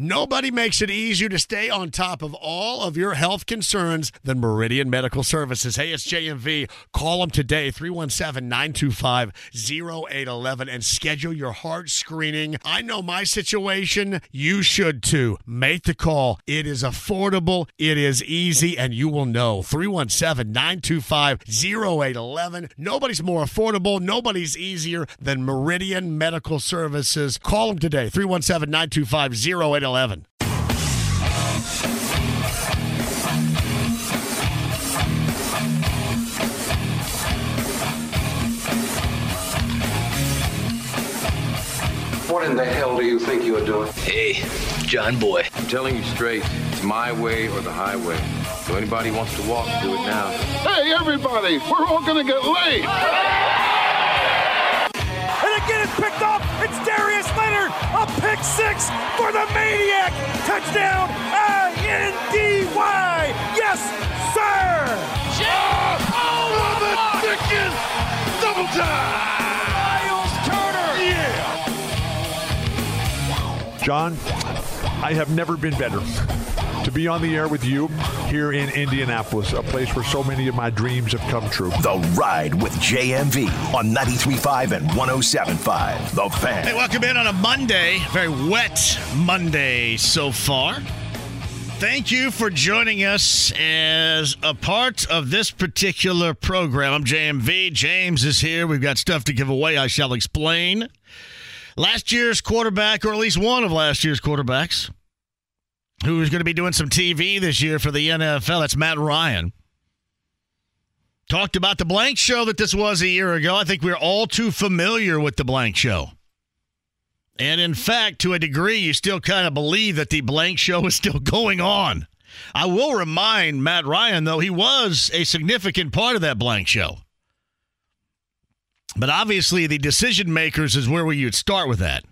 Nobody makes it easier to stay on top of all of your health concerns than Meridian Medical Services. Hey, it's JMV. Call them today, 317 925 0811, and schedule your heart screening. I know my situation. You should too. Make the call. It is affordable, it is easy, and you will know. 317 925 0811. Nobody's more affordable, nobody's easier than Meridian Medical Services. Call them today, 317 925 0811. 11. What in the hell do you think you are doing? Hey, John Boy. I'm telling you straight, it's my way or the highway. So anybody wants to walk, do it now. Hey, everybody, we're all gonna get laid. And again, it's picked up. It's Darius Leonard, a pick six for the Maniac. Touchdown, I-N-D-Y. Yes, sir. Oh, oh the Dickens! Double time! Myles Turner. Yeah. John, I have never been better to be on the air with you here in Indianapolis, a place where so many of my dreams have come true. The Ride with JMV on 93.5 and 107.5. The Fan. Hey, welcome in on a Monday. Very wet Monday so far. Thank you for joining us as a part of this particular program. I'm JMV. James is here. We've got stuff to give away. I shall explain. Last year's quarterback, or at least one of last year's quarterbacks, who is going to be doing some TV this year for the NFL. That's Matt Ryan. Talked about the blank show that this was a year ago. I think we're all too familiar with the blank show. And in fact, to a degree, you still kind of believe that the blank show is still going on. I will remind Matt Ryan, though, he was a significant part of that blank show. But obviously, the decision makers is where you'd start with that.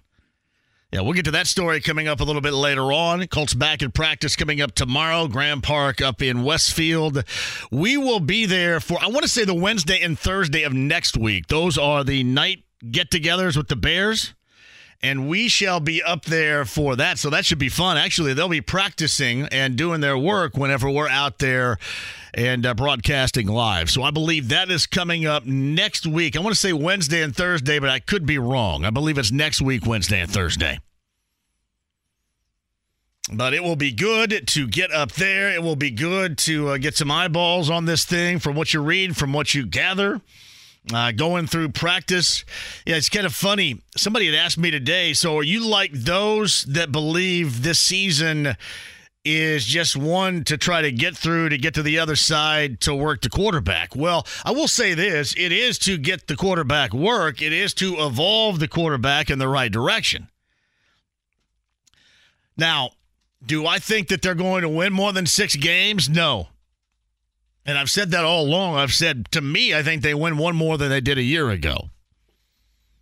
Yeah, we'll get to that story coming up a little bit later on. Colts back in practice coming up tomorrow. Grand Park up in Westfield. We will be there for, I want to say, the Wednesday and Thursday of next week. Those are the night get togethers with the Bears. And we shall be up there for that. So that should be fun. Actually, they'll be practicing and doing their work whenever we're out there and uh, broadcasting live. So I believe that is coming up next week. I want to say Wednesday and Thursday, but I could be wrong. I believe it's next week, Wednesday and Thursday. But it will be good to get up there. It will be good to uh, get some eyeballs on this thing from what you read, from what you gather. Uh, going through practice. Yeah, it's kind of funny. Somebody had asked me today, so are you like those that believe this season is just one to try to get through to get to the other side to work the quarterback? Well, I will say this it is to get the quarterback work, it is to evolve the quarterback in the right direction. Now, do I think that they're going to win more than six games? No. And I've said that all along. I've said, to me, I think they win one more than they did a year ago.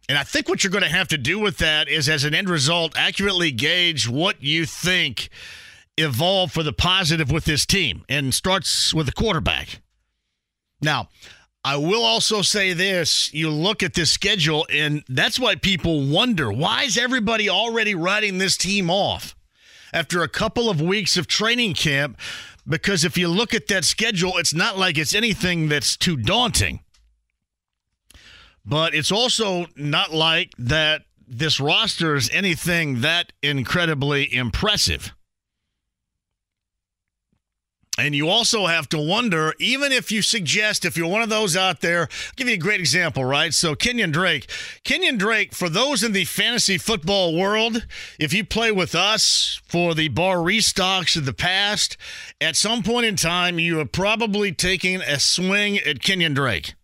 And I think what you're going to have to do with that is, as an end result, accurately gauge what you think evolved for the positive with this team and starts with the quarterback. Now, I will also say this you look at this schedule, and that's why people wonder why is everybody already writing this team off after a couple of weeks of training camp? Because if you look at that schedule, it's not like it's anything that's too daunting. But it's also not like that this roster is anything that incredibly impressive. And you also have to wonder, even if you suggest, if you're one of those out there, I'll give you a great example, right? So, Kenyan Drake. Kenyan Drake, for those in the fantasy football world, if you play with us for the bar restocks of the past, at some point in time, you have probably taking a swing at Kenyan Drake.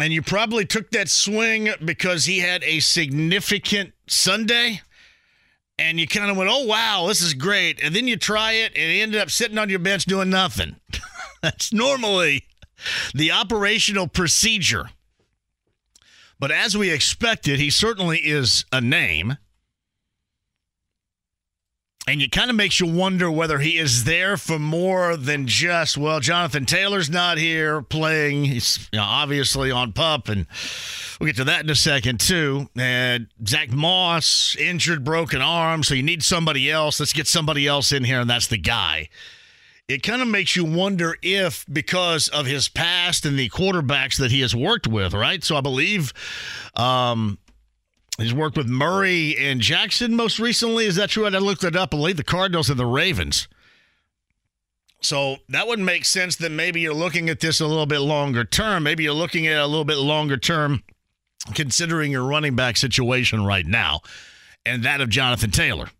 And you probably took that swing because he had a significant Sunday and you kind of went, "Oh wow, this is great," and then you try it, and it ended up sitting on your bench doing nothing. That's normally the operational procedure. But as we expected, he certainly is a name. And it kind of makes you wonder whether he is there for more than just, well, Jonathan Taylor's not here playing. He's you know, obviously on pup and We'll get to that in a second, too. And Zach Moss, injured, broken arm. So you need somebody else. Let's get somebody else in here, and that's the guy. It kind of makes you wonder if, because of his past and the quarterbacks that he has worked with, right? So I believe um, he's worked with Murray and Jackson most recently. Is that true? I looked it up. I believe the Cardinals and the Ravens. So that would make sense that maybe you're looking at this a little bit longer term. Maybe you're looking at a little bit longer term considering your running back situation right now and that of Jonathan Taylor.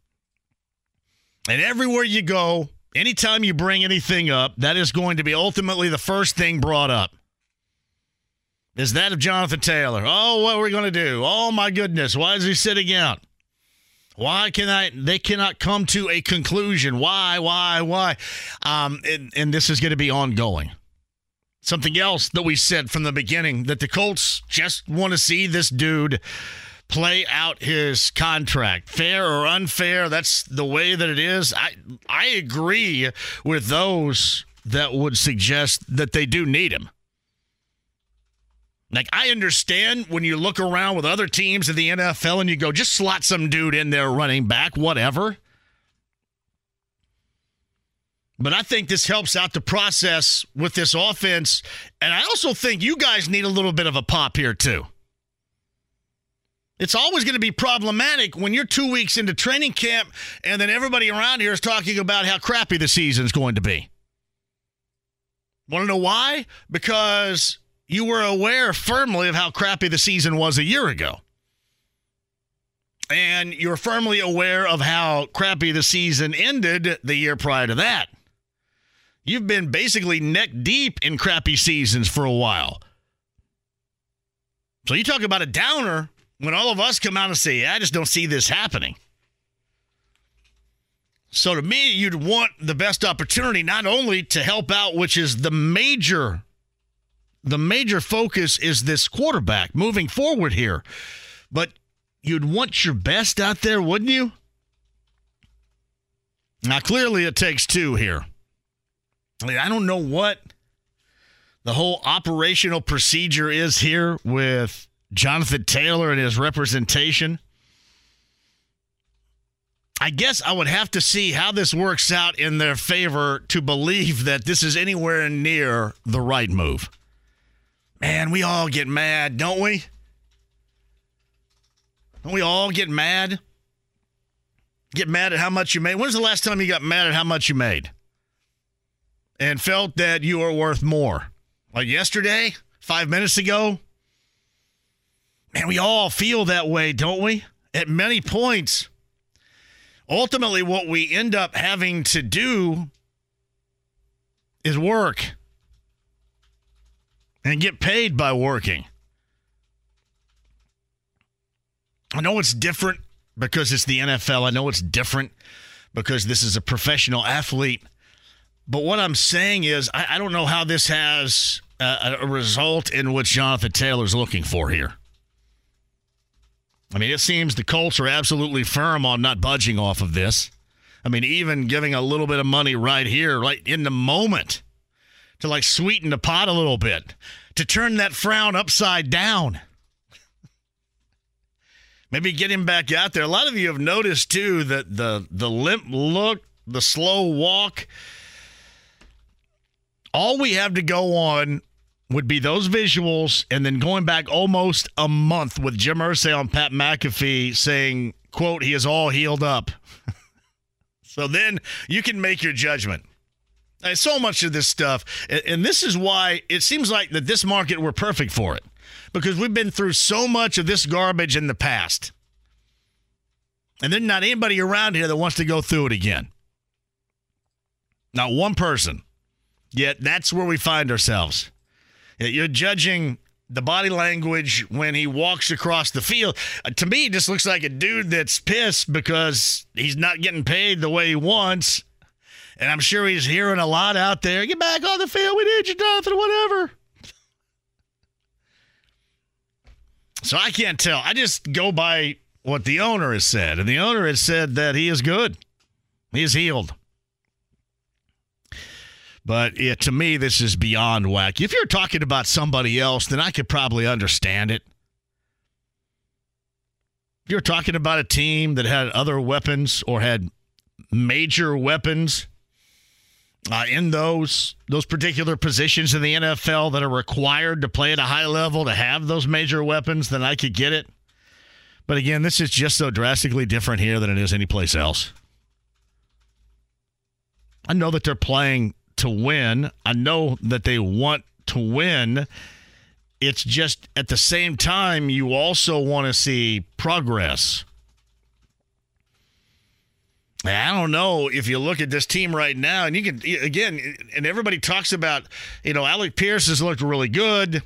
And everywhere you go, anytime you bring anything up, that is going to be ultimately the first thing brought up. Is that of Jonathan Taylor? Oh, what are we going to do? Oh my goodness, why is he sitting out? Why can I? They cannot come to a conclusion. Why? Why? Why? Um, and, and this is going to be ongoing. Something else that we said from the beginning that the Colts just want to see this dude play out his contract, fair or unfair. That's the way that it is. I I agree with those that would suggest that they do need him. Like, I understand when you look around with other teams in the NFL and you go, just slot some dude in there running back, whatever. But I think this helps out the process with this offense. And I also think you guys need a little bit of a pop here, too. It's always going to be problematic when you're two weeks into training camp and then everybody around here is talking about how crappy the season's going to be. Want to know why? Because you were aware firmly of how crappy the season was a year ago. And you're firmly aware of how crappy the season ended the year prior to that. You've been basically neck deep in crappy seasons for a while. So you talk about a downer when all of us come out and say, I just don't see this happening. So to me, you'd want the best opportunity not only to help out, which is the major the major focus is this quarterback moving forward here. But you'd want your best out there, wouldn't you? Now, clearly, it takes two here. I, mean, I don't know what the whole operational procedure is here with Jonathan Taylor and his representation. I guess I would have to see how this works out in their favor to believe that this is anywhere near the right move. Man, we all get mad, don't we? Don't we all get mad? Get mad at how much you made. When's the last time you got mad at how much you made? And felt that you are worth more? Like yesterday? Five minutes ago? Man, we all feel that way, don't we? At many points. Ultimately, what we end up having to do is work and get paid by working. I know it's different because it's the NFL. I know it's different because this is a professional athlete. But what I'm saying is, I, I don't know how this has uh, a, a result in what Jonathan Taylor's looking for here. I mean, it seems the Colts are absolutely firm on not budging off of this. I mean, even giving a little bit of money right here, right in the moment to like sweeten the pot a little bit, to turn that frown upside down. Maybe get him back out there. A lot of you have noticed too that the the limp look, the slow walk. All we have to go on would be those visuals, and then going back almost a month with Jim Irsay on Pat McAfee saying, "quote He is all healed up." so then you can make your judgment so much of this stuff, and this is why it seems like that this market we're perfect for it because we've been through so much of this garbage in the past, and there's not anybody around here that wants to go through it again. Not one person. Yet that's where we find ourselves. You're judging the body language when he walks across the field. Uh, to me, it just looks like a dude that's pissed because he's not getting paid the way he wants and I'm sure he's hearing a lot out there. Get back on the field. We need you, Jonathan, whatever. So I can't tell. I just go by what the owner has said. And the owner has said that he is good, he is healed. But yeah, to me, this is beyond whack. If you're talking about somebody else, then I could probably understand it. If you're talking about a team that had other weapons or had major weapons uh, in those those particular positions in the NFL that are required to play at a high level to have those major weapons, then I could get it. But again, this is just so drastically different here than it is anyplace else. I know that they're playing to win. I know that they want to win. It's just at the same time, you also want to see progress. I don't know if you look at this team right now, and you can, again, and everybody talks about, you know, Alec Pierce has looked really good.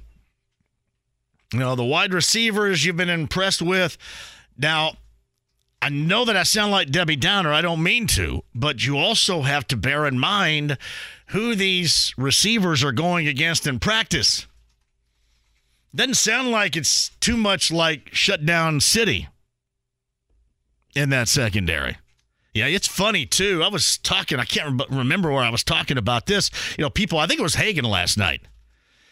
You know, the wide receivers you've been impressed with. Now, I know that I sound like Debbie Downer. I don't mean to, but you also have to bear in mind who these receivers are going against in practice. Doesn't sound like it's too much like shutdown city in that secondary. Yeah, it's funny too. I was talking, I can't remember where I was talking about this. You know, people, I think it was Hagan last night.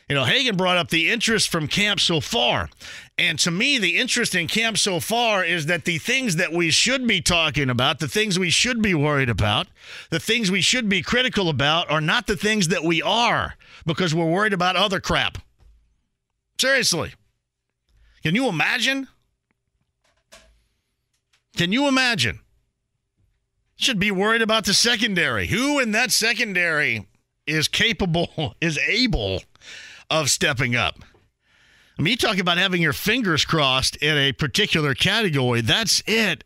You know, Hagan brought up the interest from camp so far. And to me, the interest in camp so far is that the things that we should be talking about, the things we should be worried about, the things we should be critical about are not the things that we are because we're worried about other crap. Seriously. Can you imagine? Can you imagine? Should be worried about the secondary. Who in that secondary is capable, is able of stepping up? I mean, you talk about having your fingers crossed in a particular category. That's it.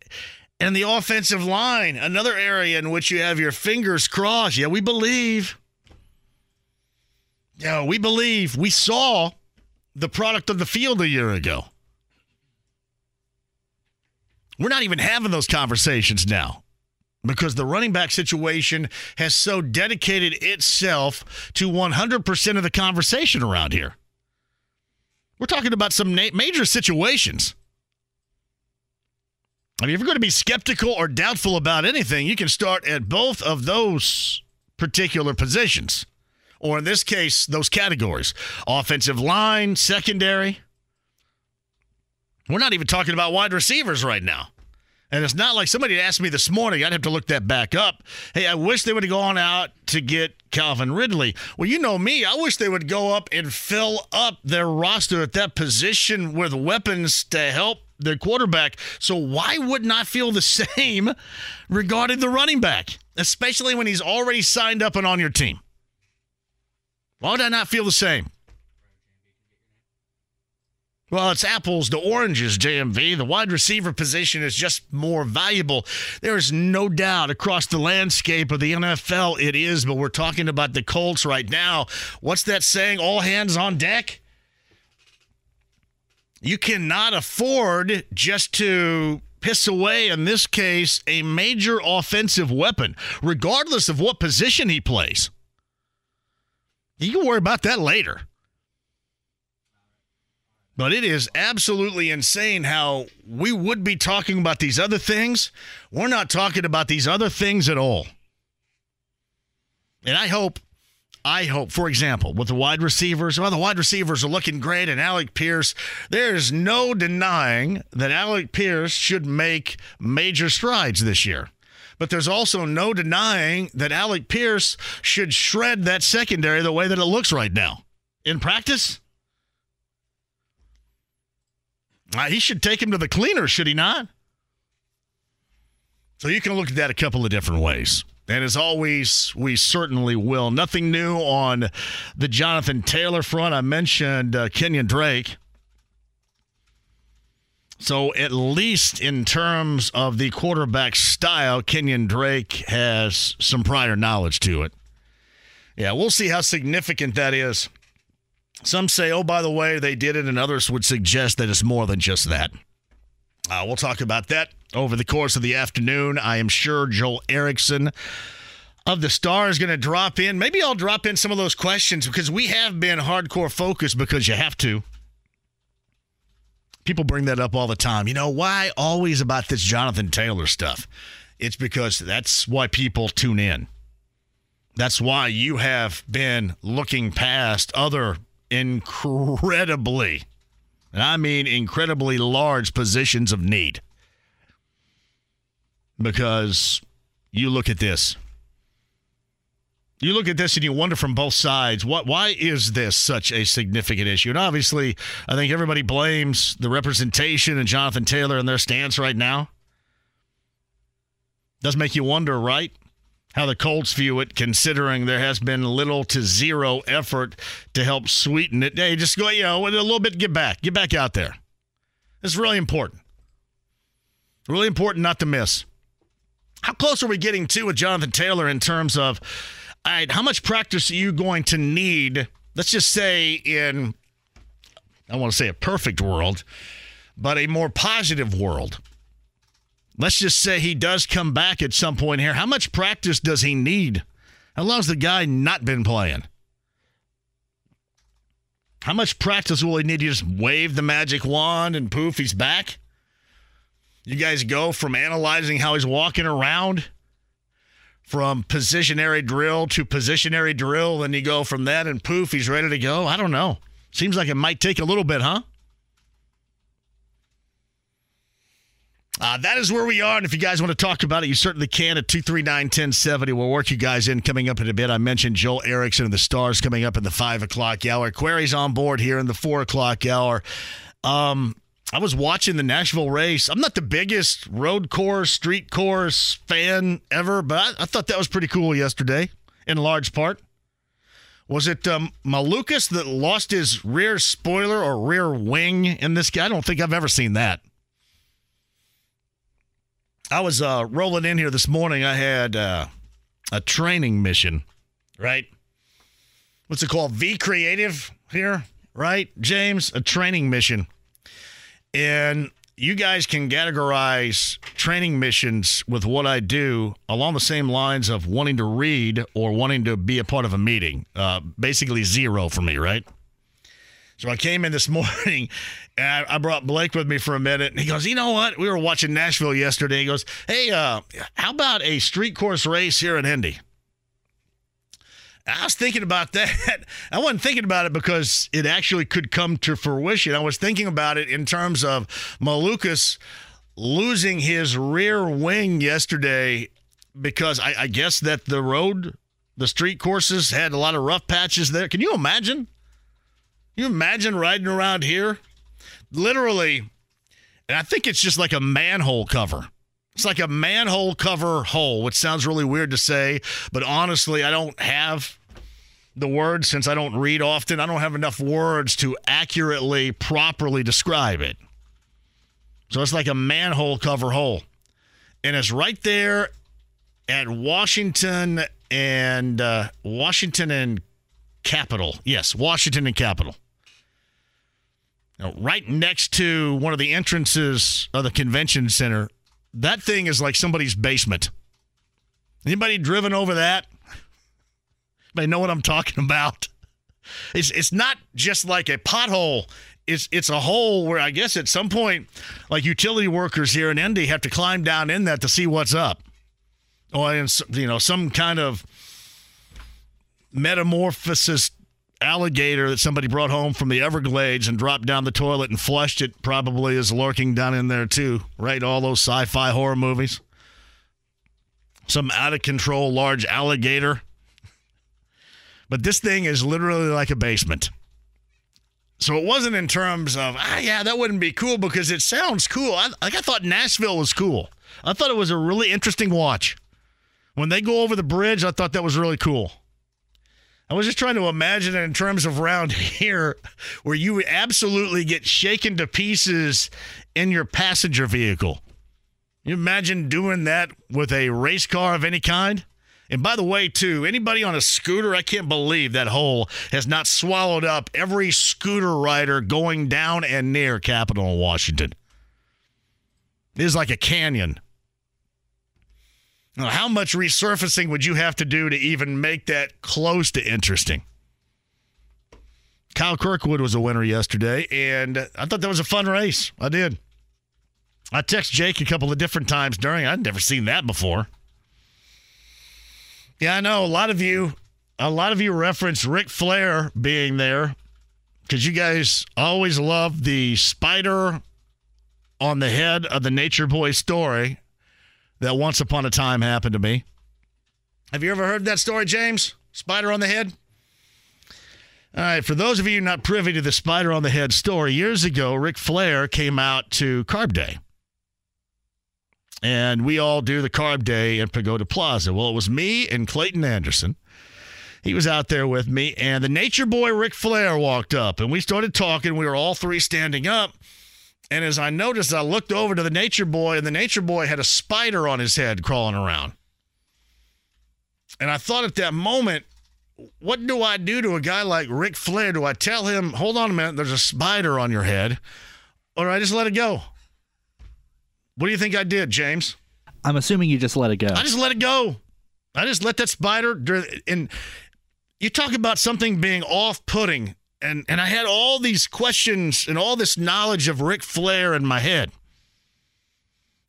And the offensive line, another area in which you have your fingers crossed. Yeah, we believe. Yeah, we believe. We saw the product of the field a year ago. We're not even having those conversations now because the running back situation has so dedicated itself to 100% of the conversation around here. We're talking about some na- major situations. I mean, if you're going to be skeptical or doubtful about anything, you can start at both of those particular positions or in this case, those categories offensive line, secondary. We're not even talking about wide receivers right now. And it's not like somebody asked me this morning, I'd have to look that back up. Hey, I wish they would have gone out to get Calvin Ridley. Well, you know me, I wish they would go up and fill up their roster at that position with weapons to help their quarterback. So why wouldn't I feel the same regarding the running back, especially when he's already signed up and on your team? Why would I not feel the same? Well, it's apples to oranges, JMV. The wide receiver position is just more valuable. There is no doubt across the landscape of the NFL it is, but we're talking about the Colts right now. What's that saying? All hands on deck? You cannot afford just to piss away, in this case, a major offensive weapon, regardless of what position he plays. You can worry about that later. But it is absolutely insane how we would be talking about these other things. We're not talking about these other things at all. And I hope, I hope, for example, with the wide receivers, well, the wide receivers are looking great, and Alec Pierce, there's no denying that Alec Pierce should make major strides this year. But there's also no denying that Alec Pierce should shred that secondary the way that it looks right now. In practice, uh, he should take him to the cleaner, should he not? So you can look at that a couple of different ways. And as always, we certainly will. Nothing new on the Jonathan Taylor front. I mentioned uh, Kenyan Drake. So, at least in terms of the quarterback style, Kenyan Drake has some prior knowledge to it. Yeah, we'll see how significant that is. Some say, oh, by the way, they did it, and others would suggest that it's more than just that. Uh, we'll talk about that over the course of the afternoon. I am sure Joel Erickson of the Star is going to drop in. Maybe I'll drop in some of those questions because we have been hardcore focused because you have to People bring that up all the time. You know, why always about this Jonathan Taylor stuff? It's because that's why people tune in. That's why you have been looking past other incredibly, and I mean incredibly large positions of need. because you look at this. You look at this and you wonder from both sides, what why is this such a significant issue? And obviously, I think everybody blames the representation and Jonathan Taylor and their stance right now. Does make you wonder, right? How the Colts view it, considering there has been little to zero effort to help sweeten it. Hey, just go, you know, a little bit, get back, get back out there. It's really important. Really important not to miss. How close are we getting to with Jonathan Taylor in terms of, all right, how much practice are you going to need? Let's just say in, I want to say a perfect world, but a more positive world. Let's just say he does come back at some point here. How much practice does he need? How long's the guy not been playing? How much practice will he need to just wave the magic wand and poof, he's back? You guys go from analyzing how he's walking around from positionary drill to positionary drill, then you go from that and poof, he's ready to go. I don't know. Seems like it might take a little bit, huh? Uh, that is where we are. And if you guys want to talk about it, you certainly can at 239 1070. We'll work you guys in coming up in a bit. I mentioned Joel Erickson and the Stars coming up in the 5 o'clock hour. Query's on board here in the 4 o'clock hour. Um, I was watching the Nashville race. I'm not the biggest road course, street course fan ever, but I, I thought that was pretty cool yesterday in large part. Was it um, Malukas that lost his rear spoiler or rear wing in this guy? I don't think I've ever seen that. I was uh, rolling in here this morning. I had uh, a training mission, right? What's it called? V Creative here, right? James, a training mission. And you guys can categorize training missions with what I do along the same lines of wanting to read or wanting to be a part of a meeting. Uh, basically, zero for me, right? So I came in this morning and I, brought Blake with me for a minute. And he goes, You know what? We were watching Nashville yesterday. He goes, Hey, uh, how about a street course race here in Indy? I was thinking about that. I wasn't thinking about it because it actually could come to fruition. I was thinking about it in terms of Malukas losing his rear wing yesterday because I, I guess that the road, the street courses had a lot of rough patches there. Can you imagine? You imagine riding around here? Literally, and I think it's just like a manhole cover. It's like a manhole cover hole, which sounds really weird to say, but honestly, I don't have the words since I don't read often. I don't have enough words to accurately, properly describe it. So it's like a manhole cover hole. And it's right there at Washington and uh, Washington and Capitol. Yes, Washington and Capitol. Now, right next to one of the entrances of the convention center. That thing is like somebody's basement. Anybody driven over that? They know what I'm talking about. It's it's not just like a pothole. It's it's a hole where I guess at some point, like utility workers here in Indy have to climb down in that to see what's up, or in, you know some kind of metamorphosis alligator that somebody brought home from the Everglades and dropped down the toilet and flushed it probably is lurking down in there too, right? All those sci-fi horror movies. Some out of control large alligator. But this thing is literally like a basement. So it wasn't in terms of, ah, yeah, that wouldn't be cool because it sounds cool. I, like I thought Nashville was cool. I thought it was a really interesting watch. When they go over the bridge, I thought that was really cool. I was just trying to imagine it in terms of round here where you would absolutely get shaken to pieces in your passenger vehicle. You imagine doing that with a race car of any kind? And by the way, too, anybody on a scooter, I can't believe that hole has not swallowed up every scooter rider going down and near Capitol in Washington. It is like a canyon. How much resurfacing would you have to do to even make that close to interesting? Kyle Kirkwood was a winner yesterday, and I thought that was a fun race. I did. I texted Jake a couple of different times during. I'd never seen that before. Yeah, I know a lot of you, a lot of you reference Ric Flair being there because you guys always love the spider on the head of the Nature Boy story that once upon a time happened to me. Have you ever heard that story, James? Spider on the head? All right, for those of you not privy to the spider on the head story, years ago, Ric Flair came out to Carb Day. And we all do the Carb Day in Pagoda Plaza. Well, it was me and Clayton Anderson. He was out there with me, and the nature boy Ric Flair walked up, and we started talking. We were all three standing up. And as I noticed, I looked over to the nature boy, and the nature boy had a spider on his head crawling around. And I thought at that moment, what do I do to a guy like Ric Flair? Do I tell him, hold on a minute, there's a spider on your head? Or I just let it go? What do you think I did, James? I'm assuming you just let it go. I just let it go. I just let that spider. And you talk about something being off putting, and, and I had all these questions and all this knowledge of Ric Flair in my head.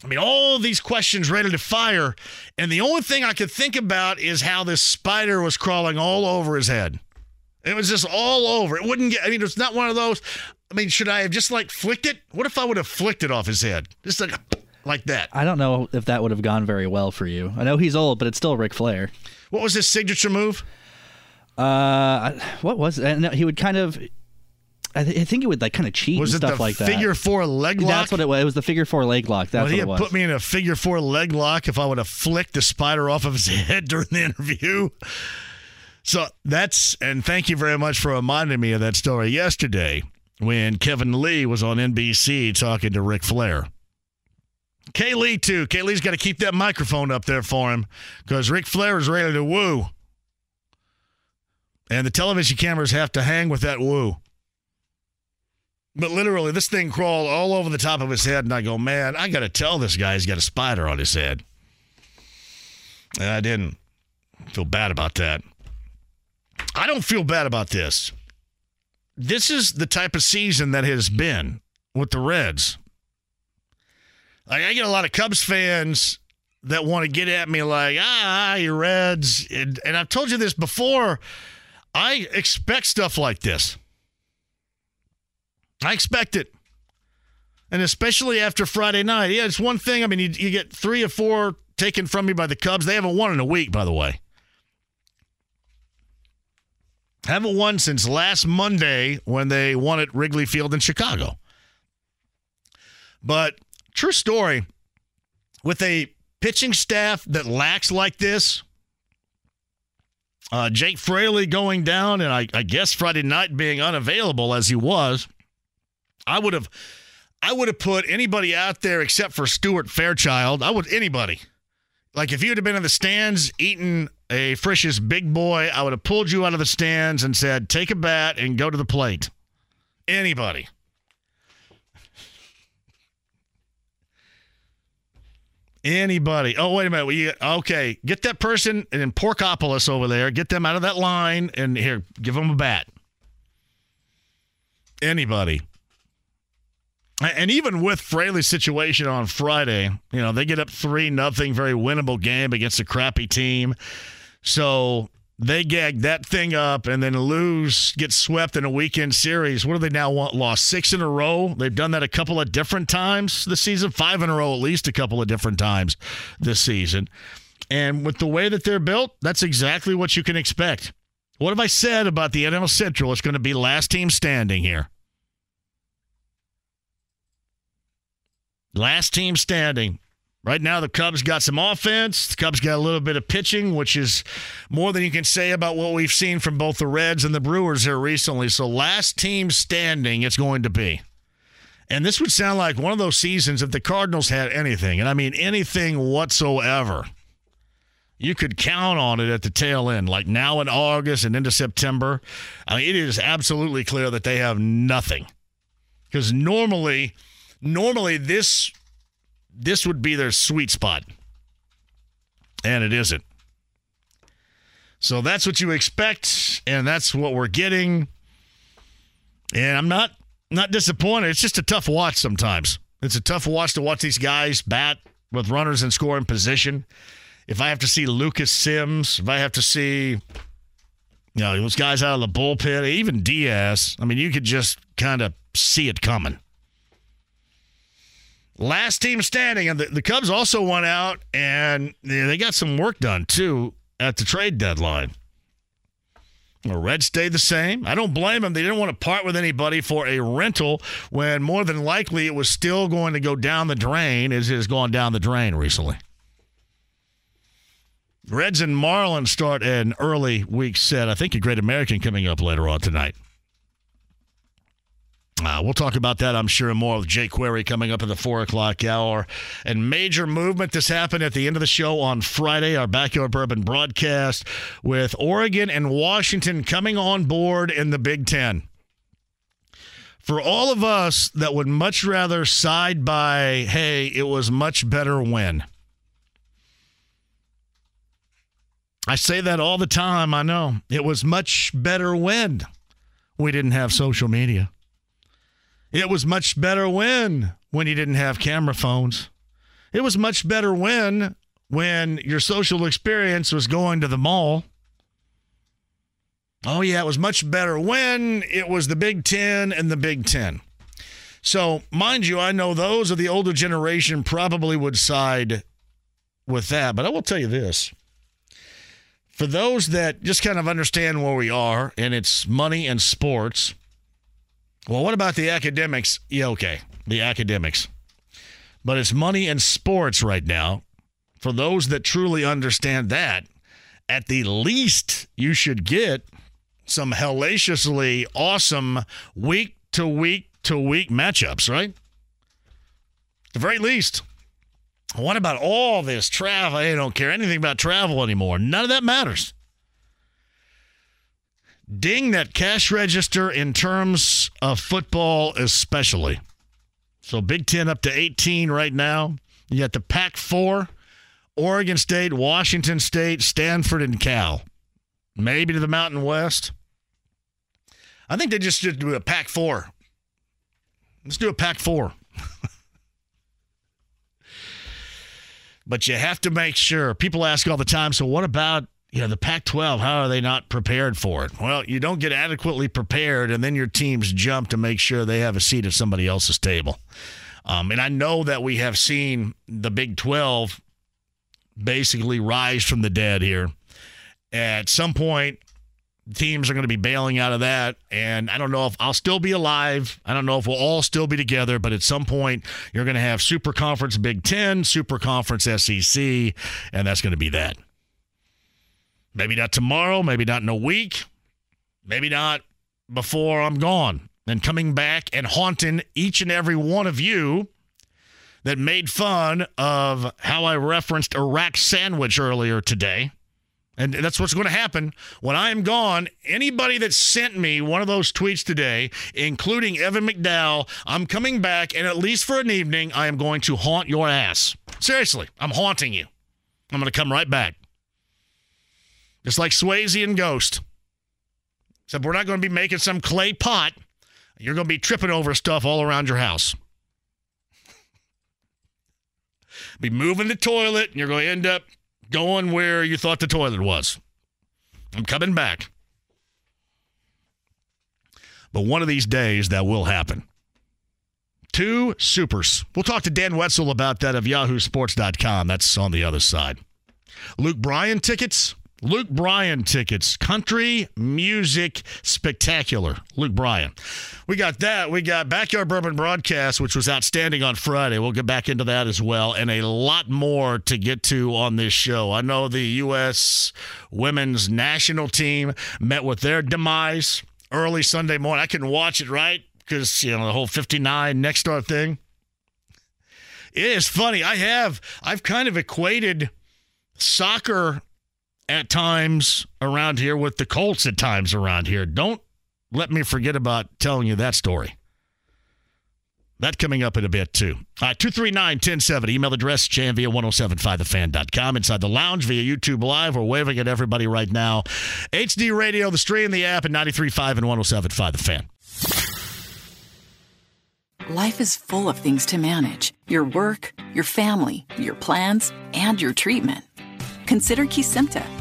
I mean, all these questions ready to fire. And the only thing I could think about is how this spider was crawling all over his head. It was just all over. It wouldn't get, I mean, it's not one of those. I mean, should I have just like flicked it? What if I would have flicked it off his head? Just like, like that. I don't know if that would have gone very well for you. I know he's old, but it's still Ric Flair. What was his signature move? Uh, what was it? No, he would kind of. I, th- I think it would like kind of cheat Was and it stuff the like that. figure four leg lock? That's what it was. It was the figure four leg lock. That's Would he what it have was. put me in a figure four leg lock if I would have flicked the spider off of his head during the interview? So that's, and thank you very much for reminding me of that story yesterday when Kevin Lee was on NBC talking to Ric Flair. Kay Lee, too. Kay Lee's got to keep that microphone up there for him because Ric Flair is ready to woo. And the television cameras have to hang with that woo. But literally, this thing crawled all over the top of his head, and I go, man, I got to tell this guy he's got a spider on his head. And I didn't feel bad about that. I don't feel bad about this. This is the type of season that has been with the Reds. Like, I get a lot of Cubs fans that want to get at me like, ah, you Reds. And, and I've told you this before. I expect stuff like this. I expect it. And especially after Friday night. Yeah, it's one thing. I mean, you, you get three or four taken from you by the Cubs. They haven't won in a week, by the way. Haven't won since last Monday when they won at Wrigley Field in Chicago. But true story with a pitching staff that lacks like this, uh, Jake Fraley going down, and I, I guess Friday night being unavailable as he was, I would have, I would have put anybody out there except for Stuart Fairchild. I would anybody. Like if you'd have been in the stands eating a Frisch's big boy, I would have pulled you out of the stands and said, "Take a bat and go to the plate." Anybody. Anybody. Oh, wait a minute. We, okay, get that person in Porkopolis over there. Get them out of that line and here, give them a bat. Anybody. And even with Fraley's situation on Friday, you know, they get up 3 nothing, very winnable game against a crappy team. So they gag that thing up and then lose, get swept in a weekend series. What do they now want? Lost six in a row. They've done that a couple of different times this season, five in a row at least a couple of different times this season. And with the way that they're built, that's exactly what you can expect. What have I said about the NL Central? It's going to be last team standing here. Last team standing. Right now, the Cubs got some offense. The Cubs got a little bit of pitching, which is more than you can say about what we've seen from both the Reds and the Brewers here recently. So, last team standing, it's going to be. And this would sound like one of those seasons if the Cardinals had anything, and I mean anything whatsoever. You could count on it at the tail end, like now in August and into September. I mean, it is absolutely clear that they have nothing. Because normally, normally this this would be their sweet spot. And it isn't. So that's what you expect, and that's what we're getting. And I'm not not disappointed. It's just a tough watch sometimes. It's a tough watch to watch these guys bat with runners in scoring position. If I have to see Lucas Sims, if I have to see you know, those guys out of the bullpen, even Diaz, I mean, you could just kind of see it coming. Last team standing, and the, the Cubs also went out and they they got some work done too at the trade deadline. The Reds stayed the same. I don't blame them. They didn't want to part with anybody for a rental when more than likely it was still going to go down the drain as it has gone down the drain recently. Reds and Marlins start an early week set. I think a Great American coming up later on tonight. Uh, we'll talk about that, I'm sure, more with Jake Query coming up at the 4 o'clock hour. And major movement. This happened at the end of the show on Friday, our Backyard Bourbon broadcast, with Oregon and Washington coming on board in the Big Ten. For all of us that would much rather side by, hey, it was much better when. I say that all the time, I know. It was much better when we didn't have social media. It was much better when when you didn't have camera phones. It was much better when when your social experience was going to the mall. Oh yeah, it was much better when it was the Big 10 and the Big 10. So, mind you, I know those of the older generation probably would side with that, but I will tell you this. For those that just kind of understand where we are and it's money and sports, well, what about the academics? Yeah, okay, the academics. But it's money and sports right now. For those that truly understand that, at the least, you should get some hellaciously awesome week to week to week matchups, right? The very least. What about all this travel? I don't care anything about travel anymore. None of that matters ding that cash register in terms of football, especially. So Big Ten up to 18 right now. You got the Pac 4, Oregon State, Washington State, Stanford, and Cal. Maybe to the Mountain West. I think they just should do a Pac 4. Let's do a Pac 4. but you have to make sure. People ask all the time, so what about you know, the Pac 12, how are they not prepared for it? Well, you don't get adequately prepared, and then your teams jump to make sure they have a seat at somebody else's table. Um, and I know that we have seen the Big 12 basically rise from the dead here. At some point, teams are going to be bailing out of that. And I don't know if I'll still be alive. I don't know if we'll all still be together, but at some point, you're going to have Super Conference Big 10, Super Conference SEC, and that's going to be that. Maybe not tomorrow, maybe not in a week, maybe not before I'm gone. And coming back and haunting each and every one of you that made fun of how I referenced Iraq sandwich earlier today. And that's what's going to happen when I am gone. Anybody that sent me one of those tweets today, including Evan McDowell, I'm coming back, and at least for an evening, I am going to haunt your ass. Seriously, I'm haunting you. I'm going to come right back. Just like Swayze and Ghost. Except we're not going to be making some clay pot. You're going to be tripping over stuff all around your house. be moving the toilet, and you're going to end up going where you thought the toilet was. I'm coming back. But one of these days, that will happen. Two supers. We'll talk to Dan Wetzel about that of yahoosports.com. That's on the other side. Luke Bryan tickets Luke Bryan tickets, country music spectacular. Luke Bryan. We got that. We got Backyard Bourbon broadcast, which was outstanding on Friday. We'll get back into that as well, and a lot more to get to on this show. I know the U.S. women's national team met with their demise early Sunday morning. I couldn't watch it, right? Because, you know, the whole 59 next star thing. It is funny. I have, I've kind of equated soccer at times around here with the Colts at times around here. Don't let me forget about telling you that story. That coming up in a bit, too. All right, 239 1070. Email address, jam 1075thefan.com. Inside the lounge via YouTube Live. We're waving at everybody right now. HD Radio, the stream, the app, and 93.5 and 107.5 The Fan. Life is full of things to manage your work, your family, your plans, and your treatment. Consider Kesimpta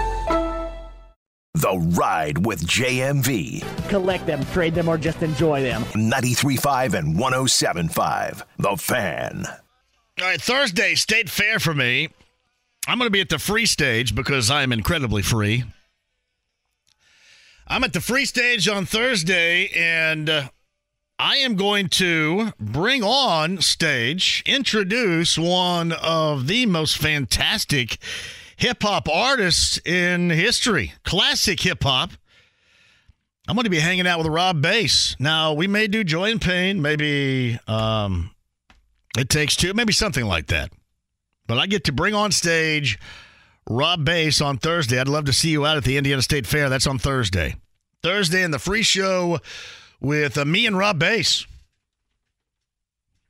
The Ride with JMV. Collect them, trade them, or just enjoy them. 93.5 and 107.5. The Fan. All right, Thursday, State Fair for me. I'm going to be at the free stage because I am incredibly free. I'm at the free stage on Thursday, and uh, I am going to bring on stage, introduce one of the most fantastic hip hop artists in history, classic hip hop. I'm going to be hanging out with Rob Base. Now, we may do Joy and Pain, maybe um, It Takes Two, maybe something like that. But I get to bring on stage Rob Base on Thursday. I'd love to see you out at the Indiana State Fair. That's on Thursday. Thursday in the free show with uh, me and Rob Base.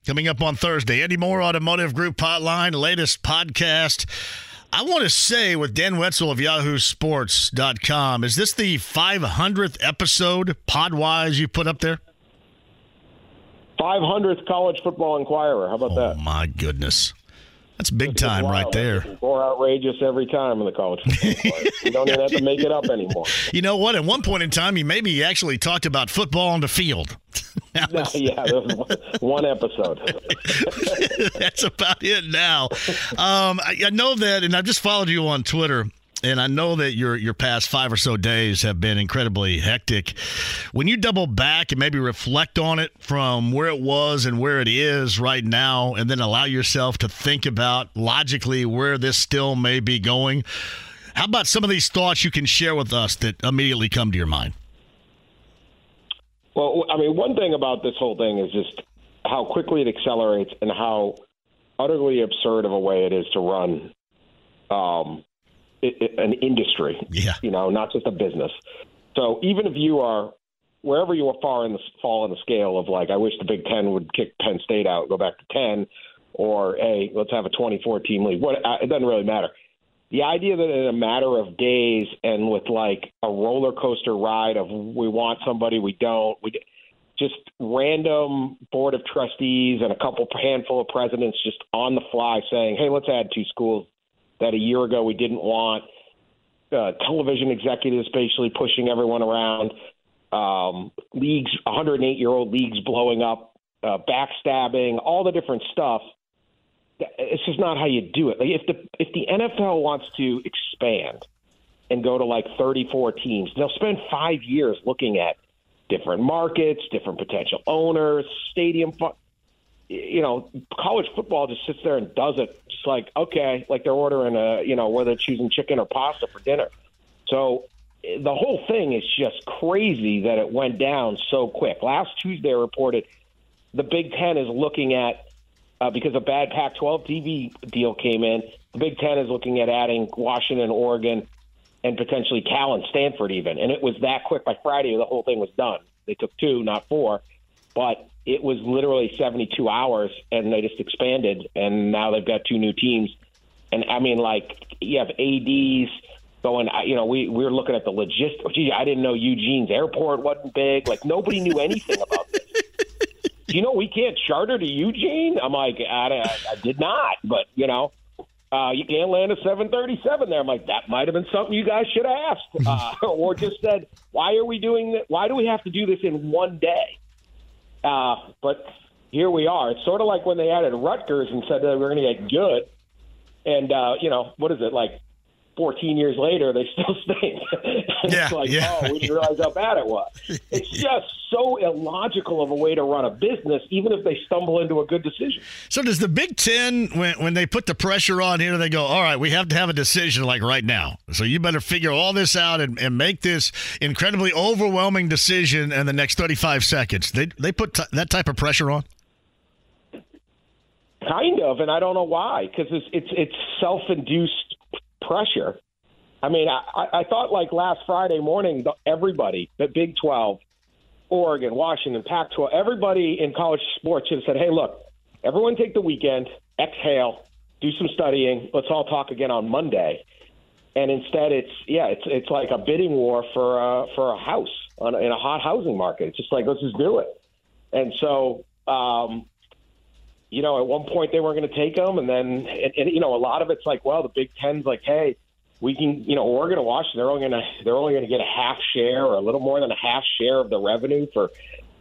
Coming up on Thursday, Andy Mohr Automotive Group Hotline, latest podcast. I want to say with Dan Wetzel of YahooSports.com, is this the 500th episode, Podwise, you put up there? 500th College Football Inquirer. How about oh, that? my goodness. That's big time right there. More outrageous every time in the college football you don't even have to make it up anymore. You know what? At one point in time, you maybe actually talked about football on the field. no, yeah, one episode. That's about it now. Um, I, I know that, and I've just followed you on Twitter and I know that your your past five or so days have been incredibly hectic. When you double back and maybe reflect on it from where it was and where it is right now, and then allow yourself to think about logically where this still may be going, how about some of these thoughts you can share with us that immediately come to your mind? Well, I mean, one thing about this whole thing is just how quickly it accelerates and how utterly absurd of a way it is to run um, it, an industry. Yeah. You know, not just a business. So even if you are wherever you are far in the fall in the scale of like, I wish the Big Ten would kick Penn State out, go back to ten, or hey, let's have a 24 team league. What uh, it doesn't really matter. The idea that in a matter of days and with like a roller coaster ride of we want somebody, we don't, we just random board of trustees and a couple handful of presidents just on the fly saying, hey, let's add two schools that a year ago we didn't want. Uh, television executives basically pushing everyone around. Um, leagues, 108 year old leagues blowing up, uh, backstabbing, all the different stuff. It's just not how you do it. Like if the if the NFL wants to expand and go to like 34 teams, they'll spend five years looking at different markets, different potential owners, stadium. Fu- you know, college football just sits there and does it. Just like okay, like they're ordering a, you know, whether choosing chicken or pasta for dinner. So the whole thing is just crazy that it went down so quick. Last Tuesday, I reported the Big Ten is looking at uh, because a bad Pac-12 TV deal came in. The Big Ten is looking at adding Washington, Oregon, and potentially Cal and Stanford even. And it was that quick. By Friday, the whole thing was done. They took two, not four, but it was literally 72 hours, and they just expanded, and now they've got two new teams. And I mean, like you have ads going. You know, we we were looking at the logistics. Gee, I didn't know Eugene's airport wasn't big. Like nobody knew anything about this. you know we can't charter to Eugene? I'm like, I, I, I did not, but you know, uh, you can't land a 737 there. I'm like, that might have been something you guys should have asked, uh, or just said, why are we doing that? Why do we have to do this in one day? Uh, but here we are. It's sort of like when they added Rutgers and said that we're going to get good, and uh, you know, what is it like? 14 years later, they still stink. Yeah, it's like, yeah. oh, we didn't realize how bad it was. It's just so illogical of a way to run a business, even if they stumble into a good decision. So does the Big Ten, when, when they put the pressure on here, they go, all right, we have to have a decision like right now. So you better figure all this out and, and make this incredibly overwhelming decision in the next 35 seconds. They, they put t- that type of pressure on? Kind of, and I don't know why, because it's it's it's self-induced pressure. I mean, I, I thought like last Friday morning, everybody, the Big 12, Oregon, Washington, Pac 12, everybody in college sports should have said, hey, look, everyone take the weekend, exhale, do some studying. Let's all talk again on Monday. And instead, it's yeah, it's it's like a bidding war for uh, for a house on, in a hot housing market. It's just like let's just do it. And so, um, you know, at one point they weren't going to take them, and then and, and you know a lot of it's like, well, the Big Ten's like, hey, we can, you know, Oregon to watch and Washington, they're only going to they're only going to get a half share or a little more than a half share of the revenue for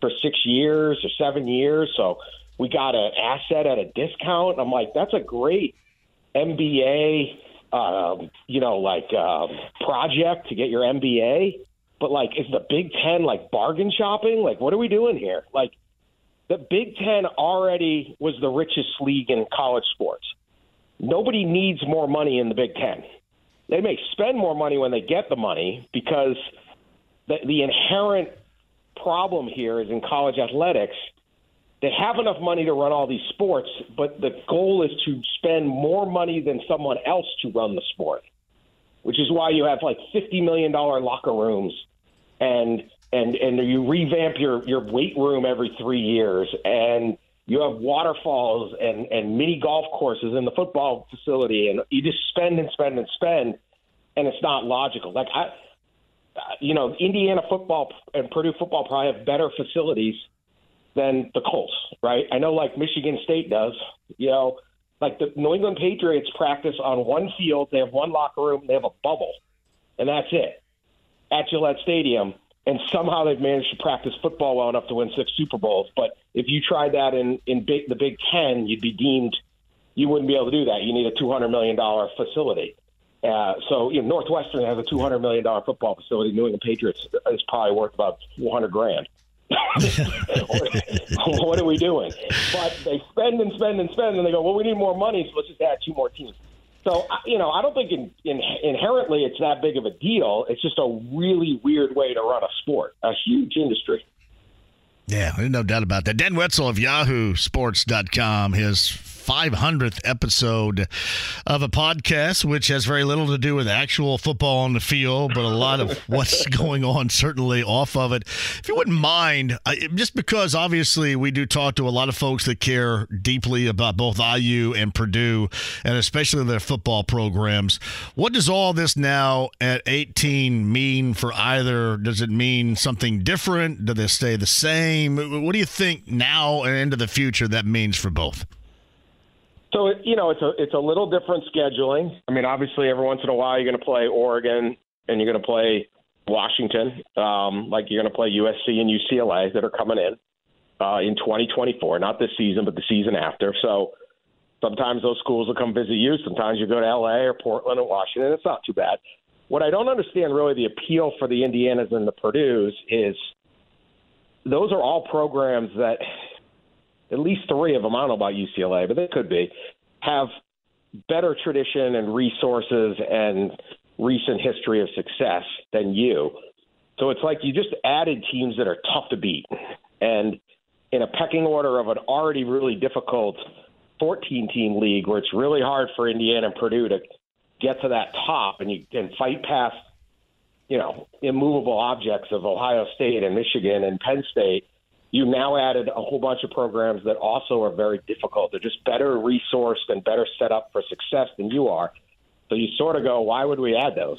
for six years or seven years. So we got an asset at a discount. I'm like, that's a great MBA, um, you know, like uh, project to get your MBA. But like, is the Big Ten like bargain shopping? Like, what are we doing here? Like, the Big Ten already was the richest league in college sports. Nobody needs more money in the Big Ten they may spend more money when they get the money because the, the inherent problem here is in college athletics they have enough money to run all these sports, but the goal is to spend more money than someone else to run the sport, which is why you have like fifty million dollar locker rooms, and and and you revamp your your weight room every three years, and you have waterfalls and, and mini golf courses in the football facility, and you just spend and spend and spend, and it's not logical. Like I, you know, Indiana football and Purdue football probably have better facilities than the Colts, right? I know, like Michigan State does. You know, like the New England Patriots practice on one field. They have one locker room. They have a bubble, and that's it at Gillette Stadium and somehow they've managed to practice football well enough to win six Super Bowls. But if you tried that in in big, the Big Ten, you'd be deemed you wouldn't be able to do that. You need a two hundred million dollar facility. Uh, so you know, Northwestern has a two hundred million dollar football facility. New England Patriots is probably worth about four hundred grand. what are we doing? But they spend and spend and spend, and they go, well, we need more money, so let's just add two more teams. So you know, I don't think in, in, inherently it's that big of a deal. It's just a really weird way to run a sport, a huge industry. Yeah, no doubt about that. Dan Wetzel of YahooSports.com, his 500th episode of a podcast, which has very little to do with actual football on the field, but a lot of what's going on certainly off of it. If you wouldn't mind, just because obviously we do talk to a lot of folks that care deeply about both IU and Purdue, and especially their football programs, what does all this now at 18 mean for either? Does it mean something different? Do they stay the same? What do you think now and into the future that means for both? So you know, it's a it's a little different scheduling. I mean, obviously, every once in a while, you're going to play Oregon and you're going to play Washington, um, like you're going to play USC and UCLA that are coming in uh, in 2024. Not this season, but the season after. So sometimes those schools will come visit you. Sometimes you go to LA or Portland or Washington. It's not too bad. What I don't understand really the appeal for the Indianas and the Purdue's is those are all programs that at least three of them, I don't know about UCLA, but they could be, have better tradition and resources and recent history of success than you. So it's like you just added teams that are tough to beat. And in a pecking order of an already really difficult 14 team league where it's really hard for Indiana and Purdue to get to that top and you can fight past, you know, immovable objects of Ohio State and Michigan and Penn State you now added a whole bunch of programs that also are very difficult. They're just better resourced and better set up for success than you are. So you sort of go, why would we add those?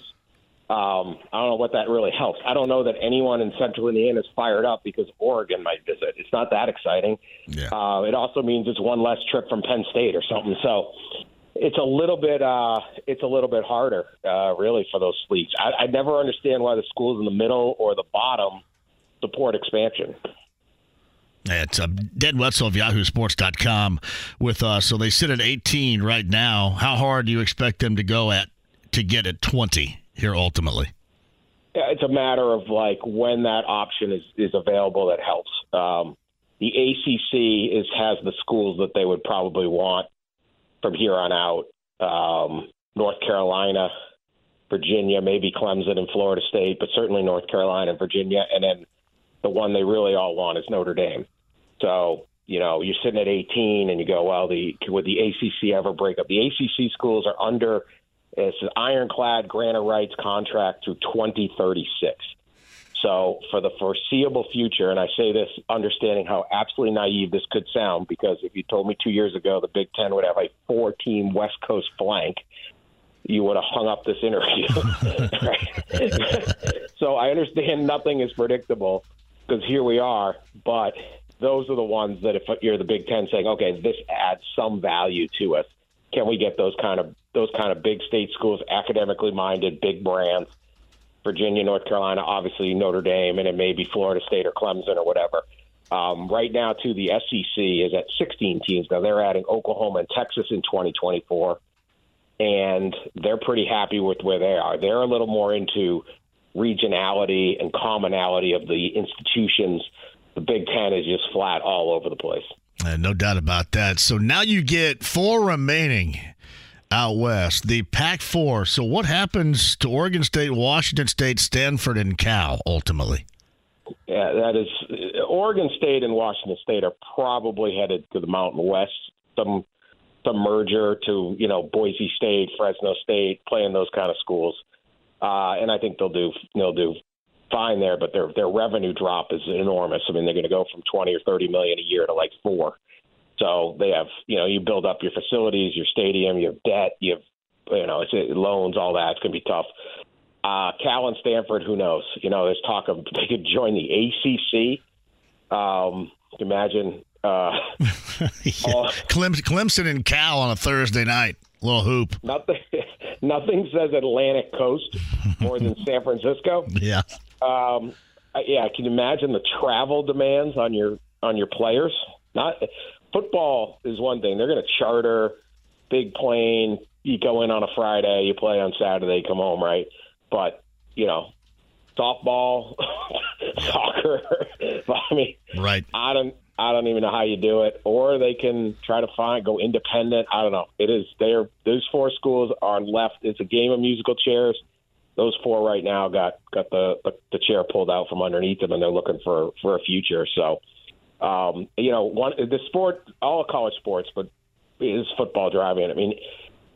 Um, I don't know what that really helps. I don't know that anyone in Central Indiana is fired up because Oregon might visit. It's not that exciting. Yeah. Uh, it also means it's one less trip from Penn State or something. So it's a little bit uh, it's a little bit harder, uh, really, for those leagues. I, I never understand why the schools in the middle or the bottom support expansion. It's uh, Dan Wetzel of Yahoo YahooSports.com with us. So they sit at 18 right now. How hard do you expect them to go at to get at 20 here ultimately? It's a matter of like when that option is, is available that helps. Um, the ACC is has the schools that they would probably want from here on out. Um, North Carolina, Virginia, maybe Clemson and Florida State, but certainly North Carolina and Virginia, and then the one they really all want is Notre Dame. So you know, you're sitting at 18 and you go, well, the would the ACC ever break up? The ACC schools are under it's an ironclad grant of rights contract through 2036. So for the foreseeable future, and I say this understanding how absolutely naive this could sound, because if you told me two years ago the Big Ten would have a four-team West Coast flank, you would have hung up this interview. so I understand nothing is predictable because here we are, but those are the ones that if you're the Big Ten saying, okay, this adds some value to us, can we get those kind of those kind of big state schools, academically minded, big brands? Virginia, North Carolina, obviously Notre Dame, and it may be Florida State or Clemson or whatever. Um, right now, too, the SEC is at 16 teams. Now they're adding Oklahoma and Texas in 2024, and they're pretty happy with where they are. They're a little more into regionality and commonality of the institutions. The Big Ten is just flat all over the place. Uh, no doubt about that. So now you get four remaining out west, the Pac 4. So, what happens to Oregon State, Washington State, Stanford, and Cal ultimately? Yeah, that is Oregon State and Washington State are probably headed to the Mountain West. Some some merger to you know Boise State, Fresno State, playing those kind of schools, uh, and I think they'll do they'll do fine there. But their their revenue drop is enormous. I mean, they're going to go from twenty or thirty million a year to like four. So they have, you know, you build up your facilities, your stadium, you have debt, you have, you know, it's loans, all that. It's going to be tough. Uh, Cal and Stanford, who knows? You know, there's talk of they could join the ACC. Um, imagine uh, yeah. all, Clemson and Cal on a Thursday night, little hoop. Nothing, nothing says Atlantic Coast more than San Francisco. Yeah. Um, yeah, I can you imagine the travel demands on your on your players? Not football is one thing. They're going to charter big plane. You go in on a Friday, you play on Saturday, come home, right? But you know, softball, soccer. I mean, right? I don't. I don't even know how you do it. Or they can try to find go independent. I don't know. It is there. Those four schools are left. It's a game of musical chairs. Those four right now got got the the, the chair pulled out from underneath them, and they're looking for for a future. So um, you know, one the sport, all college sports, but is football driving. I mean,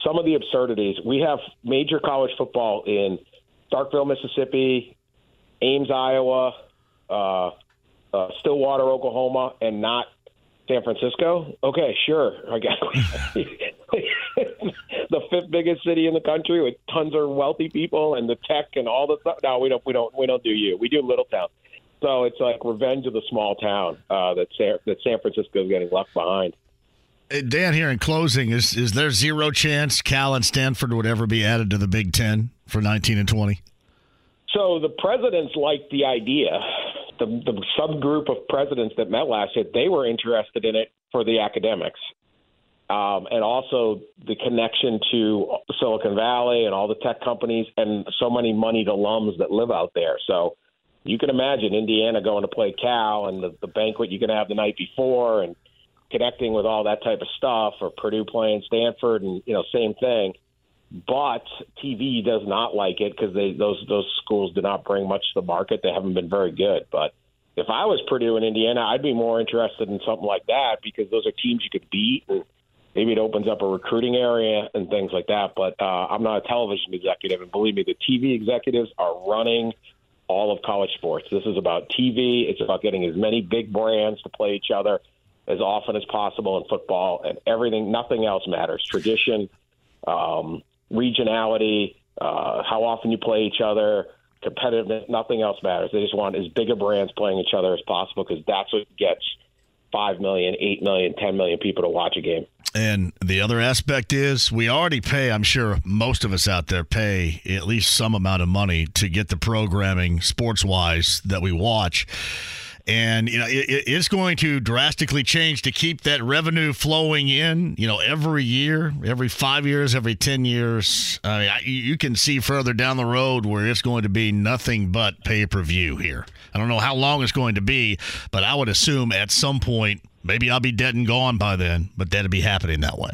some of the absurdities. We have major college football in Starkville, Mississippi, Ames, Iowa, uh, uh, Stillwater, Oklahoma, and not San Francisco. Okay, sure. I guess the fifth biggest city in the country with tons of wealthy people and the tech and all the stuff. No, we don't. We don't. We don't do you. We do Little Town. So it's like revenge of the small town uh, that San, that San Francisco is getting left behind. Dan, here in closing, is is there zero chance Cal and Stanford would ever be added to the Big Ten for 19 and 20? So the presidents liked the idea. The, the subgroup of presidents that met last year, they were interested in it for the academics. Um, and also the connection to Silicon Valley and all the tech companies and so many moneyed alums that live out there. So you can imagine Indiana going to play Cal and the, the banquet you're going to have the night before and connecting with all that type of stuff, or Purdue playing Stanford, and you know, same thing. But TV does not like it because they those those schools do not bring much to the market. They haven't been very good. But if I was Purdue and Indiana, I'd be more interested in something like that because those are teams you could beat, and maybe it opens up a recruiting area and things like that. But uh, I'm not a television executive, and believe me, the TV executives are running all of college sports. This is about TV. It's about getting as many big brands to play each other as often as possible in football, and everything. Nothing else matters. Tradition, um, regionality, uh, how often you play each other, competitiveness. Nothing else matters. They just want as big a brands playing each other as possible because that's what gets five million, eight million, ten million people to watch a game. And the other aspect is we already pay, I'm sure most of us out there pay at least some amount of money to get the programming sports wise that we watch. And, you know, it, it's going to drastically change to keep that revenue flowing in, you know, every year, every five years, every 10 years. I mean, you can see further down the road where it's going to be nothing but pay per view here. I don't know how long it's going to be, but I would assume at some point Maybe I'll be dead and gone by then, but that'll be happening that way.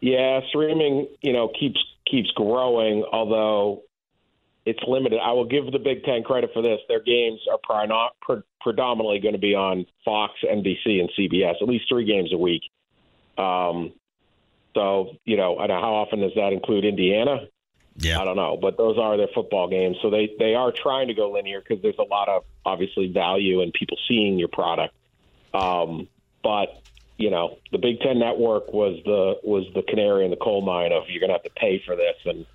Yeah, streaming, you know, keeps keeps growing. Although it's limited. I will give the Big Ten credit for this. Their games are pri- not pre- predominantly going to be on Fox, NBC, and CBS. At least three games a week. Um, so you know, I know how often does that include Indiana? Yeah, I don't know, but those are their football games. So they they are trying to go linear because there's a lot of obviously value in people seeing your product. Um, but you know, the Big Ten Network was the was the canary in the coal mine of you're going to have to pay for this, and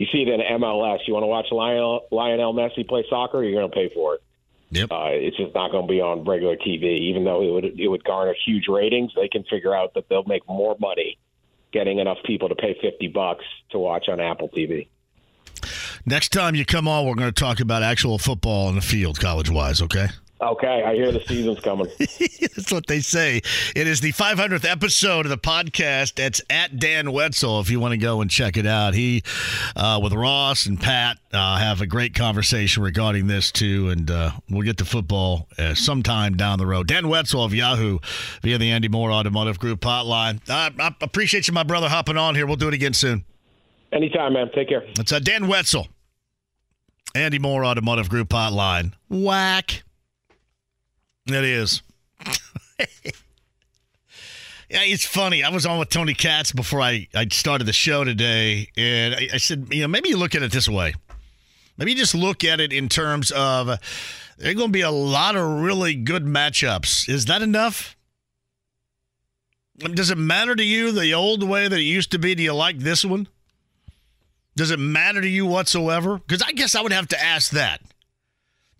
you see it in MLS. You want to watch Lionel, Lionel Messi play soccer, you're going to pay for it. Yep. Uh, it's just not going to be on regular TV, even though it would it would garner huge ratings. They can figure out that they'll make more money getting enough people to pay fifty bucks to watch on Apple TV. Next time you come on, we're going to talk about actual football in the field, college wise. Okay. Okay, I hear the season's coming. That's what they say. It is the 500th episode of the podcast. That's at Dan Wetzel. If you want to go and check it out, he uh, with Ross and Pat uh, have a great conversation regarding this too, and uh, we'll get to football uh, sometime down the road. Dan Wetzel of Yahoo via the Andy Mohr Automotive Group hotline. I, I appreciate you, my brother, hopping on here. We'll do it again soon. Anytime, man. Take care. It's uh, Dan Wetzel, Andy Mohr Automotive Group hotline. Whack. It is. yeah, it's funny. I was on with Tony Katz before I, I started the show today, and I, I said, you know, maybe you look at it this way. Maybe you just look at it in terms of there are going to be a lot of really good matchups. Is that enough? Does it matter to you the old way that it used to be? Do you like this one? Does it matter to you whatsoever? Because I guess I would have to ask that.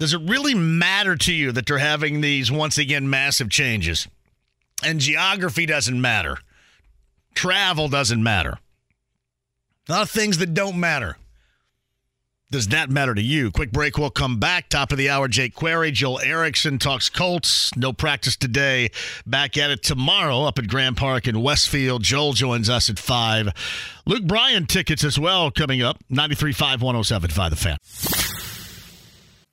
Does it really matter to you that they're having these, once again, massive changes? And geography doesn't matter. Travel doesn't matter. A lot of things that don't matter. Does that matter to you? Quick break. We'll come back. Top of the hour, Jake Query. Joel Erickson talks Colts. No practice today. Back at it tomorrow up at Grand Park in Westfield. Joel joins us at 5. Luke Bryan tickets as well coming up. 93.5, 107.5 The Fan.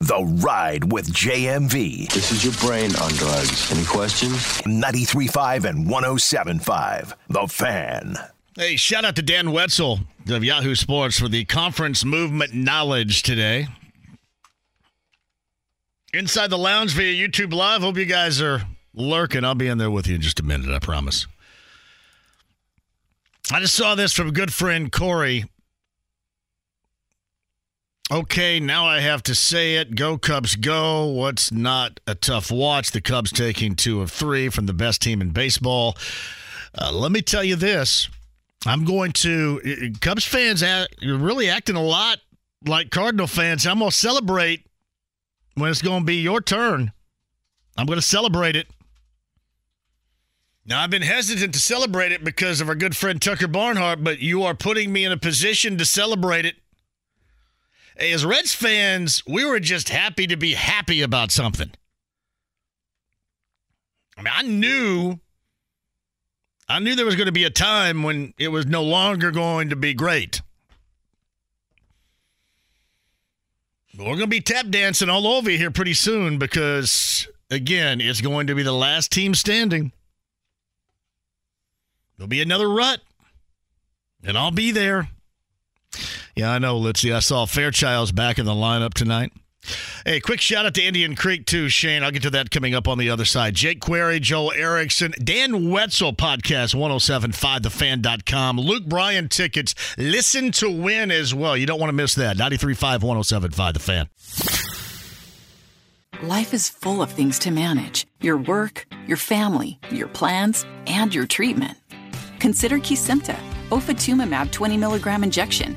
The Ride with JMV. This is your brain on drugs. Any questions? 93.5 and 107.5. The Fan. Hey, shout out to Dan Wetzel of Yahoo Sports for the conference movement knowledge today. Inside the lounge via YouTube Live. Hope you guys are lurking. I'll be in there with you in just a minute, I promise. I just saw this from a good friend Corey. Okay, now I have to say it. Go Cubs, go. What's not a tough watch? The Cubs taking two of three from the best team in baseball. Uh, let me tell you this. I'm going to, Cubs fans, you're really acting a lot like Cardinal fans. I'm going to celebrate when it's going to be your turn. I'm going to celebrate it. Now, I've been hesitant to celebrate it because of our good friend Tucker Barnhart, but you are putting me in a position to celebrate it. As Reds fans, we were just happy to be happy about something. I mean, I knew I knew there was going to be a time when it was no longer going to be great. We're going to be tap dancing all over here pretty soon because, again, it's going to be the last team standing. There'll be another rut, and I'll be there. Yeah, I know, Litzy. I saw Fairchild's back in the lineup tonight. Hey, quick shout out to Indian Creek, too, Shane. I'll get to that coming up on the other side. Jake Query, Joel Erickson, Dan Wetzel podcast, 1075thefan.com. Luke Bryan tickets. Listen to win as well. You don't want to miss that. 93.5, 1075 The Fan. Life is full of things to manage your work, your family, your plans, and your treatment. Consider Kesimpta, ofatumumab 20 milligram injection.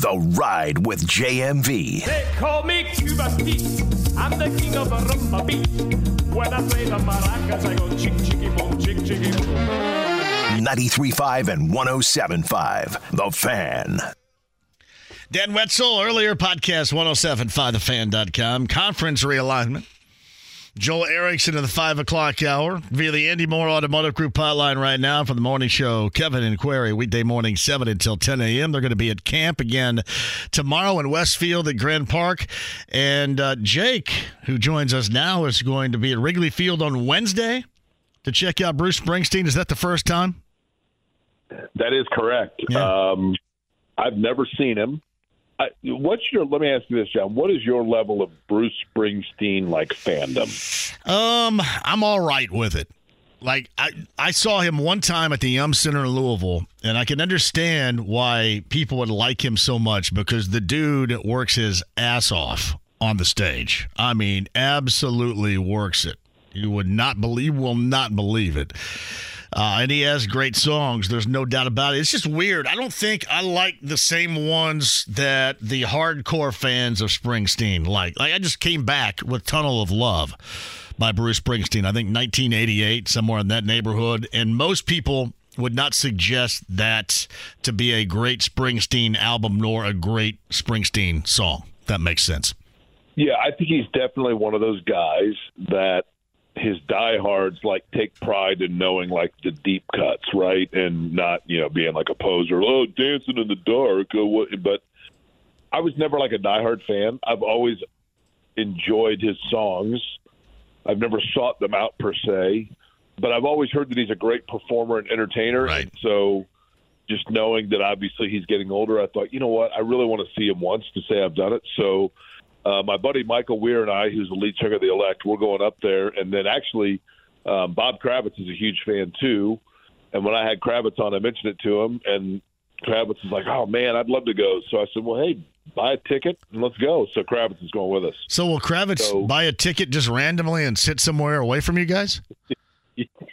The Ride with JMV. They call me Cuba Pete. I'm the king of a rumba beat. When I play the maracas, I go chick chicky boom, chick chicky boom. 93.5 and 107.5. The Fan. Dan Wetzel, earlier podcast 1075thefan.com. Conference realignment. Joel Erickson in the 5 o'clock hour via the Andy Mohr Automotive Group hotline right now for the morning show. Kevin and Query, weekday morning, 7 until 10 a.m. They're going to be at camp again tomorrow in Westfield at Grand Park. And uh, Jake, who joins us now, is going to be at Wrigley Field on Wednesday to check out Bruce Springsteen. Is that the first time? That is correct. Um, I've never seen him. What's your? Let me ask you this, John. What is your level of Bruce Springsteen like fandom? Um, I'm all right with it. Like I, I saw him one time at the Yum Center in Louisville, and I can understand why people would like him so much because the dude works his ass off on the stage. I mean, absolutely works it. You would not believe, will not believe it. Uh, and he has great songs. There's no doubt about it. It's just weird. I don't think I like the same ones that the hardcore fans of Springsteen like. Like I just came back with Tunnel of Love by Bruce Springsteen. I think 1988, somewhere in that neighborhood. And most people would not suggest that to be a great Springsteen album nor a great Springsteen song. That makes sense. Yeah, I think he's definitely one of those guys that his diehards like take pride in knowing like the deep cuts, right, and not you know being like a poser. Oh, dancing in the dark. Or what, but I was never like a diehard fan. I've always enjoyed his songs. I've never sought them out per se, but I've always heard that he's a great performer and entertainer. Right. So just knowing that obviously he's getting older, I thought, you know what, I really want to see him once to say I've done it. So uh, my buddy Michael Weir and I, who's the lead singer of the Elect, we're going up there, and then actually um, Bob Kravitz is a huge fan too. And when I had Kravitz on, I mentioned it to him, and Kravitz is like, "Oh man, I'd love to go." So I said, "Well, hey, buy a ticket and let's go." So Kravitz is going with us. So will Kravitz So- buy a ticket just randomly and sit somewhere away from you guys?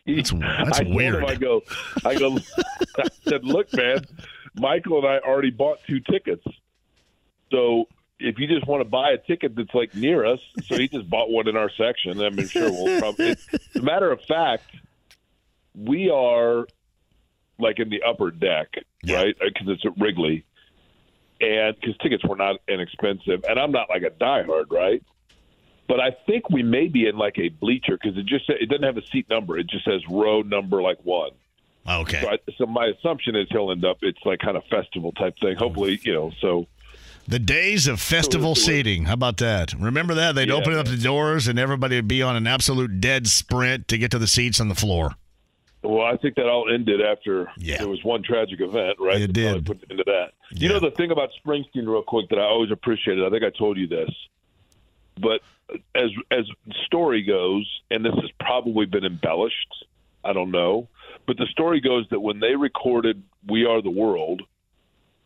That's, that's I weird. Him, I go, I go. I said, "Look, man, Michael and I already bought two tickets, so if you just want to buy a ticket that's like near us, so he just bought one in our section. I mean, sure, we'll probably. As a matter of fact, we are like in the upper deck, right? Uh, because it's at Wrigley, and because tickets were not inexpensive, and I'm not like a diehard, right? But I think we may be in like a bleacher because it just it doesn't have a seat number. It just says row number like one. Okay. So, I, so my assumption is he'll end up. It's like kind of festival type thing. Hopefully, you know. So The days of festival seating. How about that? Remember that? They'd Yeah, open up the doors and everybody would be on an absolute dead sprint to get to the seats on the floor. Well, I think that all ended after there was one tragic event, right? It did. Put into that. You know the thing about Springsteen, real quick, that I always appreciated. I think I told you this, but as as story goes, and this has probably been embellished. I don't know, but the story goes that when they recorded "We Are the World,"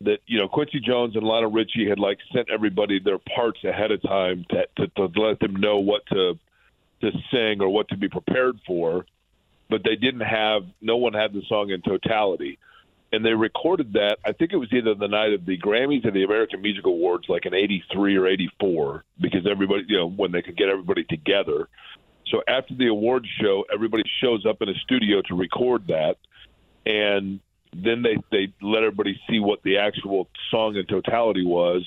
that you know Quincy Jones and Lionel Richie had like sent everybody their parts ahead of time to to, to let them know what to to sing or what to be prepared for but they didn't have no one had the song in totality. And they recorded that i think it was either the night of the grammys or the american music awards like in 83 or 84 because everybody you know when they could get everybody together. So after the awards show everybody shows up in a studio to record that and then they they let everybody see what the actual song in totality was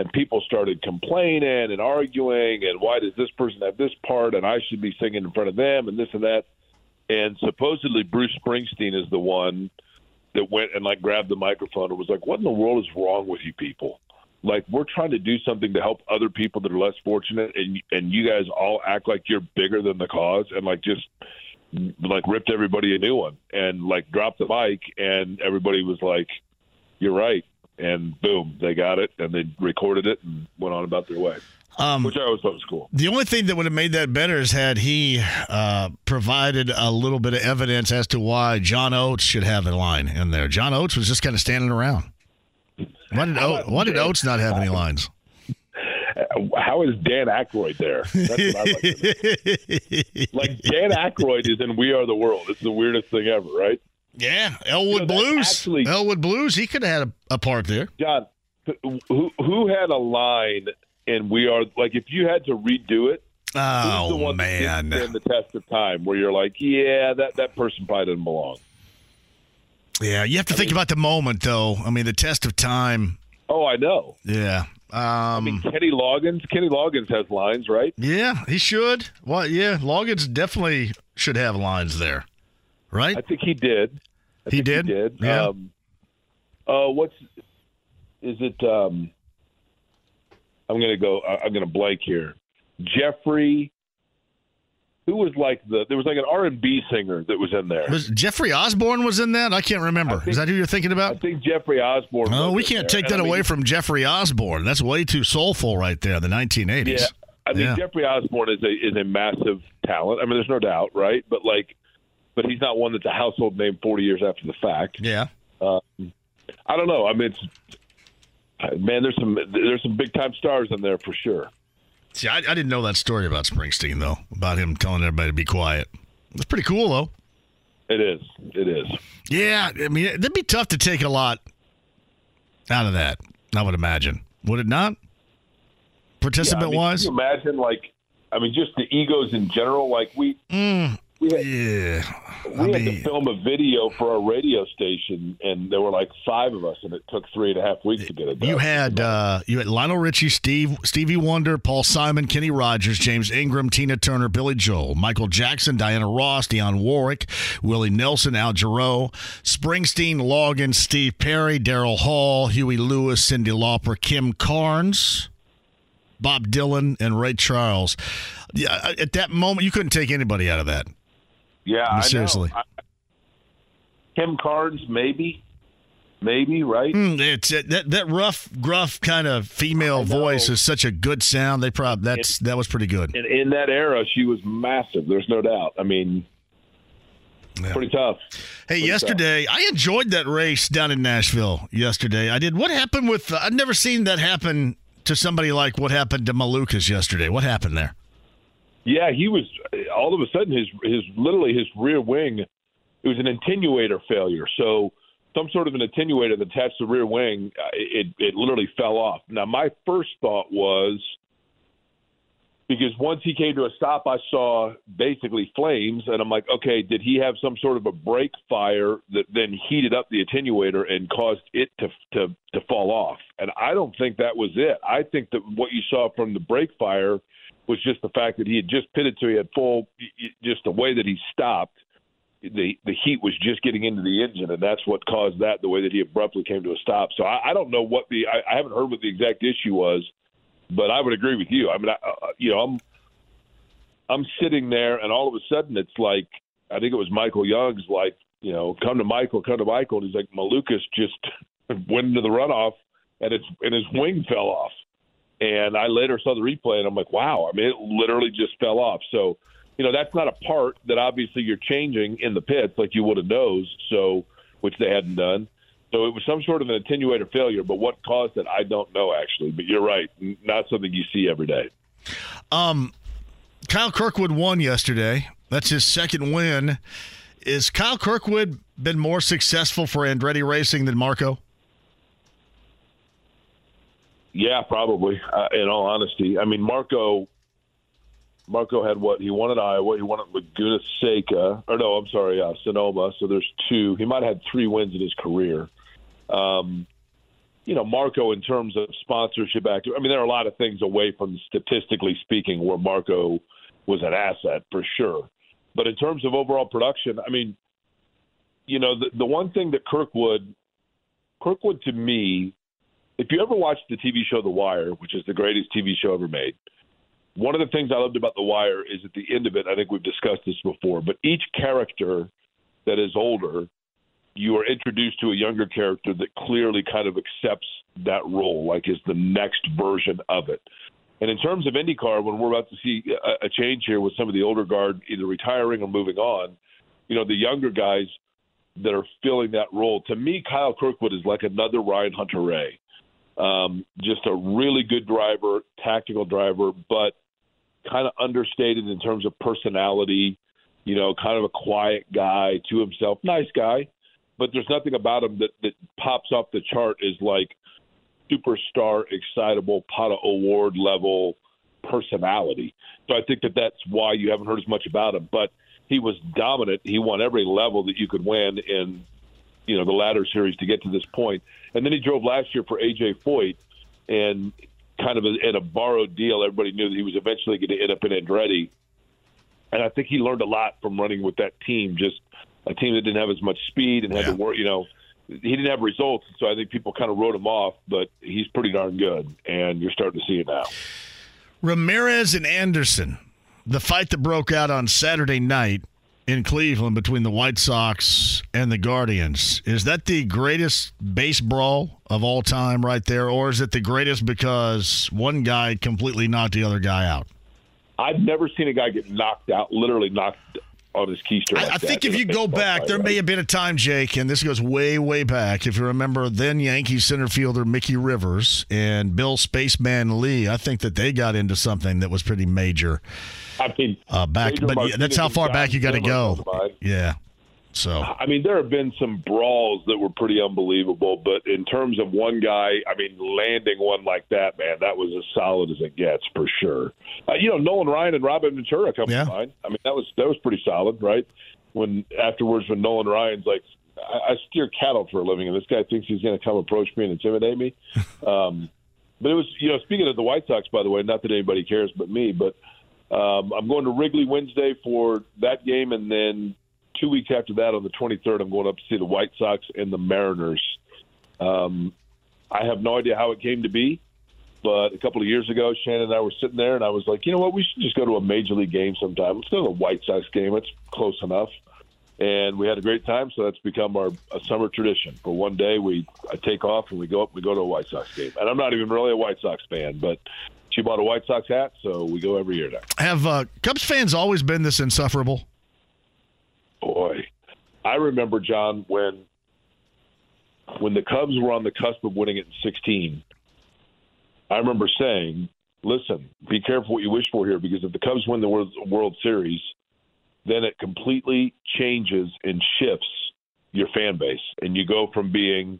and people started complaining and arguing, and why does this person have this part, and I should be singing in front of them, and this and that. And supposedly Bruce Springsteen is the one that went and like grabbed the microphone and was like, "What in the world is wrong with you people?" Like we're trying to do something to help other people that are less fortunate, and and you guys all act like you're bigger than the cause, and like just like ripped everybody a new one, and like dropped the mic, and everybody was like, "You're right," and boom, they got it, and they recorded it and went on about their way. Um, Which I always thought was cool. The only thing that would have made that better is had he uh, provided a little bit of evidence as to why John Oates should have a line in there. John Oates was just kind of standing around. Why did, o- why did Oates not have any lines? How is Dan Aykroyd there? That's what I like. to know. like Dan Aykroyd is in We Are the World. It's the weirdest thing ever, right? Yeah, Elwood You know, Blues. actually- Elwood Blues. He could have had a, a part there. John, who who had a line in We Are like if you had to redo it? who's the Oh one man, didn't the test of time where you're like, yeah, that that person probably doesn't belong. yeah. You have to think about the moment, though. I mean, the test of time. Oh, I know. Yeah. Um, I mean, Kenny Loggins. Kenny Loggins has lines, right? yeah, he should. Well, yeah, Loggins definitely should have lines there, right? I think he did. I He did? He did. Yeah. Um, uh, what's is it? Um, I'm going to go. I'm going to blank here. Jeffrey. Who was like the? There was like an R and B singer that was in there. Was Jeffrey Osborne was in that? I can't remember. Is that who you're thinking about? I think Jeffrey Osborne. Oh, was we can't take And that I mean, away from Jeffrey Osborne. That's way too soulful right there, the 1980s. Yeah, I mean Yeah. Jeffrey Osborne is a is a massive talent. I mean, there's no doubt, right? But like, but he's not one that's a household name 40 years after the fact. Yeah. Um, I don't know. I mean, it's man. There's some there's some big time stars in there for sure. See, I, I didn't know that story about Springsteen, though, about him telling everybody to be quiet. It's pretty cool, though. It is. It is. Yeah, I mean, it'd be tough to take a lot out of that, I would imagine. Would it not? Participant wise? Can you imagine, like, I mean, just the egos in general. Like we Mm, we had, yeah. we had to film a video for our radio station, and there were like five of us, and it took three and a half weeks to get it done. You had uh, you had Lionel Richie, Steve, Stevie Wonder, Paul Simon, Kenny Rogers, James Ingram, Tina Turner, Billy Joel, Michael Jackson, Diana Ross, Dionne Warwick, Willie Nelson, Al Jarreau, Springsteen, Logan, Steve Perry, Daryl Hall, Huey Lewis, Cyndi Lauper, Kim Carnes, Bob Dylan, and Ray Charles. Yeah, at that moment, you couldn't take anybody out of that. Yeah, I know. Seriously. I- Kim Carnes, maybe, maybe right. Mm, it's it, that that rough, gruff kind of female voice is such a good sound. They probably that's that was pretty good. And in that era, she was massive. There's no doubt. I mean, pretty tough. Hey, Pretty yesterday I enjoyed that race down in Nashville. Yesterday I did. What happened with? Uh, I've never seen that happen to somebody like what happened to Malukas yesterday. What happened there? Yeah, he was all of a sudden his his literally his rear wing. It was an attenuator failure. So some sort of an attenuator that attached the rear wing. uh, It it literally fell off. Now my first thought was because once he came to a stop, I saw basically flames, and I'm like, okay, did he have some sort of a brake fire that then heated up the attenuator and caused it to to to fall off? And I don't think that was it. I think that what you saw from the brake fire was just the fact that he had just pitted, so he had full, just the way that he stopped. The the heat was just getting into the engine, and that's what caused that. The way that he abruptly came to a stop. So I, I don't know what the I, I haven't heard what the exact issue was, but I would agree with you. I mean, I, uh, you know, I'm I'm sitting there, and all of a sudden, it's like I think it was Michael Young's like, you know, come to Michael, come to Michael. And he's like, Malukas just went into the runoff, and it's and his wing fell off. And I later saw the replay, and I'm like, wow. I mean, it literally just fell off. So, you know, that's not a part that obviously you're changing in the pits like you would a nose. So, which they hadn't done. So it was some sort of an attenuator failure, but what caused it, I don't know actually. But you're right, not something you see every day. Um, Kyle Kirkwood won yesterday. That's his second win. Is Kyle Kirkwood been more successful for Andretti Racing than Marco? Yeah, probably. Uh, in all honesty, I mean Marco. Marco had what he won at Iowa. He won at Laguna Seca, or no, I'm sorry, uh, Sonoma. So there's two. He might have had three wins in his career. Um, you know, Marco in terms of sponsorship. I mean, there are a lot of things away from statistically speaking where Marco was an asset for sure. But in terms of overall production, I mean, you know, the, the one thing that Kirkwood, Kirkwood to me, if you ever watched the TV show The Wire, which is the greatest TV show ever made, one of the things I loved about The Wire is at the end of it, I think we've discussed this before, but each character that is older, you are introduced to a younger character that clearly kind of accepts that role, like is the next version of it. And in terms of IndyCar, when we're about to see a, change here with some of the older guard either retiring or moving on, you know, the younger guys that are filling that role, to me, Kyle Kirkwood is like another Ryan Hunter-Reay. Um, just a really good driver, tactical driver, but kind of understated in terms of personality. You know, kind of a quiet guy to himself, nice guy, but there's nothing about him that that pops off the chart as like superstar, excitable, Pata Award level personality. So I think that that's why you haven't heard as much about him. But he was dominant. He won every level that you could win in, you know, the ladder series to get to this point. And then he drove last year for AJ Foyt, and kind of in a borrowed deal. Everybody knew that he was eventually going to end up in Andretti. And I think he learned a lot from running with that team. Just a team that didn't have as much speed and had to work. You know, he didn't have results, so I think people kind of wrote him off. But he's pretty darn good, and you're starting to see it now. Ramirez and Anderson, the fight that broke out on Saturday night in Cleveland between the White Sox and the Guardians. Is that the greatest base brawl of all time right there, or is it the greatest because one guy completely knocked the other guy out? I've never seen a guy get knocked out, literally knocked on his keister. I, like I think if you go back, there right? may have been a time, Jake, and this goes way, way back. If you remember, then Yankees center fielder Mickey Rivers and Bill Spaceman Lee, I think that they got into something that was pretty major. I mean, uh, back, but Martinez that's how far back you got to go. come to mind. Yeah. So I mean, there have been some brawls that were pretty unbelievable, but in terms of one guy, I mean, landing one like that, man, that was as solid as it gets for sure. Uh, you know, Nolan Ryan and Robin Ventura come Yeah. to mind. I mean, that was that was pretty solid, right? When afterwards, when Nolan Ryan's like, I, I steer cattle for a living, and this guy thinks he's going to come approach me and intimidate me. um, but it was, you know, speaking of the White Sox, by the way, not that anybody cares but me, but um, I'm going to Wrigley Wednesday for that game, and then two weeks after that, on the 23rd, I'm going up to see the White Sox and the Mariners. Um, I have no idea how it came to be, but a couple of years ago, Shannon and I were sitting there, and I was like, you know what, we should just go to a major league game sometime. Let's go to a White Sox game. It's close enough. And we had a great time, so that's become our a summer tradition. For one day, we I take off and we go up, we go to a White Sox game. And I'm not even really a White Sox fan, but she bought a White Sox hat, so we go every year now. have uh, Cubs fans always been this insufferable? I remember John when when the Cubs were on the cusp of winning it in 16. I remember saying, "Listen, be careful what you wish for here, because if the Cubs win the World, World Series, then it completely changes and shifts your fan base, and you go from being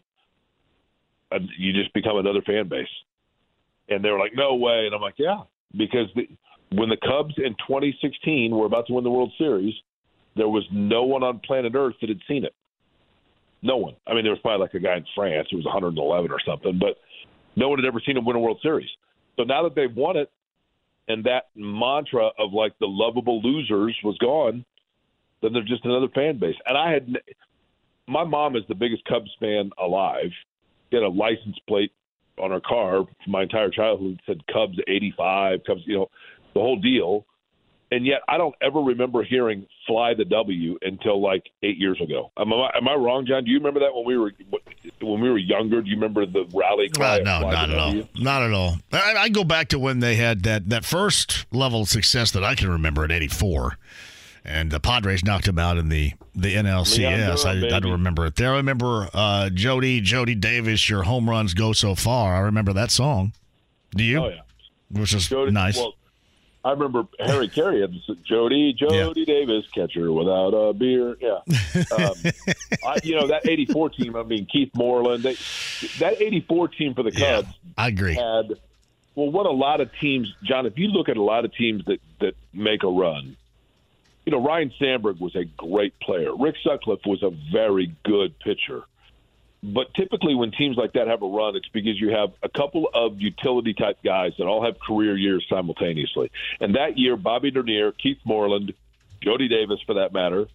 a, you just become another fan base." And they were like, "No way!" And I'm like, "Yeah," because the, when the Cubs in 2016 were about to win the World Series, there was no one on planet Earth that had seen it. No one. I mean, there was probably like a guy in France who was 111 or something, but no one had ever seen him win a World Series. So now that they've won it, and that mantra of like the lovable losers was gone, then they're just another fan base. And I had, my mom is the biggest Cubs fan alive. She had a license plate on her car for my entire childhood that said Cubs 85, Cubs, you know, the whole deal and yet I don't ever remember hearing "Fly the W" until like eight years ago. Am I, am I wrong, John? Do you remember that when we were when we were younger? Do you remember the rally cry? Uh, no, "Fly not at all. Not at all. I, I go back to when they had that, that first level of success that I can remember at 84. And the Padres knocked them out in the, the NLCS. Leon I, I don't remember it there. I remember uh, Jody, Jody Davis, Your Home Runs Go So Far. I remember that song. Do you? Oh yeah, Which is Jody, nice. Well, I remember Harry Caray had Jody Jody Davis catcher without a beer. Yeah, um, I, you know that '84 team. I mean Keith Moreland. They, that '84 team for the Cubs. I agree. had well what a lot of teams john if you look at a lot of teams that that make a run you know ryne sandberg was a great player rick sutcliffe was a very good pitcher but typically when teams like that have a run, it's because you have a couple of utility type guys that all have career years simultaneously. And that year, Bobby Dernier, Keith Moreland, Jody Davis, for that matter,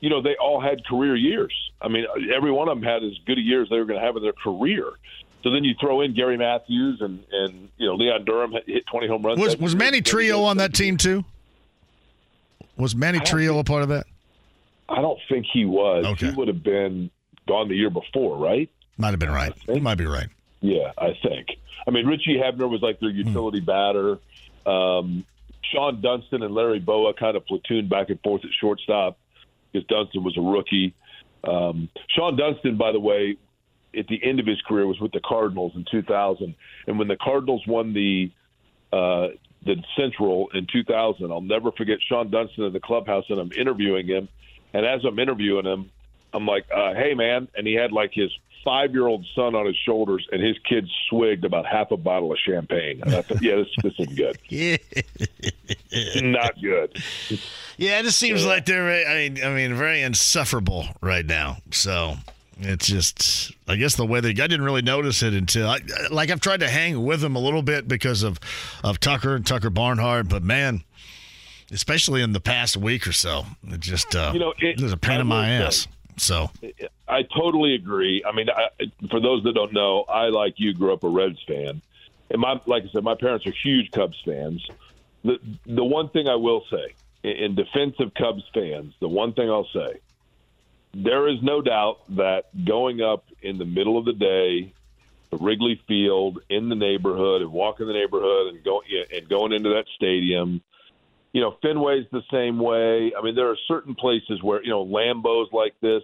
you know, they all had career years. I mean, every one of them had as good a year as they were going to have in their career. So then you throw in Gary Matthews and and you know Leon Durham hit 20 home runs. Was was. Manny Trillo on that team too? Was Manny Trillo a part of that? I don't think he was. Okay. He would have been gone the year before, right? Might have been right. You might be right. Yeah, I think. I mean, Richie Hebner was like their utility batter. Um, Shawon Dunston and Larry Bowa kind of platooned back and forth at shortstop because Dunston was a rookie. Um, Shawon Dunston, by the way, at the end of his career was with the Cardinals in 2000, and when the Cardinals won the uh, the Central in 2000, I'll never forget Shawon Dunston in the clubhouse, and I'm interviewing him, and as I'm interviewing him, I'm like, uh, "Hey, man!" And he had like his five year old son on his shoulders, and his kid swigged about half a bottle of champagne. And I thought, "Yeah, this this isn't good. Not good." Yeah, it just seems like they're. I mean, I mean, very insufferable right now. So it's just, I guess the way they. I didn't really notice it until, I, like, I've tried to hang with them a little bit because of of Tucker and Tucker Barnhart, but man, especially in the past week or so, it just uh, You know, it- there's a pain in my will say- ass. So I totally agree. I mean, I, for those that don't know, I like you grew up a Reds fan, and my like I said, my parents are huge Cubs fans. The the one thing I will say in, defense of Cubs fans, the one thing I'll say, there is no doubt that going up in the middle of the day, to Wrigley Field in the neighborhood and walking the neighborhood and going and going into that stadium you know, Fenway's the same way. I mean, there are certain places where, you know, Lambeau's like this.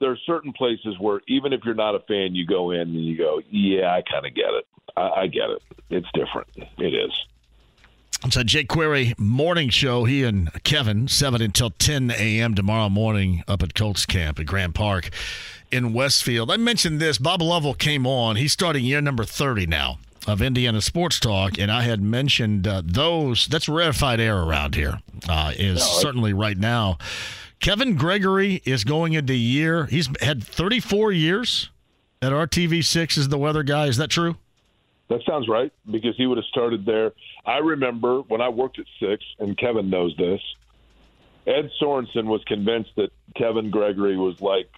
There are certain places where even if you're not a fan, you go in and you go, yeah, I kind of get it. I, I get it. It's different. It is. It's a Jake Query morning show. He and Kevin, 7 until 10 a.m. tomorrow morning up at Colts Camp at Grand Park in Westfield. I mentioned this. Bob Lovell came on. He's starting year number 30 now of Indiana Sports Talk, and I had mentioned uh, those. That's rarefied air around here, uh, is certainly right now. Kevin Gregory is going into year, he's had 34 years at RTV6 as the weather guy. Is that true? That sounds right because he would have started there. I remember when I worked at six, and Kevin knows this. Ed Sorensen was convinced that Kevin Gregory was like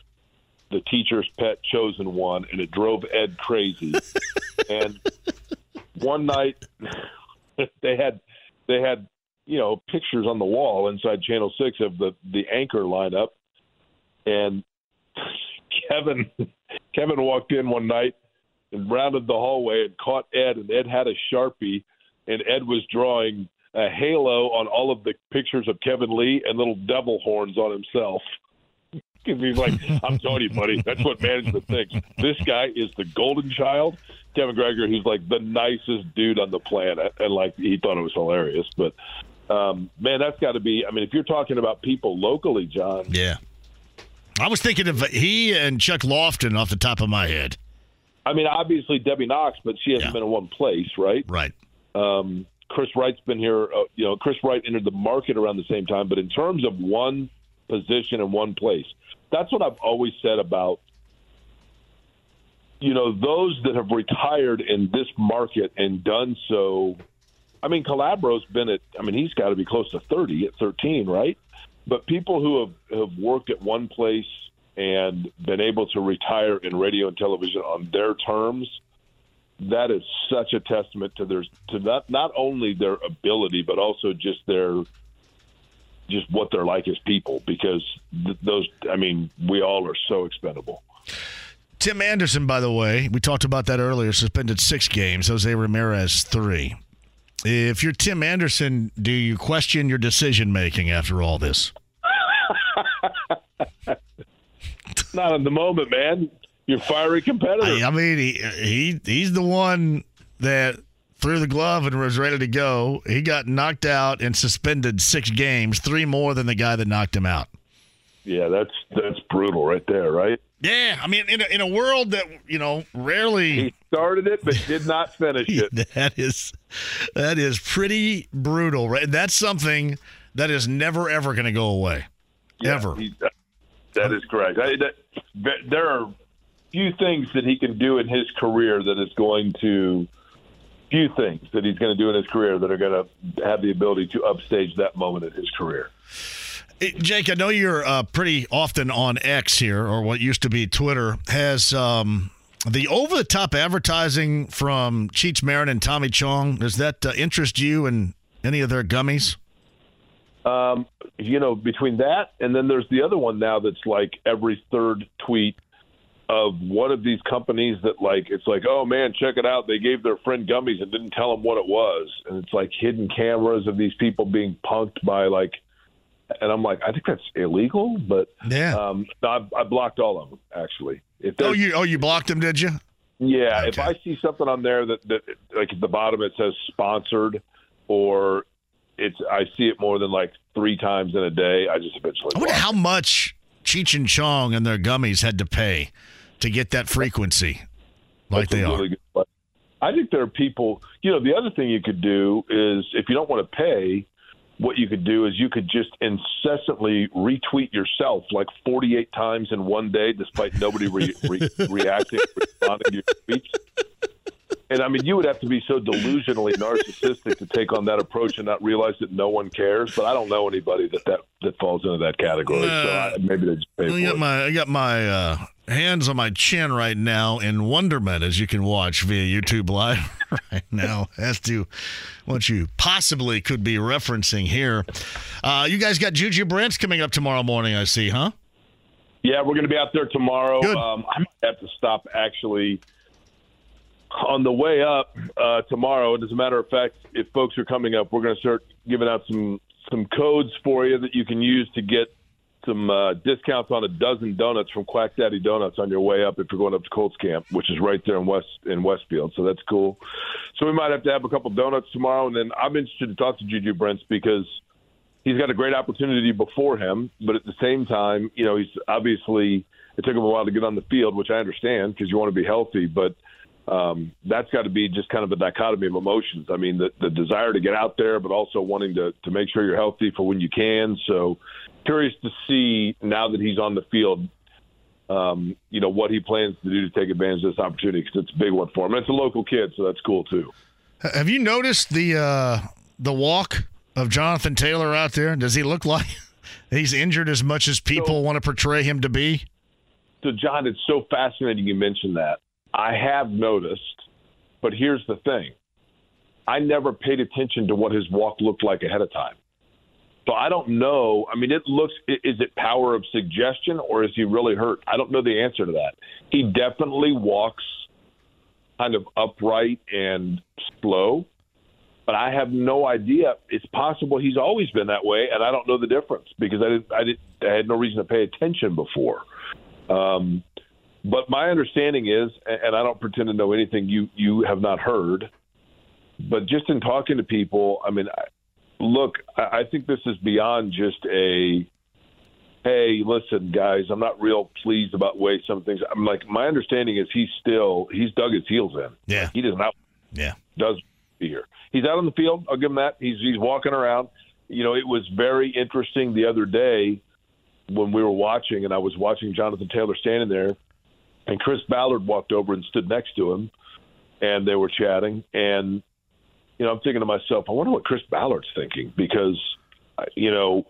the teacher's pet chosen one, and it drove Ed crazy. and one night, they had they had you know pictures on the wall inside Channel Six of the the anchor lineup, and Kevin Kevin walked in one night and rounded the hallway and caught Ed, and Ed had a sharpie, and Ed was drawing a halo on all of the pictures of Kevin Lee and little devil horns on himself. He's like, I'm telling you, buddy, that's what management thinks. This guy is the golden child. Kevin Gregory, he's like the nicest dude on the planet, and like he thought it was hilarious. But um, man, that's got to be. I mean, if you're talking about people locally, John, Yeah. I was thinking of he and Chuck Lofton off the top of my head. I mean, obviously Debbie Knox, but she hasn't been in one place, right? Right. Um, Chris Wright's been here. Uh, you know, Chris Wright entered the market around the same time, but in terms of one position and one place, that's what I've always said about. You know, those that have retired in this market and done so. I mean, Calabro's been at. I mean, he's got to be close to thirty at thirteen, right? But people who have, have worked at one place and been able to retire in radio and television on their terms, that is such a testament to their to not not only their ability but also just their just what they're like as people because th- those I mean we all are so expendable. Tim Anderson, by the way, we talked about that earlier, suspended six games. Jose Ramirez, three. If you're Tim Anderson, do you question your decision making after all this? Not in the moment, man. You're fiery competitor. I, I mean, he, he he's the one that threw the glove and was ready to go. He got knocked out and suspended six games, three more than the guy that knocked him out. Yeah, that's that's brutal right there, right? Yeah, I mean, in a, in a world that you know rarely he started it but did not finish it. that is that is pretty brutal, right? That's something that is never ever going to go away, ever. He- uh, that is correct. I, that, there are few things that he can do in his career that is going to few things that he's going to do in his career that are going to have the ability to upstage that moment in his career. Jake, I know you're uh, pretty often on X here, or what used to be Twitter. Has um, the over-the-top advertising from Cheech Marin and Tommy Chong does that uh, interest you in any of their gummies? Um, you know, between that and then there's the other one now that's like every third tweet of one of these companies that like it's like, oh man, check it out. They gave their friend gummies and didn't tell them what it was, and it's like hidden cameras of these people being punked by like, and I'm like, I think that's illegal, but yeah, um, I, I blocked all of them actually. If Oh, you oh you blocked them, did you? yeah, if I see something on there that, that like at the bottom it says sponsored or it's I see it more than like three times in a day, I just eventually I wonder how much Cheech and Chong and their gummies had to pay to get that frequency like That's they are. really. I think there are people. You know, the other thing you could do is if you don't want to pay, what you could do is you could just incessantly retweet yourself like 48 times in one day, despite nobody re- re- reacting, responding to your tweets. And I mean, you would have to be so delusionally narcissistic to take on that approach and not realize that no one cares. But I don't know anybody that that, that falls into that category. so I, maybe they just pay for I it. got my I got my uh, hands on my chin right now in wonderment, as you can watch via YouTube Live right now, as to what you possibly could be referencing here. Uh, you guys got Juju Brents coming up tomorrow morning, I see, huh? Yeah, we're going to be out there tomorrow. Um, I might have to stop actually on the way up uh, tomorrow. And as a matter of fact, if folks are coming up, we're going to start giving out some some codes for you that you can use to get some uh, discounts on a dozen donuts from Quack Daddy Donuts on your way up if you're going up to Colts Camp, which is right there in West in Westfield. So that's cool. So we might have to have a couple donuts tomorrow, and then I'm interested to talk to Juju Brents because he's got a great opportunity before him, but at the same time, you know, he's obviously it took him a while to get on the field, which I understand because you want to be healthy, but um, that's got to be just kind of a dichotomy of emotions. I mean, the, the desire to get out there, but also wanting to to make sure you're healthy for when you can. So, curious to see now that he's on the field, um, you know, what he plans to do to take advantage of this opportunity because it's a big one for him. And it's a local kid, so that's cool too. Have you noticed the uh, the walk of Jonathan Taylor out there? Does he look like he's injured as much as people want to portray him to be? So, John, it's so fascinating you mentioned that. I have noticed, but here's the thing I never paid attention to what his walk looked like ahead of time. So I don't know. I mean, it looks, is it power of suggestion or is he really hurt? I don't know the answer to that. He definitely walks kind of upright and slow, but I have no idea. It's possible he's always been that way, and I don't know the difference because I didn't, I didn't, I had no reason to pay attention before. Um, but my understanding is, and I don't pretend to know anything you you have not heard, but just in talking to people, I mean, look, I think this is beyond just a, hey, listen, guys, I'm not real pleased about the way some things. I'm like, my understanding is he's still he's dug his heels in. Yeah, he does not. Yeah, does be here. He's out on the field. I'll give him that. He's he's walking around. You know, it was very interesting the other day when we were watching, and I was watching Jonathan Taylor standing there, and Chris Ballard walked over and stood next to him, and they were chatting. And you know, I'm thinking to myself, I wonder what Chris Ballard's thinking because, uh, you know,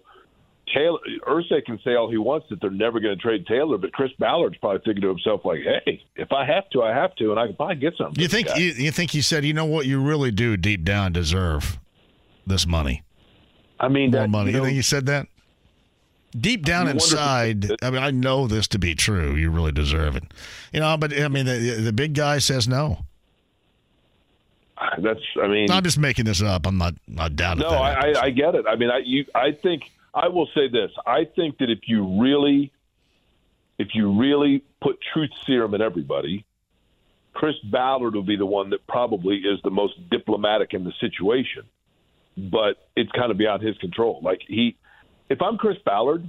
Taylor Irsay can say all he wants that they're never going to trade Taylor, but Chris Ballard's probably thinking to himself like, hey, if I have to, I have to, and I can probably get something. You think you, you think he said, you know what, you really do deep down deserve this money. I mean, more that- money. you You, think he said that? Deep down inside, I mean, I know this to be true. You really deserve it, you know. But I mean, the, the big guy says no. Ah, that's, I mean, I'm just making this up. I'm not, not doubting. No. I, I, I get it. I mean, I you, I think I will say this. I think that if you really, if you really put truth serum in everybody, Chris Ballard will be the one that probably is the most diplomatic in the situation. But it's kind of beyond his control. Like he, if I'm Chris Ballard,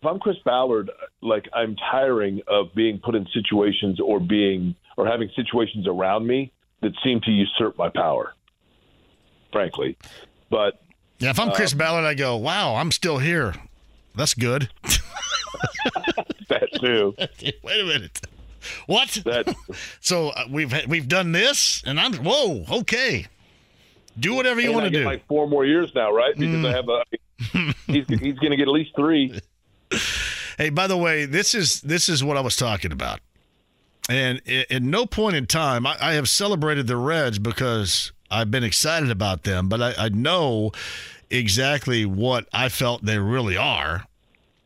if I'm Chris Ballard, like I'm tiring of being put in situations or being or having situations around me that seem to usurp my power. Frankly, but Yeah, if I'm Chris um, Ballard, I go, wow, I'm still here. That's good. that too. Wait a minute. What? That so uh, we've we've done this, and I'm whoa. Okay, do whatever you want to do. Like four more years now, right? Hmm. Because I have a. he's he's going to get at least three. Hey, by the way, this is this is what I was talking about, and at no point in time I, I have celebrated the Reds because I've been excited about them, but I, I know exactly what I felt they really are.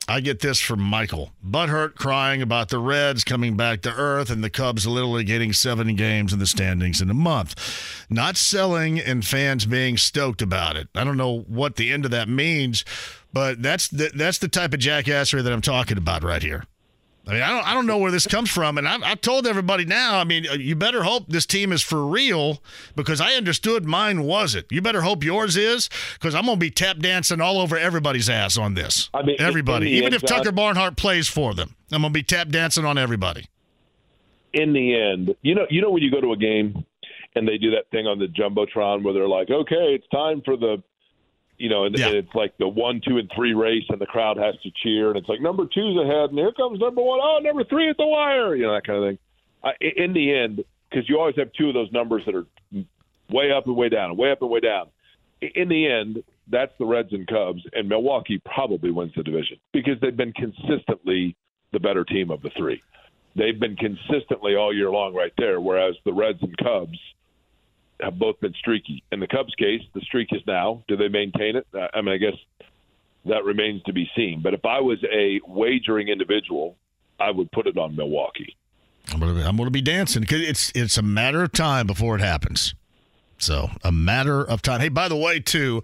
I get this from Michael. Butthurt crying about the Reds coming back to earth and the Cubs literally getting seven games in the standings in a month. Not selling and fans being stoked about it. I don't know what the end of that means, but that's the, that's the type of jackassery that I'm talking about right here. I mean, I don't, I don't know where this comes from, and I, I told everybody now. I mean, uh, you better hope this team is for real because I understood mine wasn't. You better hope yours is because I'm going to be tap dancing all over everybody's ass on this. I mean, everybody, even end, if Tucker Barnhart plays for them, I'm going to be tap dancing on everybody. in the end, you know, you know when you go to a game and they do that thing on the jumbotron where they're like, "Okay, it's time for the," you know, and, and it's like the one, two, and three race, and the crowd has to cheer, and it's like number two's ahead, and here comes number one. Oh, number three at the wire, you know that kind of thing. I, in the end, because you always have two of those numbers that are way up and way down, way up and way down. In the end, that's the Reds and Cubs, and Milwaukee probably wins the division because they've been consistently the better team of the three. They've been consistently all year long right there, whereas the Reds and Cubs have both been streaky. In the Cubs' case, the streak is now. Do they maintain it? I mean, I guess that remains to be seen. But if I was a wagering individual, I would put it on Milwaukee. I'm going to I'm going to be dancing because it's it's a matter of time before it happens. So a matter of time. Hey, by the way, too,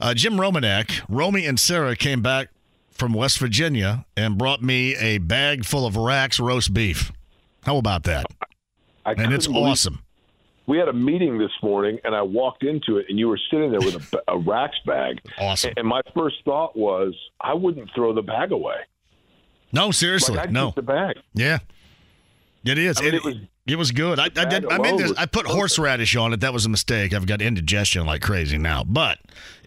uh, Jim Romanek, Romy and Sarah came back from West Virginia and brought me a bag full of Rax roast beef. How about that? I and it's awesome. We had a meeting this morning, and I walked into it, and you were sitting there with a, a Rax bag. Awesome. And my first thought was, I wouldn't throw the bag away. No, seriously, Like, no. the bag. Yeah, it is. I mean, it, it was- it was good. I, I did. I made this. I put perfect. horseradish on it. That was a mistake. I've got indigestion like crazy now, but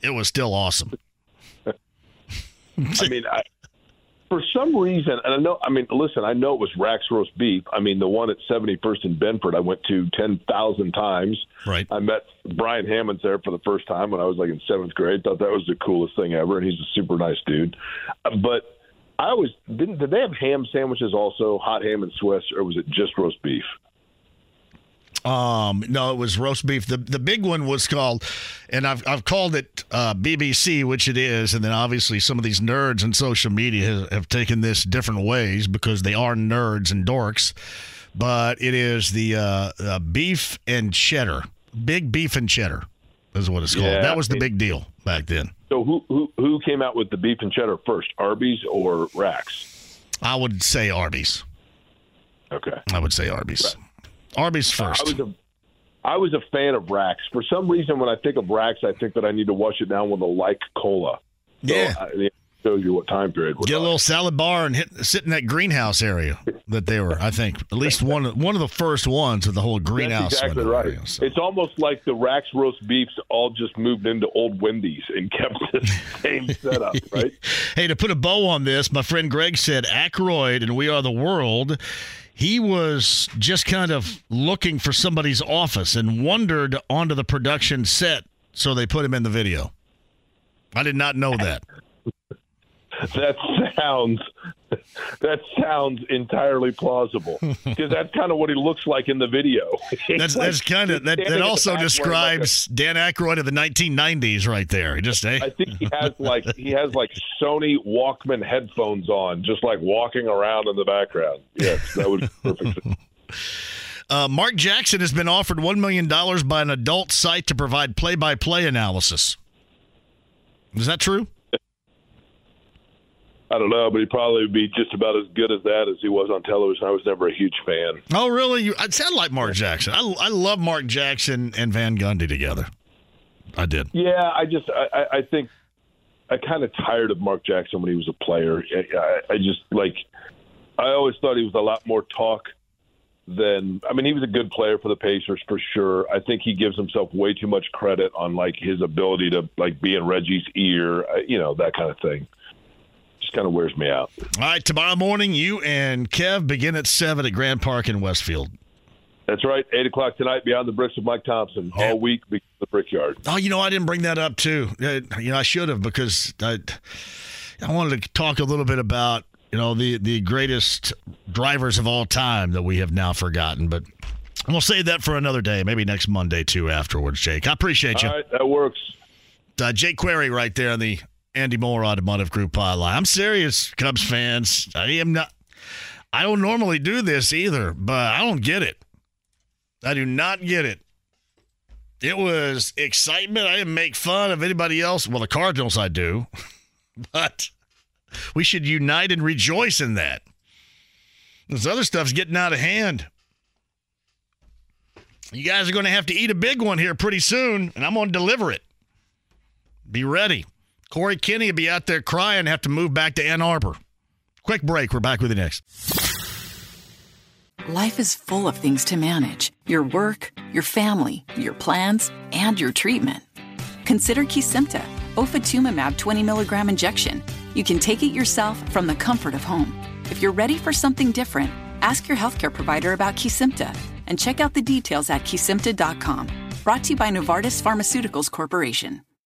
it was still awesome. I mean, I, for some reason, and I know, I mean, listen, I know it was Rax roast beef. I mean, the one at 71st in Binford, I went to 10,000 times. Right. I met Brian Hammonds there for the first time when I was like in seventh grade. Thought that was the coolest thing ever, and he's a super nice dude. Uh, But I always didn't. Did they have ham sandwiches also, hot ham and Swiss, or was it just roast beef? Um, no, it was roast beef. The the big one was called, and I've I've called it uh, BBC, which it is, and then obviously some of these nerds on social media have, have taken this different ways because they are nerds and dorks. But it is the uh, uh, beef and cheddar, big beef and cheddar, is what it's called. Yeah, that was the big deal back then. So who who who came out with the beef and cheddar first, Arby's or Rax? I would say Arby's. Okay. I would say Arby's. Arby's first. I was a I was a fan of Rax. For some reason, when I think of Rax, I think that I need to wash it down with a like cola. So Yeah. I, it shows you what time period. Get a little salad bar and hit, sit in that greenhouse area that they were. I think at least one of- one of the first ones of the whole greenhouse. That's exactly right. area, so. It's almost like the Rax roast beefs all just moved into old Wendy's and kept the same setup, right? Hey, to put a bow on this, my friend Greg said Aykroyd and We Are the World. He was just kind of looking for somebody's office and wandered onto the production set, so they put him in the video. I did not know that. That sounds that sounds entirely plausible because that's kind of what he looks like in the video. That's that's kind of that. That also describes Dan Aykroyd of the 1990s, right there. He just eh? I think he has like he has like Sony Walkman headphones on, just like walking around in the background. Yes, that was perfect. Uh, Mark Jackson has been offered $1 million by an adult site to provide play by play analysis. Is that true? I don't know, but he probably would be just about as good as that as he was on television. I was never a huge fan. Oh, really? You, I sound like Mark Jackson. I, I love Mark Jackson and Van Gundy together. I did. Yeah, I just I, I- think I kind of tired of Mark Jackson when he was a player. I, I, I just like I always thought he was a lot more talk than I mean he was a good player for the Pacers for sure. I think he gives himself way too much credit on like his ability to like be in Reggie's ear, uh, you know that kind of thing. Kind of wears me out. All right, tomorrow morning, you and Kev begin at 7 at Grand Park in Westfield. That's right. Eight o'clock tonight. Beyond the bricks with Mike Thompson. All week. Be the Brickyard. Oh, you know, I didn't bring that up too. Uh, you know, I should have because I, I wanted to talk a little bit about you know the the greatest drivers of all time that we have now forgotten. But we'll save that for another day, maybe next Monday too. Afterwards, Jake. I appreciate you. All right, that works. Uh, Jake Query right there on the Andy Mohr Automotive Group hotline. I'm serious, Cubs fans. I am not. I don't normally do this either, but I don't get it. I do not get it. It was excitement. I didn't make fun of anybody else. Well, the Cardinals I do, but we should unite and rejoice in that. This other stuff's getting out of hand. You guys are going to have to eat a big one here pretty soon, and I'm going to deliver it. Be ready. Corey Kinney would be out there crying, and have to move back to Ann Arbor. Quick break. We're back with you next. Life is full of things to manage your work, your family, your plans, and your treatment. Consider Kesimpta, ofatumumab 20 milligram injection. You can take it yourself from the comfort of home. If you're ready for something different, ask your healthcare provider about Kesimpta and check out the details at kesimpta.com. Brought to you by Novartis Pharmaceuticals Corporation.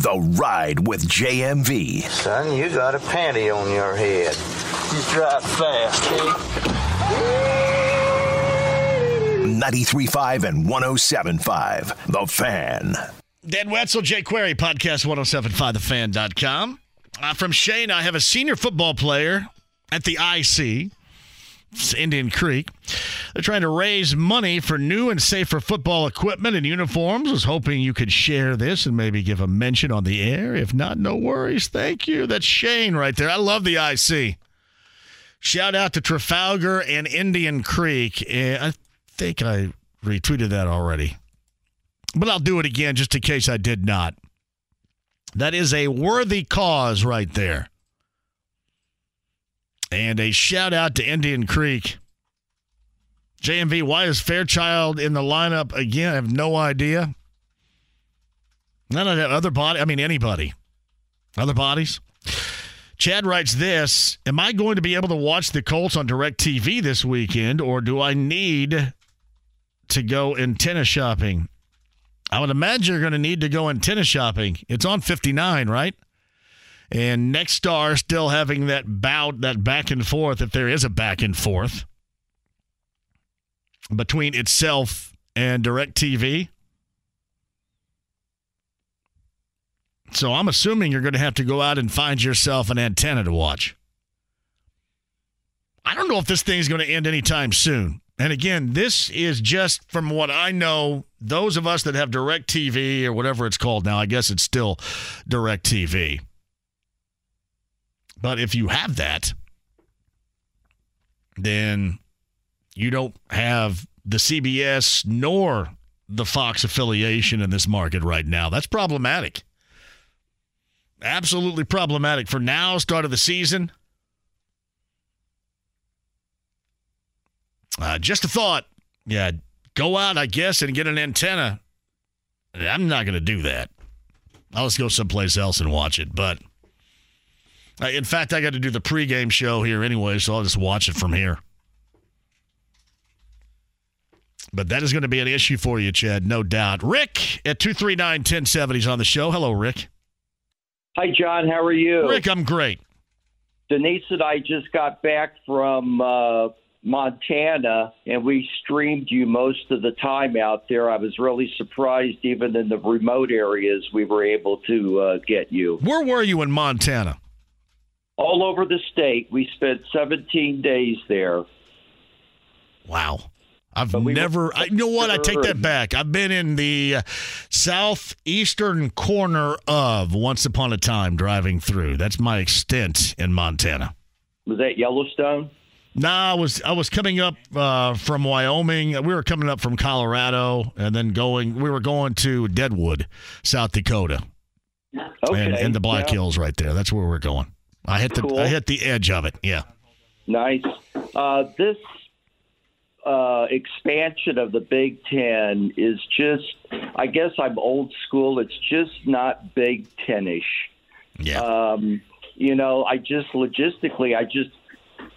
The Ride with JMV. Son, you got a panty on your head. You drive fast, eh? 93.5 and 107.5. The Fan. Dan Wetzel, Jay Query, podcast 1075thefan.com. Uh, from Shane, I have a senior football player at the IC. Indian Creek. They're trying to raise money for new and safer football equipment and uniforms. Was hoping you could share this and maybe give a mention on the air. If not, no worries. Thank you. That's Shane right there. I love the IC. Shout out to Trafalgar and Indian Creek. Eh, I think I retweeted that already, but I'll do it again just in case I did not. That is a worthy cause right there. And a shout out to Indian Creek. JMV, why is Fairchild in the lineup again? I have no idea. None of that other body. I mean, anybody. Other bodies. Chad writes this Am I going to be able to watch the Colts on DirecTV this weekend, or do I need to go antenna shopping? I would imagine you're going to need to go antenna shopping. It's on 59, right? And Nexstar still having that bout, that back and forth, if there is a back and forth between itself and DirecTV. So I'm assuming you're going to have to go out and find yourself an antenna to watch. I don't know if this thing's going to end anytime soon. And again, this is just from what I know, those of us that have DirecTV or whatever it's called now, I guess it's still DirecTV. But if you have that, then you don't have the CBS nor the Fox affiliation in this market right now. That's problematic. Absolutely problematic for now, start of the season. Uh, just a thought. Yeah, go out, I guess, and get an antenna. I'm not going to do that. I'll just go someplace else and watch it. But in fact, I got to do the pregame show here anyway, so I'll just watch it from here. But that is going to be an issue for you, Chad, no doubt. Rick at 239 1070 is on the show. Hello, Rick. Hi, John. How are you? Rick, I'm great. Denise and I just got back from uh, Montana, and we streamed you most of the time out there. I was really surprised, even in the remote areas, we were able to uh, get you. Where were you in Montana? All over the state. We spent 17 days there. Wow. I've never. I, you know what? I take that back. I've been in the southeastern corner of Once Upon a Time driving through. That's my extent in Montana. Was that Yellowstone? Nah, I was I was coming up uh, from Wyoming. We were coming up from Colorado, and then going. We were going to Deadwood, South Dakota, Okay. and, and the Black yeah. Hills right there. That's where we're going. I hit the Cool. I hit the edge of it. Yeah. Nice. Uh, this uh, expansion of the Big Ten is just, I guess I'm old school. It's just not Big Ten-ish. Yeah. Um, you know, I just logistically, I just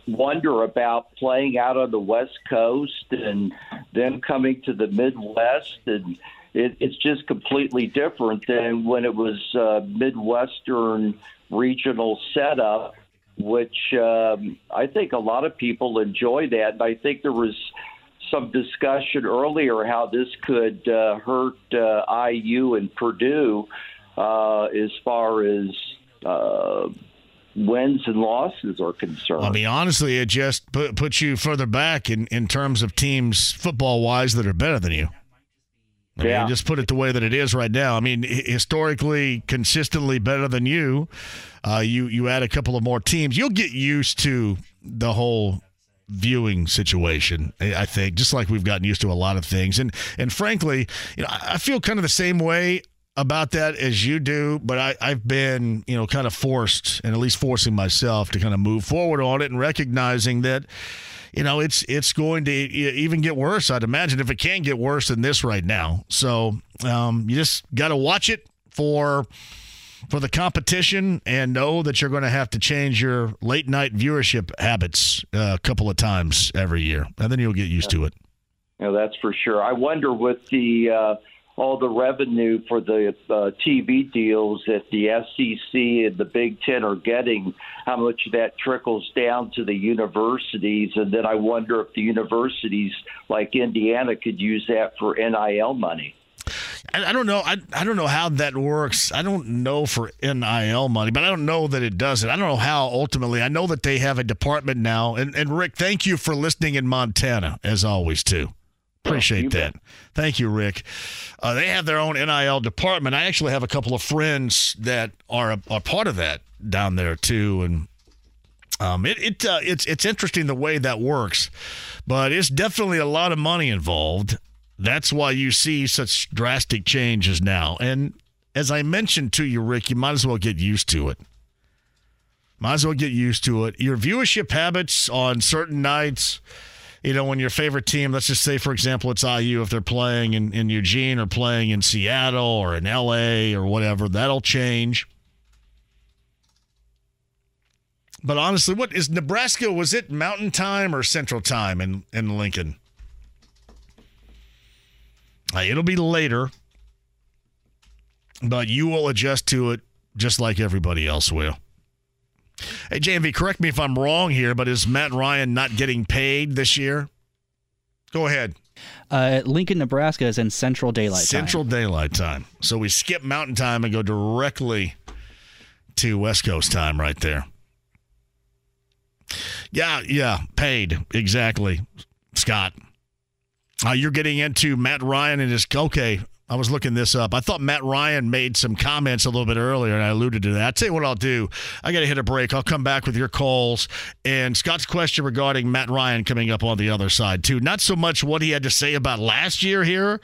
wonder about playing out on the West Coast and then coming to the Midwest, and it, it's just completely different than when it was uh, Midwestern regional setup, which um, I think a lot of people enjoy that. And I think there was some discussion earlier how this could uh, hurt uh, IU and Purdue uh, as far as uh, wins and losses are concerned. I mean, honestly, it just put, puts you further back in, in terms of teams football wise that are better than you. I mean, just put it the way that it is right now. I mean, historically, consistently better than you. Uh, you you add a couple of more teams, you'll get used to the whole viewing situation. I think just like we've gotten used to a lot of things, and and frankly, you know, I I feel kind of the same way about that as you do, but I, I've been, you know, kind of forced and at least forcing myself to kind of move forward on it and recognizing that, you know, it's it's going to even get worse. I'd imagine if it can get worse than this right now. So um, you just got to watch it for for the competition and know that you're going to have to change your late night viewership habits uh, a couple of times every year, and then you'll get used to it. Yeah, that's for sure. I wonder with the uh, all the revenue for the uh, TV deals that the SEC and the Big Ten are getting, how much that trickles down to the universities, and then I wonder if the universities like Indiana could use that for NIL money. I, don't know. I, I don't know how that works. I don't know for NIL money, but I don't know that it does it. I don't know how ultimately. I know that they have a department now. And, and Rick, thank you for listening in Montana, as always, too. Appreciate that. Thank you, Rick. Uh, they have their own NIL department. I actually have a couple of friends that are a, are part of that down there too, and um, it, it uh, it's it's interesting the way that works, but it's definitely a lot of money involved. That's why you see such drastic changes now. And as I mentioned to you, Rick, you might as well get used to it. Might as well get used to it. Your viewership habits on certain nights, you know, when your favorite team, let's just say, for example, it's IU, if they're playing in, in Eugene or playing in Seattle or in LA or whatever, that'll change. But honestly, what is Nebraska? Was it Mountain Time or Central Time in, in Lincoln? Uh, it'll be later, but you will adjust to it just like everybody else will. Hey, JMV, correct me if I'm wrong here, but is Matt Ryan not getting paid this year? Go ahead. Uh, Lincoln, Nebraska is in Central Daylight Time. Central Daylight Time. So we skip Mountain Time and go directly to West Coast time right there. Yeah, yeah, paid. Exactly. Scott. Uh, you're getting into Matt Ryan and his. Okay, I was looking this up. I thought Matt Ryan made some comments a little bit earlier, and I alluded to that. I'll tell you what I'll do. I got to hit a break. I'll come back with your calls and Scott's question regarding Matt Ryan coming up on the other side, too. Not so much what he had to say about last year here,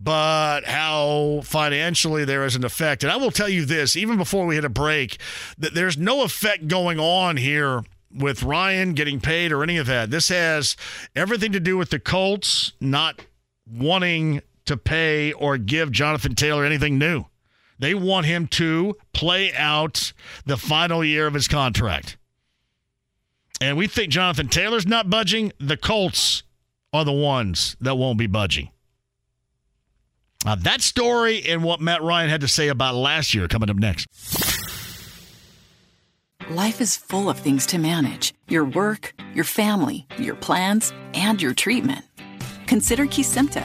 but how financially there is an effect. And I will tell you this, even before we hit a break, that there's no effect going on here with Ryan getting paid or any of that. This has everything to do with the Colts not wanting to pay or give Jonathan Taylor anything new. They want him to play out the final year of his contract. And we think Jonathan Taylor's not budging. The Colts are the ones that won't be budging. Now, that story and what Matt Ryan had to say about last year coming up next. Life is full of things to manage your work, your family, your plans, and your treatment. Consider Kesimpta,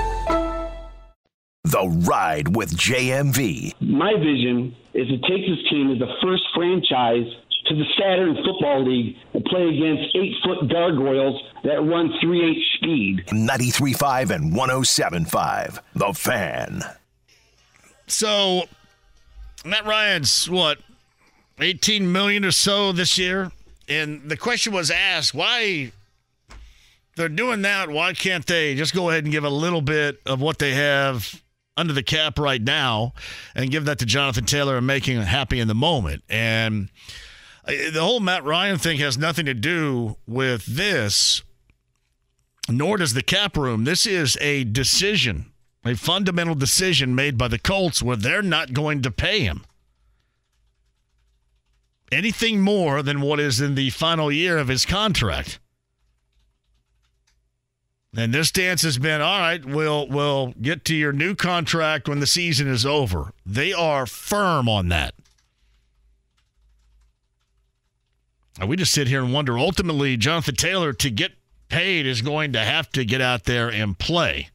The Ride with JMV. My vision is to take this team as the first franchise to the Saturn Football League and play against eight foot gargoyles that run 3 8 speed. 93.5 and 107.5. The Fan. So, Matt Ryan's what, 18 million or so this year? And the question was asked why they're doing that. Why can't they just go ahead and give a little bit of what they have under the cap right now and give that to Jonathan Taylor and making him happy in the moment? And uh, the whole Matt Ryan thing has nothing to do with this, nor does the cap room. This is a decision, a fundamental decision made by the Colts where they're not going to pay him anything more than what is in the final year of his contract. And this stance has been, all right, we'll we'll get to your new contract when the season is over. They are firm on that. And we just sit here and wonder ultimately, Jonathan Taylor, to get paid, is going to have to get out there and play.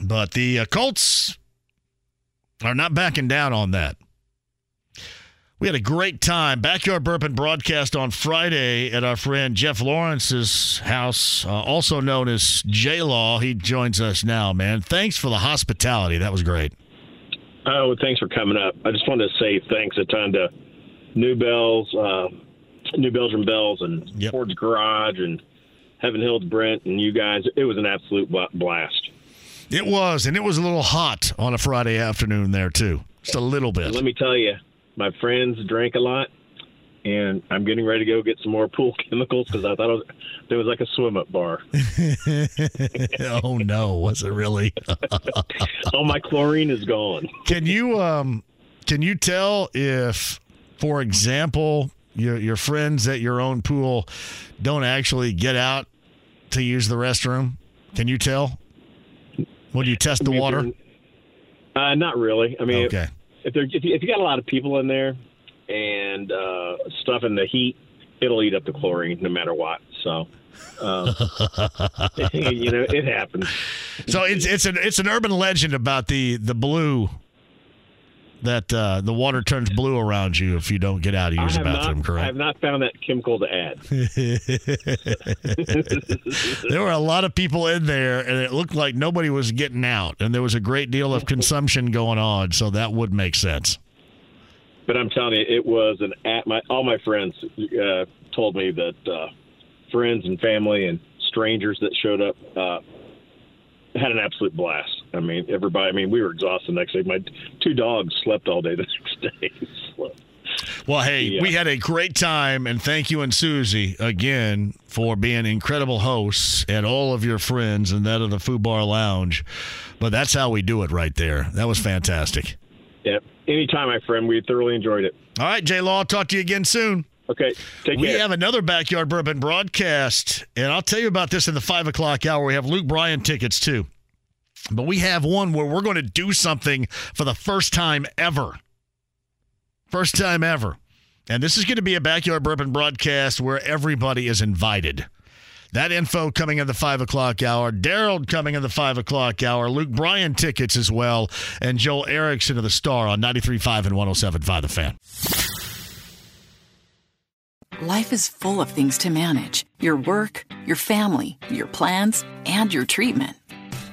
But the uh, Colts are not backing down on that. We had a great time. Backyard Bourbon broadcast on Friday at our friend Jeff Lawrence's house, uh, also known as J Law. He joins us now, man. Thanks for the hospitality. That was great. Oh, thanks for coming up. I just wanted to say thanks a ton to New Bells, uh, New Belgium Bells, and yep. Ford's Garage, and Heaven Hills Brent, and you guys. It was an absolute blast. It was, and it was a little hot on a Friday afternoon there too, just a little bit. Let me tell you, my friends drank a lot, and I'm getting ready to go get some more pool chemicals because I thought it was, there was like a swim up bar. oh no, was it really? oh, my chlorine is gone. Can you um, can you tell if, for example, your your friends at your own pool don't actually get out to use the restroom? Can you tell? When you test the water? Uh, not really. I mean, okay. if, if, there, if, you, if you got a lot of people in there and uh, stuff in the heat, it'll eat up the chlorine no matter what. So, um, you know, it happens. So it's it's an it's an urban legend about the the blue that uh, the water turns blue around you if you don't get out of the bathroom. Not, correct? I have not found that chemical to add. there were a lot of people in there, and it looked like nobody was getting out, and there was a great deal of consumption going on. So that would make sense. But I'm telling you, it was an at my all my friends uh, told me that uh, friends and family and strangers that showed up uh, had an absolute blast. I mean, everybody. I mean, we were exhausted the next day. My two dogs slept all day the next day. Well, hey, Yeah. we had a great time, and thank you and Susie again for being incredible hosts and all of your friends and that of the Foo Bar Lounge. But that's how we do it right there. That was fantastic. Yep. Anytime, my friend. We thoroughly enjoyed it. All right, Jay Law, talk to you again soon. Okay, take care. we have another Backyard Bourbon broadcast, and I'll tell you about this in the five o'clock hour. We have Luke Bryan tickets too. But we have one where we're going to do something for the first time ever. First time ever. And this is going to be a Backyard Bourbon broadcast where everybody is invited. That info coming in the five o'clock hour. Daryl coming in the five o'clock hour. Luke Bryan tickets as well. And Joel Erickson of the Star on 93.5 and 107.5 The Fan. Life is full of things to manage your work, your family, your plans, and your treatment.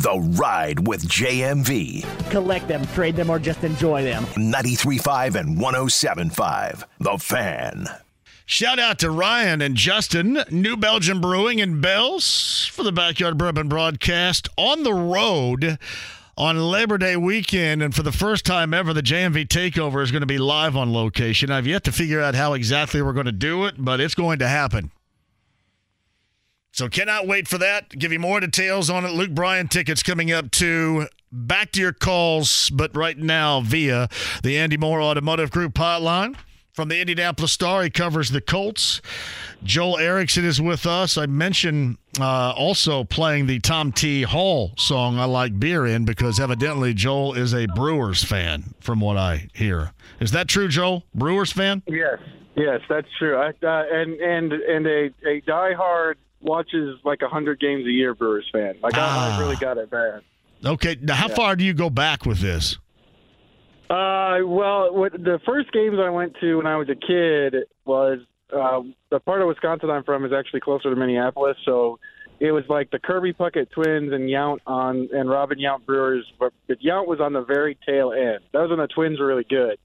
The Ride with JMV. Collect them, trade them, or just enjoy them. 93.5 and 107.5. The Fan. Shout out to Ryan and Justin, New Belgium Brewing and Bells for the Backyard Bourbon broadcast on the road on Labor Day weekend. And for the first time ever, the JMV Takeover is going to be live on location. I've yet to figure out how exactly we're going to do it, but it's going to happen. So cannot wait for that. Give you more details on it. Luke Bryan tickets coming up to back to your calls, but right now via the Andy Mohr Automotive Group hotline. From the Indianapolis Star, he covers the Colts. Joel Erickson is with us. I mentioned uh, also playing the Tom T. Hall song I Like Beer in because evidently Joel is a Brewers fan, from what I hear. Is that true, Joel? Brewers fan? Yes, yes, that's true. I, uh, and and and a a diehard watches like a hundred games a year Brewers fan. Like I, I really got it bad. Okay, now how Yeah. far do you go back with this? Uh, well, what, the first games I went to when I was a kid was uh, the part of Wisconsin I'm from is actually closer to Minneapolis, so it was like the Kirby Puckett Twins and Yount on and Robin Yount Brewers, but, but Yount was on the very tail end. That was when the Twins were really good.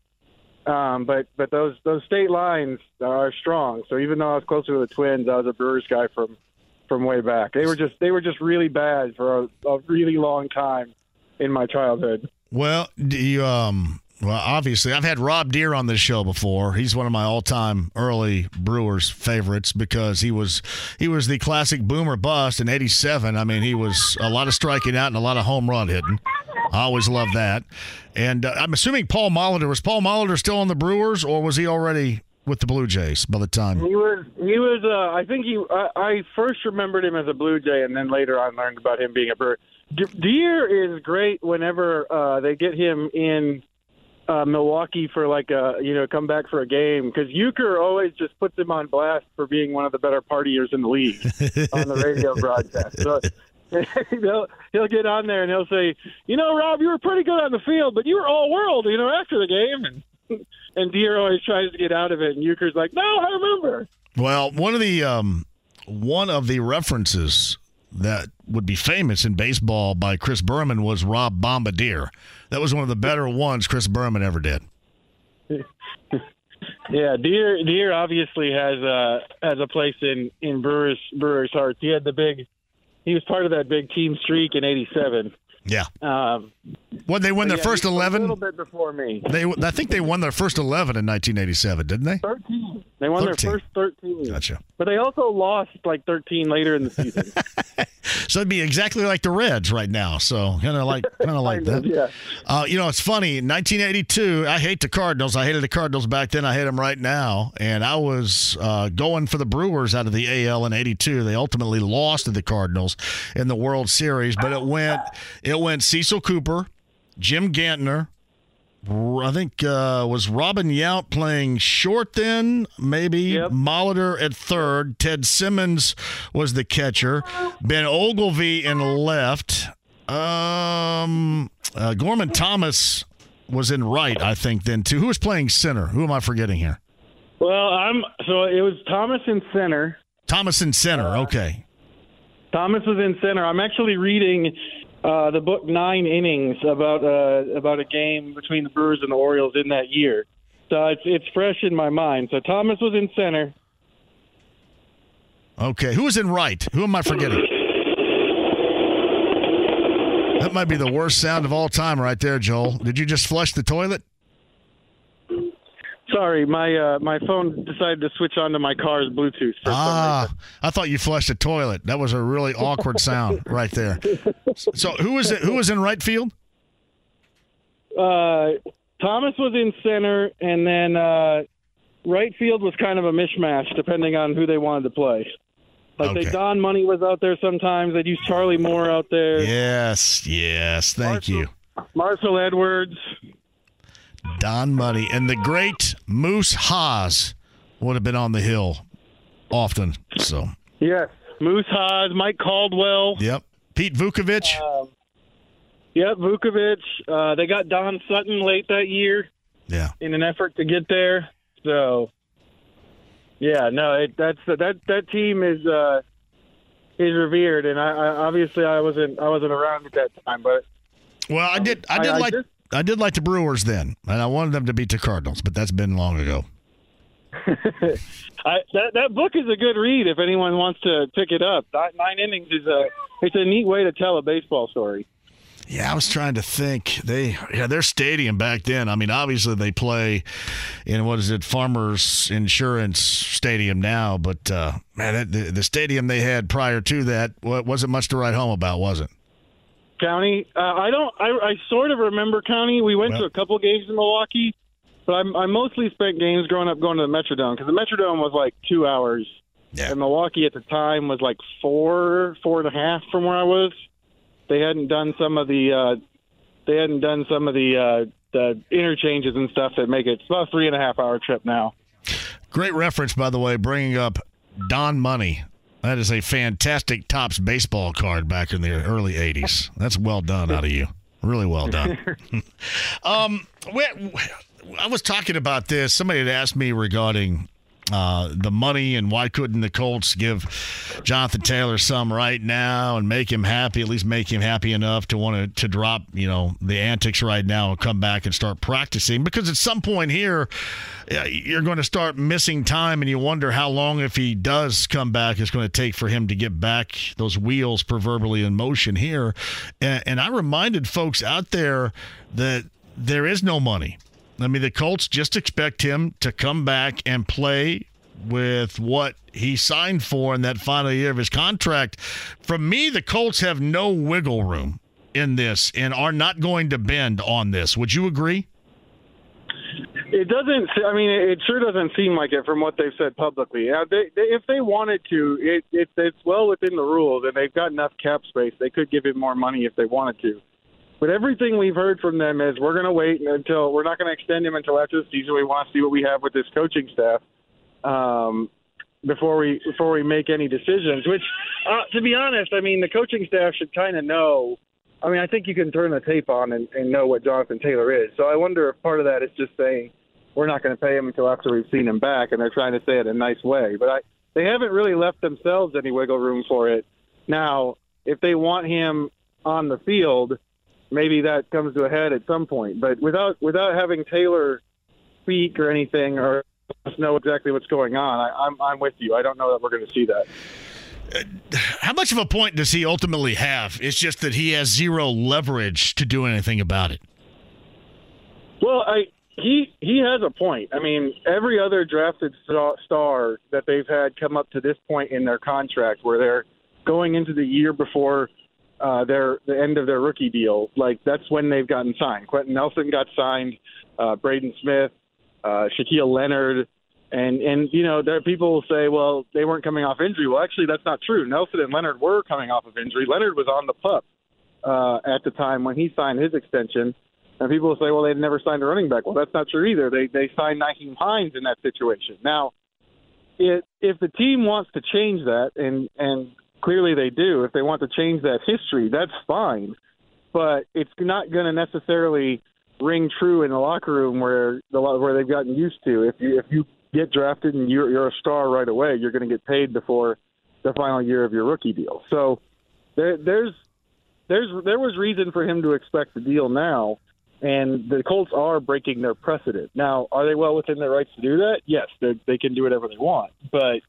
Um, but but those those state lines are strong. So even though I was closer to the Twins, I was a Brewers guy from from way back. They were just they were just really bad for a, a really long time in my childhood. Well, do you um well obviously I've had Rob Deer on this show before. He's one of my all-time early Brewers favorites because he was he was the classic boomer bust in 87. I mean, he was a lot of striking out and a lot of home run hitting. I always loved that. And uh, I'm assuming Paul Molitor was Paul Molitor still on the Brewers or was he already with the Blue Jays by the time? He was he was uh, I think he I, I first remembered him as a Blue Jay, and then later on learned about him being a Brewer. D- Deer is great whenever uh, they get him in uh, Milwaukee for like a you know come back for a game because Uecker always just puts him on blast for being one of the better partiers in the league on the radio broadcast. So he'll he'll get on there and he'll say, you know, Rob, you were pretty good on the field, but you were all world, you know, after the game. And and Deer always tries to get out of it, and Uecker's like, no, I remember. Well, one of the um, one of the references that would be famous in baseball by Chris Berman was Rob Bombardier. That was one of the better ones Chris Berman ever did. Yeah, Deer Deere obviously has uh has a place in in Brewers Brewers hearts. He had the big, he was part of that big team streak in '87. Yeah. Um, When they win their yeah, first eleven, a little bit before me. they I think they won their first eleven in 1987, didn't they? Thirteen. They won 13. their first thirteen. Gotcha. But they also lost like thirteen later in the season. So it'd be exactly like the Reds right now. So kind of like kind of like that. yeah. Uh, you know, it's funny. 1982, I hate the Cardinals. I hated the Cardinals back then. I hate them right now. And I was uh, going for the Brewers out of the AL in '82. They ultimately lost to the Cardinals in the World Series, but it went it went Cecil Cooper, Jim Gantner. I think uh, was Robin Yount playing short then, maybe Molitor at third. Ted Simmons was the catcher. Ben Oglivie in left. Um, uh, Gorman Thomas was in right, I think. Then too. Who was playing center? Who am I forgetting here? well, I'm so it was Thomas in center. Thomas in center. Okay. Thomas was in center. I'm actually reading uh, the book Nine Innings about uh, about a game between the Brewers and the Orioles in that year. So it's it's fresh in my mind. So Thomas was in center. Okay. Who was in right? Who am I forgetting? That might be the worst sound of all time, right there, Joel. Did you just flush the toilet? Sorry, my uh, my phone decided to switch on to my car's Bluetooth. Ah, I thought you flushed a toilet. That was a really awkward sound right there. So who was it? Who was in right field? Uh, Thomas was in center, and then uh, right field was kind of a mishmash depending on who they wanted to play. Like Okay. they Don Money was out there sometimes. They'd use Charlie Moore out there. Yes, yes. Thank you. Marshall Edwards. Don Money and the great Moose Haas would have been on the hill often. So, Yes. Moose Haas, Mike Caldwell. yep. Pete Vuckovich. Um, yep, Vuckovich. Uh, they got Don Sutton late that year. Yeah. In an effort to get there. So, yeah, no, it, that's that that team is uh, is revered, and I, I obviously I wasn't I wasn't around at that time, but Well, I did. I I- did I like. just- I did like the Brewers then, and I wanted them to beat the Cardinals, but that's been long ago. I, that that book is a good read if anyone wants to pick it up. Nine, innings is a it's a neat way to tell a baseball story. Yeah, I was trying to think. They yeah, their stadium back then. I mean, obviously they play in what is it, Farmers Insurance Stadium now, but uh, man, that, the, the stadium they had prior to that wasn't much to write home about, was it? County, uh, I don't. I, I sort of remember County. We went to a couple games in Milwaukee, but I, I mostly spent games growing up going to the Metrodome because the Metrodome was like two hours, yeah. and Milwaukee at the time was like four, four and a half from where I was. They hadn't done some of the. Uh, they hadn't done some of the uh, the interchanges and stuff that make it. It's about a three and a half hour trip now. Great reference, by the way, bringing up Don Money. That is a fantastic Topps baseball card back in the early '80s. That's well done out of you. Really well done. um, we, I was talking about this. Somebody had asked me regarding uh, the money and why couldn't the Colts give Jonathan Taylor some right now and make him happy, at least make him happy enough to want to, to drop, you know, the antics right now and come back and start practicing. Because at some point here, you're going to start missing time and you wonder how long, if he does come back, it's going to take for him to get back those wheels proverbially in motion here. And, and I reminded folks out there that there is no money. I mean, the Colts just expect him to come back and play with what he signed for in that final year of his contract. From me, the Colts have no wiggle room in this and are not going to bend on this. Would you agree? It doesn't. I mean, it sure doesn't seem like it from what they've said publicly. Now, they, they, if they wanted to, it, it, it's well within the rules, and they've got enough cap space. They could give him more money if they wanted to. But everything we've heard from them is we're going to wait until we're not going to extend him until after the season. We want to see what we have with this coaching staff um, before we before we make any decisions. Which, uh, to be honest, I mean the coaching staff should kind of know. I mean, I think you can turn the tape on and, and know what Jonathan Taylor is. So I wonder if part of that is just saying we're not going to pay him until after we've seen him back, and they're trying to say it in a nice way. But I, they haven't really left themselves any wiggle room for it. Now, if they want him on the field, maybe that comes to a head at some point. But without without having Taylor speak or anything or us know exactly what's going on, I, I'm I'm with you. I don't know that we're going to see that. How much of a point does he ultimately have? It's just that he has zero leverage to do anything about it. Well, I he he has a point. I mean, every other drafted star that they've had come up to this point in their contract, where they're going into the year before uh, their the end of their rookie deal, like that's when they've gotten signed. Quenton Nelson got signed, uh, Braden Smith, uh, Shaquille Leonard, and and you know there are people will say, well, they weren't coming off injury. Well, actually, that's not true. Nelson and Leonard were coming off of injury. Leonard was on the pup uh, at the time when he signed his extension. And people will say, well, they've never signed a running back. Well, that's not true either. They they signed Nyheim Hines in that situation. Now, it, if the team wants to change that, and and clearly they do, if they want to change that history, that's fine. But it's not going to necessarily ring true in the locker room where the where they've gotten used to. If you if you get drafted and you're you're a star right away, you're going to get paid before the final year of your rookie deal. So there there's there's there was reason for him to expect the deal now and the Colts are breaking their precedent. Now, are they well within their rights to do that? Yes, they can do whatever they want, but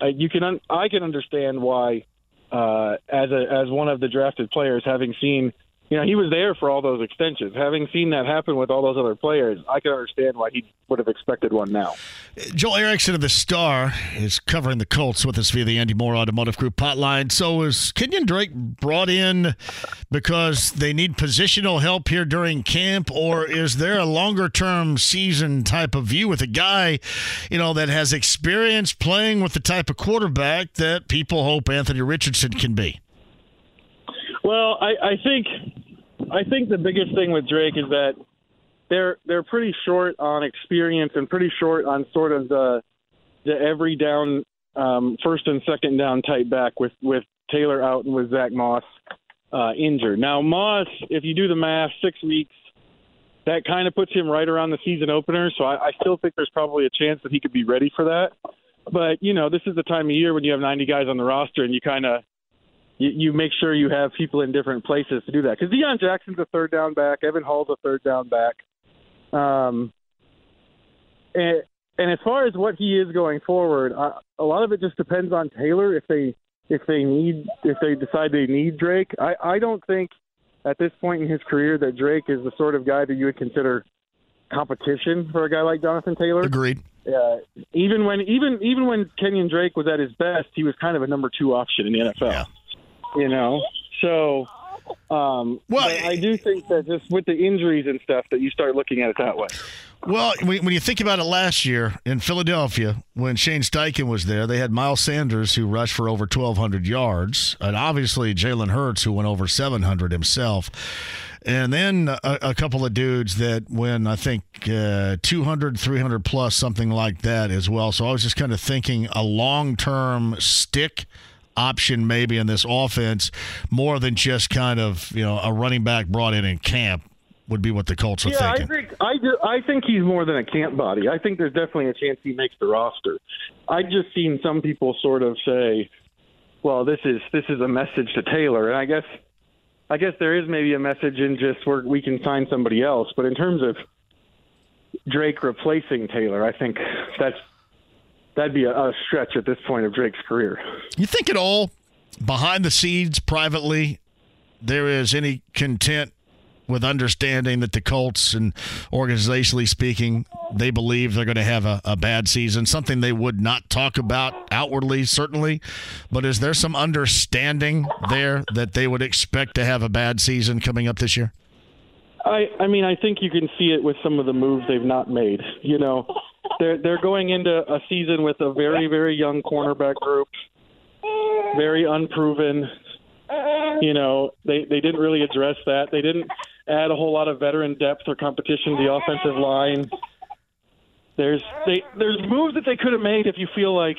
uh, you can un- I can understand why, uh, as a as one of the drafted players, having seen you know, he was there for all those extensions. Having seen that happen with all those other players, I can understand why he would have expected one now. Joel Erickson of the Star is covering the Colts with us via the Andy Mohr Automotive Group hotline. So is Kenyan Drake brought in because they need positional help here during camp, or is there a longer term season type of view with a guy, you know, that has experience playing with the type of quarterback that people hope Anthony Richardson can be? Well, I, I think I think the biggest thing with Drake is that they're they're pretty short on experience and pretty short on sort of the the every down um, first and second down type back with with Taylor out and with Zach Moss uh, injured. Now Moss, if you do the math, six weeks. That kind of puts him right around the season opener, so I, I still think there's probably a chance that he could be ready for that. But you know, this is the time of year when you have 90 guys on the roster, and you kind of you, you make sure you have people in different places to do that. Because Deon Jackson's a third down back, Evan Hull's a third down back. Um, and, and as far as what he is going forward, a lot of it just depends on Taylor. If they if they need if they decide they need Drake, I I don't think at this point in his career that Drake is the sort of guy that you would consider competition for a guy like Jonathan Taylor. Agreed. Uh, even when even even when Kenyan Drake was at his best, he was kind of a number two option in the NFL. Yeah. You know, so um, well, I do think that just with the injuries and stuff, that you start looking at it that way. Well, when you think about it last year in Philadelphia, when Shane Steichen was there, they had Miles Sanders who rushed for over 1,200 yards, and obviously Jalen Hurts who went over 700 himself. And then a, a couple of dudes that went, I think, uh, 200, 300 plus, something like that as well. So I was just kind of thinking a long term stick option maybe in this offense more than just kind of, you know, a running back brought in in camp would be what the Colts are yeah, thinking. I think I, do, I think he's more than a camp body. I think there's definitely a chance he makes the roster. I've just seen some people sort of say, "Well, this is this is a message to Taylor," and I guess I guess there is maybe a message in just where we can sign somebody else. But in terms of Drake replacing Taylor, I think that's that'd be a, a stretch at this point of Drake's career. You think at all behind the scenes, privately, there is any content with understanding that the Colts and organizationally speaking, they believe they're going to have a, a, bad season, something they would not talk about outwardly, certainly. But is there some understanding there that they would expect to have a bad season coming up this year? I, I mean, I think you can see it with some of the moves they've not made. You know, they're they're going into a season with a very very young cornerback group, very unproven. You know, they they didn't really address that. They didn't add a whole lot of veteran depth or competition to the offensive line. There's they there's moves that they could have made if you feel like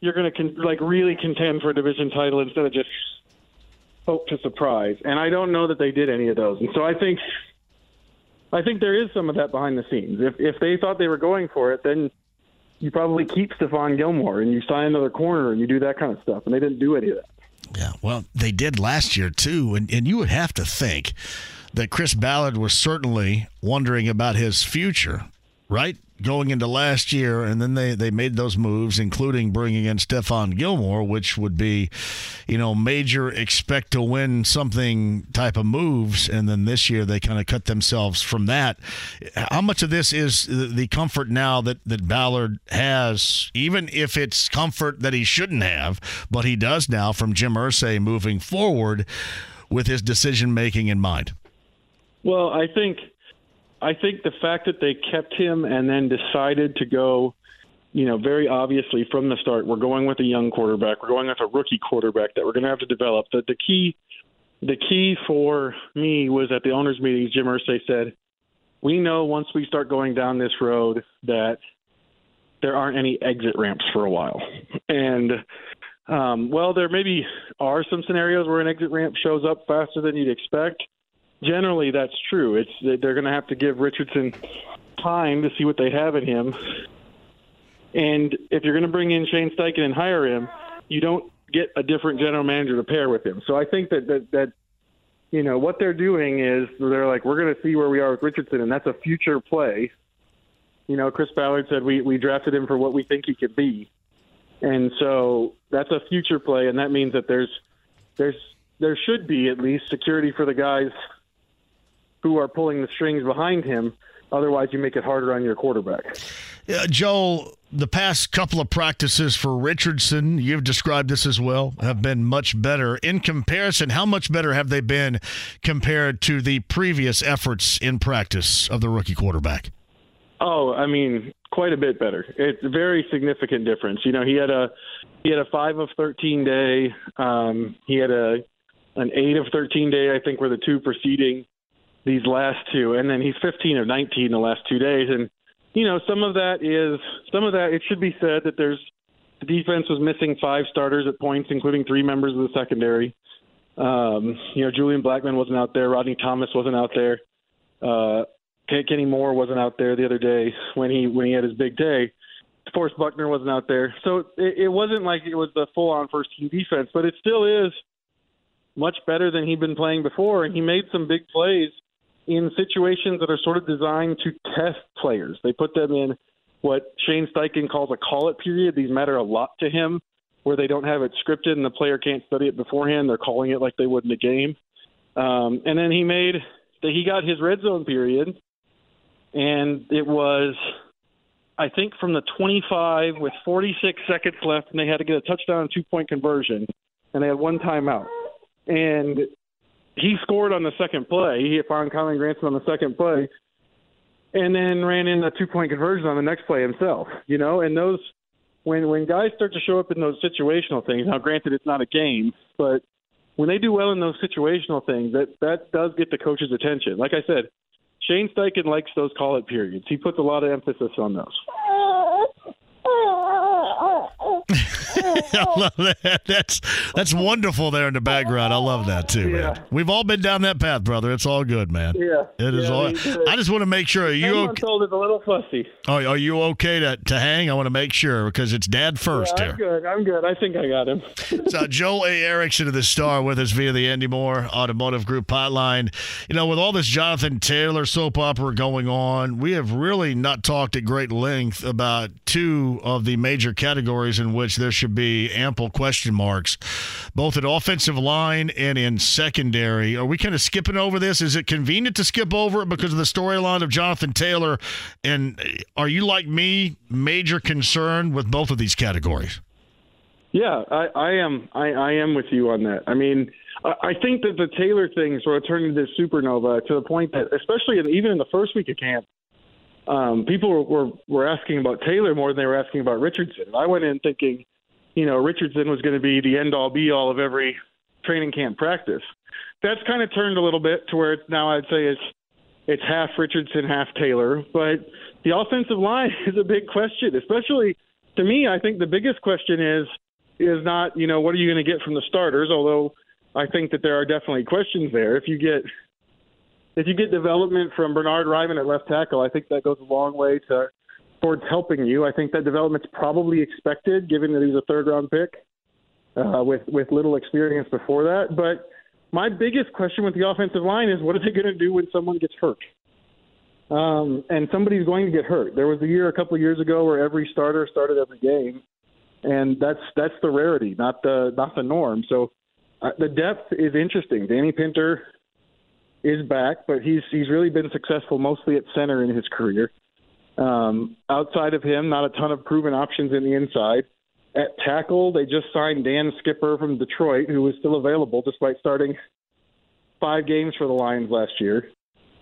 you're going to con- like really contend for a division title instead of just hope to surprise. And I don't know that they did any of those. And so I think I think there is some of that behind the scenes. If if they thought they were going for it, then you probably keep Stephon Gilmore and you sign another corner and you do that kind of stuff. And they didn't do any of that. Yeah, well, they did last year too, and and you would have to think that Chris Ballard was certainly wondering about his future, right? Going into last year, and then they, they made those moves, including bringing in Stephon Gilmore, which would be, you know, major expect to win something type of moves. And then this year they kind of cut themselves from that. How much of this is the comfort now that, that Ballard has, even if it's comfort that he shouldn't have, but he does now from Jim Irsay moving forward with his decision making in mind? Well, I think I think the fact that they kept him and then decided to go, you know, very obviously from the start, we're going with a young quarterback. We're going with a rookie quarterback that we're going to have to develop. The, the key, the key for me was at the owners' meetings. Jim Irsay said, "We know once we start going down this road that there aren't any exit ramps for a while." And um, well, there maybe are some scenarios where an exit ramp shows up faster than you'd expect generally that's true. It's they're going to have to give Richardson time to see what they have in him. And if you're going to bring in Shane Steichen and hire him, you don't get a different general manager to pair with him. So I think that that, that you know what they're doing is they're like we're going to see where we are with Richardson, and that's a future play. You know, Chris Ballard said we we drafted him for what we think he could be, and so that's a future play, and that means that there's there's there should be at least security for the guys who are pulling the strings behind him. Otherwise, you make it harder on your quarterback. Yeah, Joel, the past couple of practices for Richardson, you've described this as well, have been much better. In comparison, how much better have they been compared to the previous efforts in practice of the rookie quarterback? Oh, I mean, quite a bit better. It's a very significant difference. You know, he had a he had a five of thirteen day. Um, he had a an eight of thirteen day. I think were the two preceding these last two, and then he's fifteen of nineteen the last two days. And you know, some of that is some of that. It should be said that there's the defense was missing five starters at points, including three members of the secondary. Um, you know, Julian Blackmon wasn't out there. Rodney Thomas wasn't out there. Uh, Kenny Moore wasn't out there the other day when he when he had his big day. Forrest Buckner wasn't out there, so it, it wasn't like it was the full on first team defense, but it still is much better than he'd been playing before, and he made some big plays in situations that are sort of designed to test players. They put them in what Shane Steichen calls a call it period. These matter a lot to him, where they don't have it scripted and the player can't study it beforehand. They're calling it like they would in a game. Um, and then he made that he got his red zone period and it was I think from the 25 with 46 seconds left, and they had to get a touchdown and two point conversion, and they had one timeout. And he scored on the second play. He found Kylen Granson on the second play, and then ran in a two point conversion on the next play himself. You know, and those when when guys start to show up in those situational things. Now, granted, it's not a game, but when they do well in those situational things, that that does get the coach's attention. Like I said, Shane Steichen likes those call it periods. He puts a lot of emphasis on those. I love that. That's that's wonderful there in the background. I love that too, Yeah. man. We've all been down that path, brother. It's all good, man. Yeah. It is Yeah, all. I just want to make sure. Are you okay? Told old is a little fussy. Are, are you okay to, to hang? I want to make sure because it's dad first yeah, here. I'm good. I'm good. I think I got him. So Joel A. Erickson of the Star with us via the Andy Mohr Automotive Group hotline. You know, with all this Jonathan Taylor soap opera going on, we have really not talked at great length about two of the major categories in which there should be ample question marks, both at offensive line and in secondary. Are we kind of skipping over this? Is it convenient to skip over it because of the storyline of Jonathan Taylor? And are you like me, major concern with both of these categories? Yeah, I, I am. I, I am with you on that. I mean, I, I think that the Taylor thing sort of turned into supernova to the point that, especially in, even in the first week of camp, um, people were, were were asking about Taylor more than they were asking about Richardson. I went in thinking, you know, Richardson was going to be the end all be all of every training camp practice. That's kind of turned a little bit to where it's now I'd say it's it's half Richardson, half Taylor. But the offensive line is a big question, especially to me. I think the biggest question is is not you know what are you going to get from the starters, although I think that there are definitely questions there. If you get if you get development from Bernhard Raimann at left tackle, I think that goes a long way to towards helping you. I think that development's probably expected, given that he's a third round pick uh, with with little experience before that. But my biggest question with the offensive line is what are they going to do when someone gets hurt? Um, and somebody's going to get hurt. There was a year a couple of years ago where every starter started every game, and that's that's the rarity, not the not the norm. So uh, the depth is interesting. Danny Pinter is back, but he's he's really been successful mostly at center in his career. Um, outside of him, not a ton of proven options in the inside. At tackle, they just signed Dan Skipper from Detroit, who was still available despite starting five games for the Lions last year.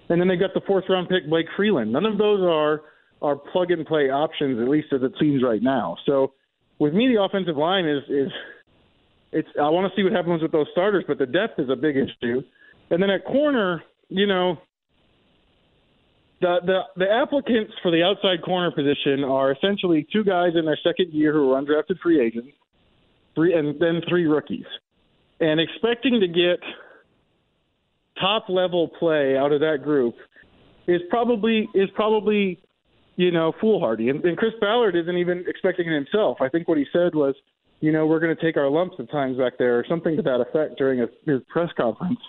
And then they got the fourth round pick Blake Freeland. None of those are are plug and play options, at least as it seems right now. So with me, the offensive line is is it's I want to see what happens with those starters, but the depth is a big issue. And then at corner, you know, the the the applicants for the outside corner position are essentially two guys in their second year who are undrafted free agents, three and then three rookies, and expecting to get top level play out of that group is probably is probably you know foolhardy. And, and Chris Ballard isn't even expecting it himself. I think what he said was, you know, we're going to take our lumps at times back there, or something to that effect during a, his press conference.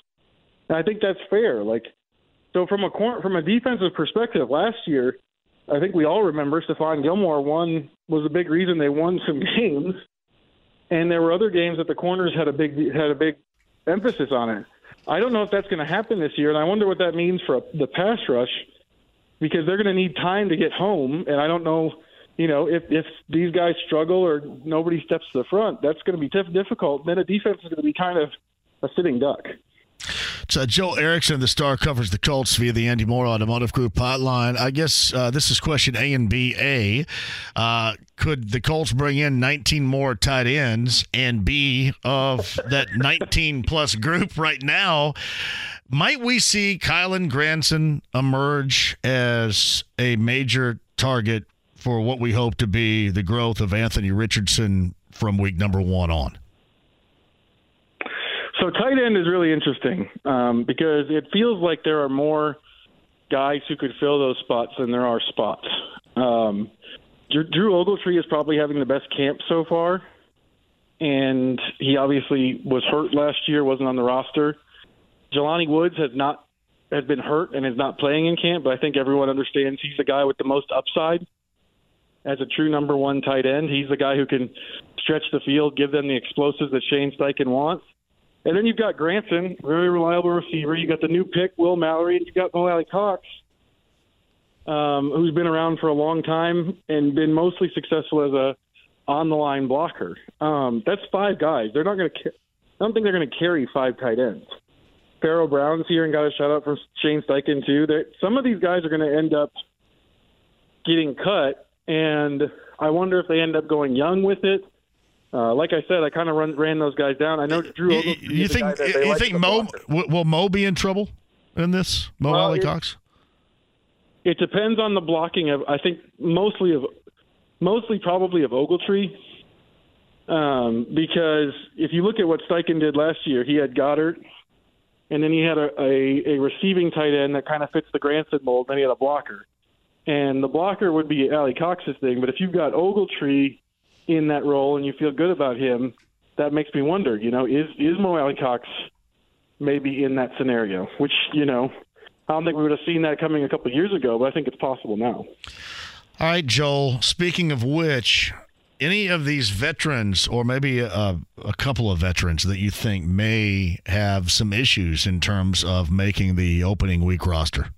And I think that's fair. Like, so from a from a defensive perspective, last year, I think we all remember Stephon Gilmore won was a big reason they won some games, and there were other games that the corners had a big had a big emphasis on it. I don't know if that's going to happen this year, and I wonder what that means for the pass rush because they're going to need time to get home, and I don't know, you know, if if these guys struggle or nobody steps to the front, that's going to be diff- difficult. Then a defense is going to be kind of a sitting duck. Uh, Joe Erickson, the star, covers the Colts via the Andy Mohr Automotive Group hotline. I guess uh, this is question A and B. A, uh, could the Colts bring in 19 more tight ends? And B, of that 19 plus group right now, might we see Kylen Granson emerge as a major target for what we hope to be the growth of Anthony Richardson from week number one on? So tight end is really interesting um, because it feels like there are more guys who could fill those spots than there are spots. Um, Drew, Ogletree is probably having the best camp so far, and he obviously was hurt last year, wasn't on the roster. Jelani Woods has not has been hurt and is not playing in camp, but I think everyone understands he's the guy with the most upside as a true number one tight end. He's the guy who can stretch the field, give them the explosives that Shane Steichen wants. And then you've got Granson, very reliable receiver. You got the new pick, Will Mallory, and you've got Mo Alie-Cox, um, who's been around for a long time and been mostly successful as a on the line blocker. Um, that's five guys. They're not going to. Ca- I don't think they're going to carry five tight ends. Pharaoh Brown's here and got a shout out from Shane Steichen too. That some of these guys are going to end up getting cut, and I wonder if they end up going young with it. Uh, like I said, I kind of run, ran those guys down. I know Drew. You the think you like think Mo will Mo be in trouble in this? Mo Well, Cox? It depends on the blocking of. I think mostly of, mostly probably of Ogletree, um, because if you look at what Steichen did last year, he had Goedert, and then he had a, a, a receiving tight end that kind of fits the Granson mold. Then he had a blocker, and the blocker would be Alie-Cox's thing. But if you've got Ogletree in that role and you feel good about him, that makes me wonder. You know, is is Mo Alie-Cox maybe in that scenario? Which you know, I don't think we would have seen that coming a couple years ago, but I think it's possible now. All right, Joel. Speaking of which, any of these veterans, or maybe a, a couple of veterans that you think may have some issues in terms of making the opening week roster?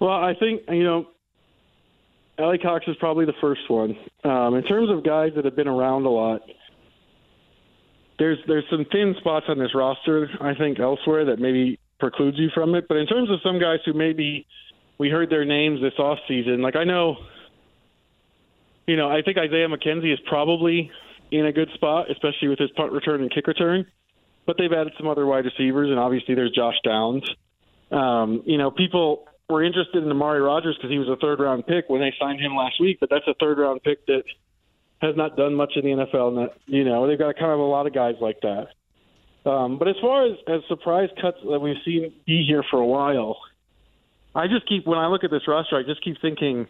Well, I think you know, Alie-Cox is probably the first one. Um, in terms of guys that have been around a lot, there's there's some thin spots on this roster. I think elsewhere that maybe precludes you from it. But in terms of some guys who maybe we heard their names this off season, like I know, you know, I think Isaiah McKenzie is probably in a good spot, especially with his punt return and kick return. But they've added some other wide receivers, and obviously there's Josh Downs. Um, you know, people were interested in Amari Rodgers because he was a third round pick when they signed him last week, but that's a third round pick that has not done much in the NFL. And you know, they've got kind of a lot of guys like that. Um, but as far as, as surprise cuts that we've seen be here for a while, I just keep when I look at this roster, I just keep thinking,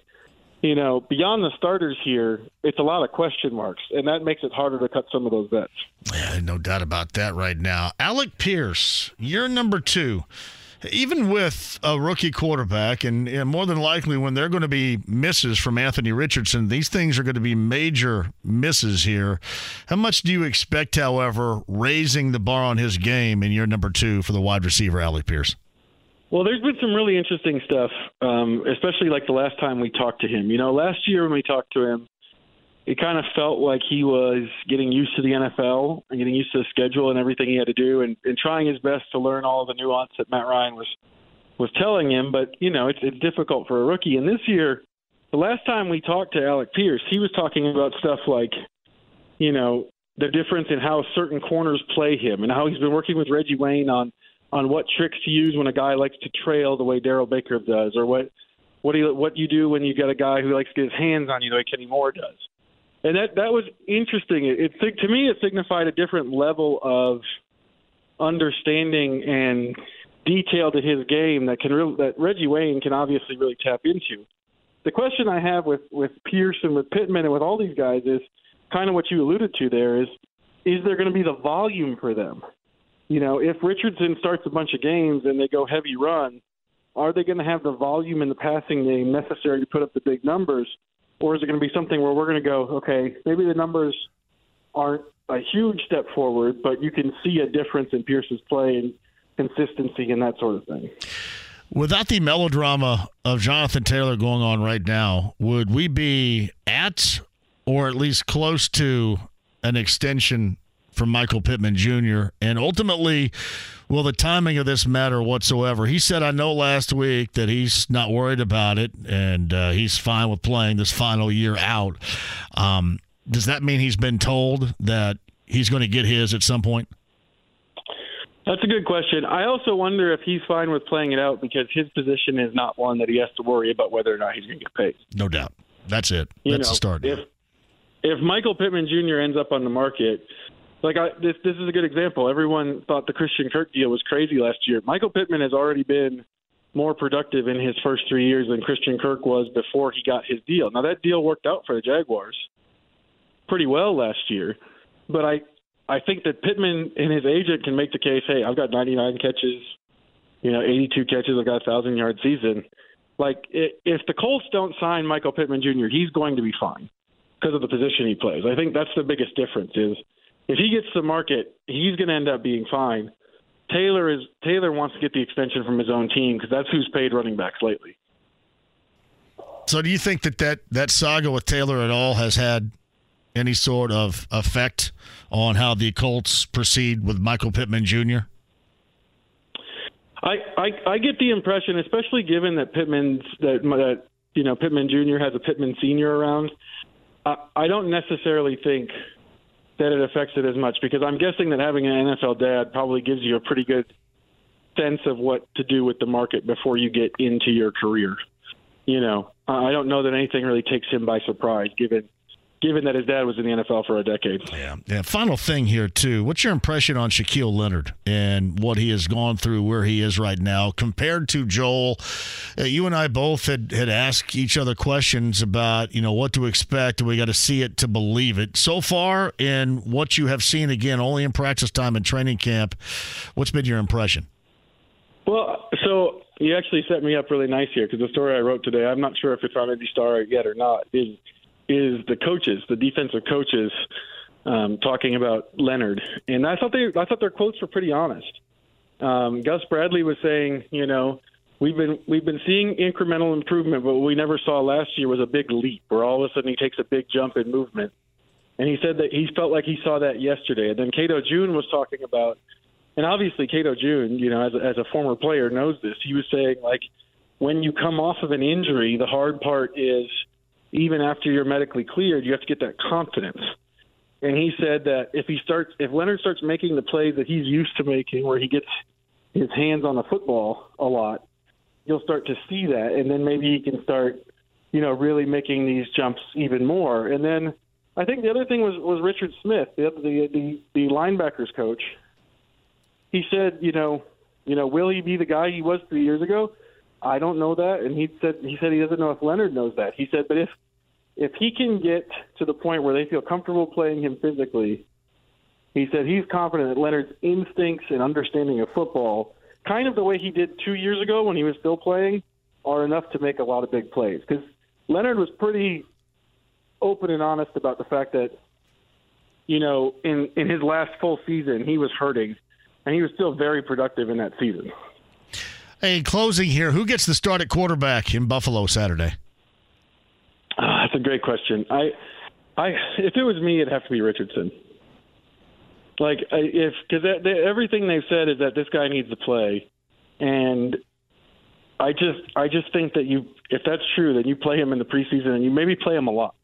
you know, beyond the starters here, it's a lot of question marks, and that makes it harder to cut some of those bets. Yeah, no doubt about that right now. Alec Pierce, you're number two. Even with a rookie quarterback, and, and more than likely when they're going to be misses from Anthony Richardson, these things are going to be major misses here. How much do you expect, however, raising the bar on his game in year number two for the wide receiver, Alec Pierce? Well, there's been some really interesting stuff, um, especially like the last time we talked to him. You know, last year when we talked to him, it kind of felt like he was getting used to the NFL and getting used to the schedule and everything he had to do, and, and trying his best to learn all the nuance that Matt Ryan was was telling him. But you know, it's it's difficult for a rookie. And this year, the last time we talked to Alec Pierce, he was talking about stuff like, you know, the difference in how certain corners play him and how he's been working with Reggie Wayne on on what tricks to use when a guy likes to trail the way Darrell Baker does, or what what do you, what you do when you got a guy who likes to get his hands on you the way Kenny Moore does. And that that was interesting. It, it to me it signified a different level of understanding and detail to his game that can really, that Reggie Wayne can obviously really tap into. The question I have with with Pierce and with Pittman and with all these guys is kind of what you alluded to there is is there going to be the volume for them? You know, if Richardson starts a bunch of games and they go heavy run, are they going to have the volume in the passing game necessary to put up the big numbers? Or is it going to be something where we're going to go, okay, maybe the numbers aren't a huge step forward, but you can see a difference in Pierce's play and consistency and that sort of thing. Without the melodrama of Jonathan Taylor going on right now, would we be at or at least close to an extension from Michael Pittman Jr.? And ultimately, will the timing of this matter whatsoever? He said, I know last week that he's not worried about it and uh, he's fine with playing this final year out. Um, does that mean he's been told that he's going to get his at some point? That's a good question. I also wonder if he's fine with playing it out because his position is not one that he has to worry about whether or not he's going to get paid. No doubt. That's it. You That's know, the start. If if Michael Pittman Jr. ends up on the market, like I, this, this is a good example. Everyone thought the Christian Kirk deal was crazy last year. Michael Pittman has already been more productive in his first three years than Christian Kirk was before he got his deal. Now that deal worked out for the Jaguars pretty well last year, but I I think that Pittman and his agent can make the case. Hey, I've got 99 catches, you know, 82 catches. I've got a thousand yard season. Like if the Colts don't sign Michael Pittman Jr., he's going to be fine because of the position he plays. I think that's the biggest difference. Is if he gets to market, he's going to end up being fine. Taylor is Taylor wants to get the extension from his own team because that's who's paid running backs lately. So, do you think that, that that saga with Taylor at all has had any sort of effect on how the Colts proceed with Michael Pittman Jr.? I, I I get the impression, especially given that Pittman's that that you know Pittman Jr. has a Pittman Senior around. I, I don't necessarily think that it affects it as much because I'm guessing that having an NFL dad probably gives you a pretty good sense of what to do with the market before you get into your career. You know, I don't know that anything really takes him by surprise, given given that his dad was in the NFL for a decade. Yeah. Yeah. Final thing here too. What's your impression on Shaquille Leonard and what he has gone through, where he is right now, compared to Joel? Uh, you and I both had had asked each other questions about you know what to expect, and we got to see it to believe it. So far, in what you have seen, again, only in practice time and training camp, what's been your impression? Well, so you actually set me up really nice here because the story I wrote today, I'm not sure if it's on Indy Star yet or not, is is the coaches, the defensive coaches, um, talking about Leonard, and I thought they, I thought their quotes were pretty honest. Um, Gus Bradley was saying, you know, we've been we've been seeing incremental improvement, but what we never saw last year was a big leap, where all of a sudden he takes a big jump in movement. And he said that he felt like he saw that yesterday. And then Cato June was talking about, and obviously Cato June, you know, as a, as a former player knows this. He was saying like, when you come off of an injury, the hard part is even after you're medically cleared, you have to get that confidence. And he said that if he starts, if Leonard starts making the plays that he's used to making, where he gets his hands on the football a lot, you'll start to see that, and then maybe he can start, you know, really making these jumps even more. And then I think the other thing was was Richard Smith, the the the, the linebackers coach. He said, you know, you know, will he be the guy he was three years ago? I don't know that, and he said he said he doesn't know if Leonard knows that. He said, but if if he can get to the point where they feel comfortable playing him physically, he said he's confident that Leonard's instincts and understanding of football, kind of the way he did two years ago when he was still playing, are enough to make a lot of big plays. Because Leonard was pretty open and honest about the fact that, you know, in in his last full season, he was hurting, and he was still very productive in that season. Hey, in closing here, who gets the start at quarterback in Buffalo Saturday? Ah, that's a great question. I, I, if it was me, it'd have to be Richardson. Like, if because everything they've said is that this guy needs to play, and I just, I just think that you, if that's true, then you play him in the preseason and you maybe play him a lot.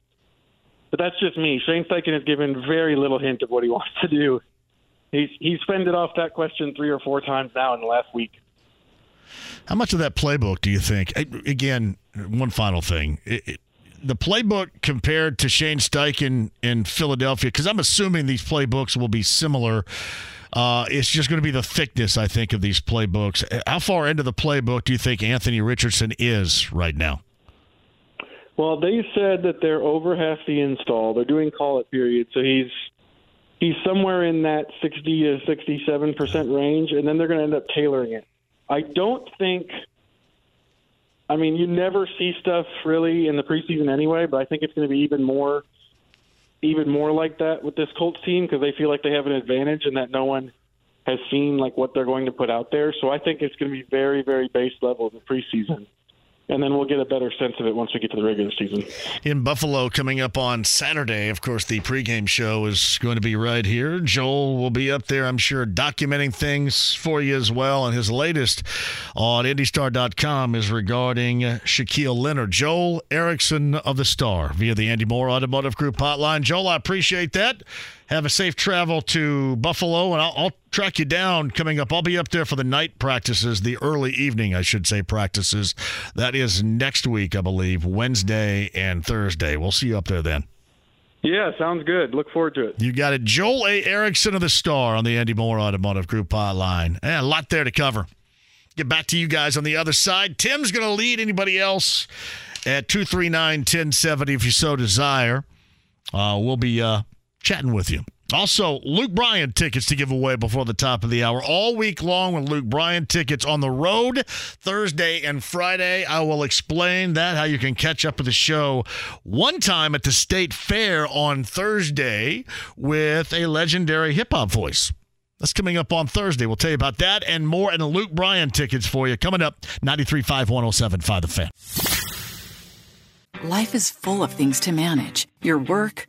But that's just me. Shane Steichen has given very little hint of what he wants to do. He's he's fended off that question three or four times now in the last week. How much of that playbook do you think? Again, one final thing. It, it, the playbook compared to Shane Steichen in Philadelphia, because I'm assuming these playbooks will be similar. Uh, it's just going to be the thickness, I think, of these playbooks. How far into the playbook do you think Anthony Richardson is right now? Well, they said that they're over half the install. They're doing call it period, so he's he's somewhere in that 60 to 67 percent range, and then they're going to end up tailoring it. I don't think. I mean, you never see stuff really in the preseason anyway, but I think it's going to be even more even more like that with this Colts team because they feel like they have an advantage and that no one has seen like what they're going to put out there. So I think it's going to be very, very base level in the preseason and then we'll get a better sense of it once we get to the regular season. In Buffalo, coming up on Saturday, of course, the pregame show is going to be right here. Joel will be up there, I'm sure, documenting things for you as well. And his latest on IndyStar.com is regarding Shaquille Leonard. Joel Erickson of the Star via the Andy Mohr Automotive Group hotline. Joel, I appreciate that. Have a safe travel to Buffalo, and I'll, I'll, track you down coming up. I'll be up there for the night practices, the early evening, I should say, practices. That is next week, I believe, Wednesday and Thursday. We'll see you up there then. Yeah, sounds good. Look forward to it. You got it. Joel A. Erickson of the Star on the Andy Mohr Automotive Group hotline. Yeah, a lot there to cover. Get back to you guys on the other side. Tim's going to lead anybody else at 239 1070 if you so desire. Uh, we'll be uh, chatting with you. Also, Luke Bryan tickets to give away before the top of the hour. All week long with Luke Bryan tickets on the road Thursday and Friday. I will explain that, how you can catch up with the show one time at the State Fair on Thursday with a legendary hip hop voice. That's coming up on Thursday. We'll tell you about that and more. And the Luke Bryan tickets for you coming up 93.5 107.5 The Fan. Life is full of things to manage your work,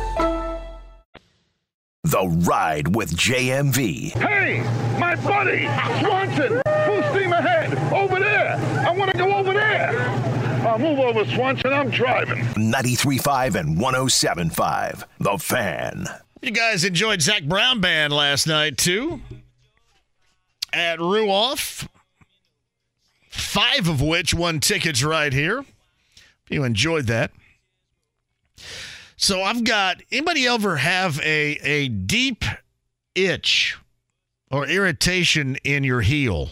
The Ride with JMV. Hey, my buddy, Swanson, full steam ahead, over there. I want to go over there. Uh, move over, Swanson, I'm driving. 93.5 and 107.5. The Fan. You guys enjoyed Zac Brown Band last night, too, at Ruoff. Five of which won tickets right here. You enjoyed that. So I've got anybody ever have a a deep itch or irritation in your heel?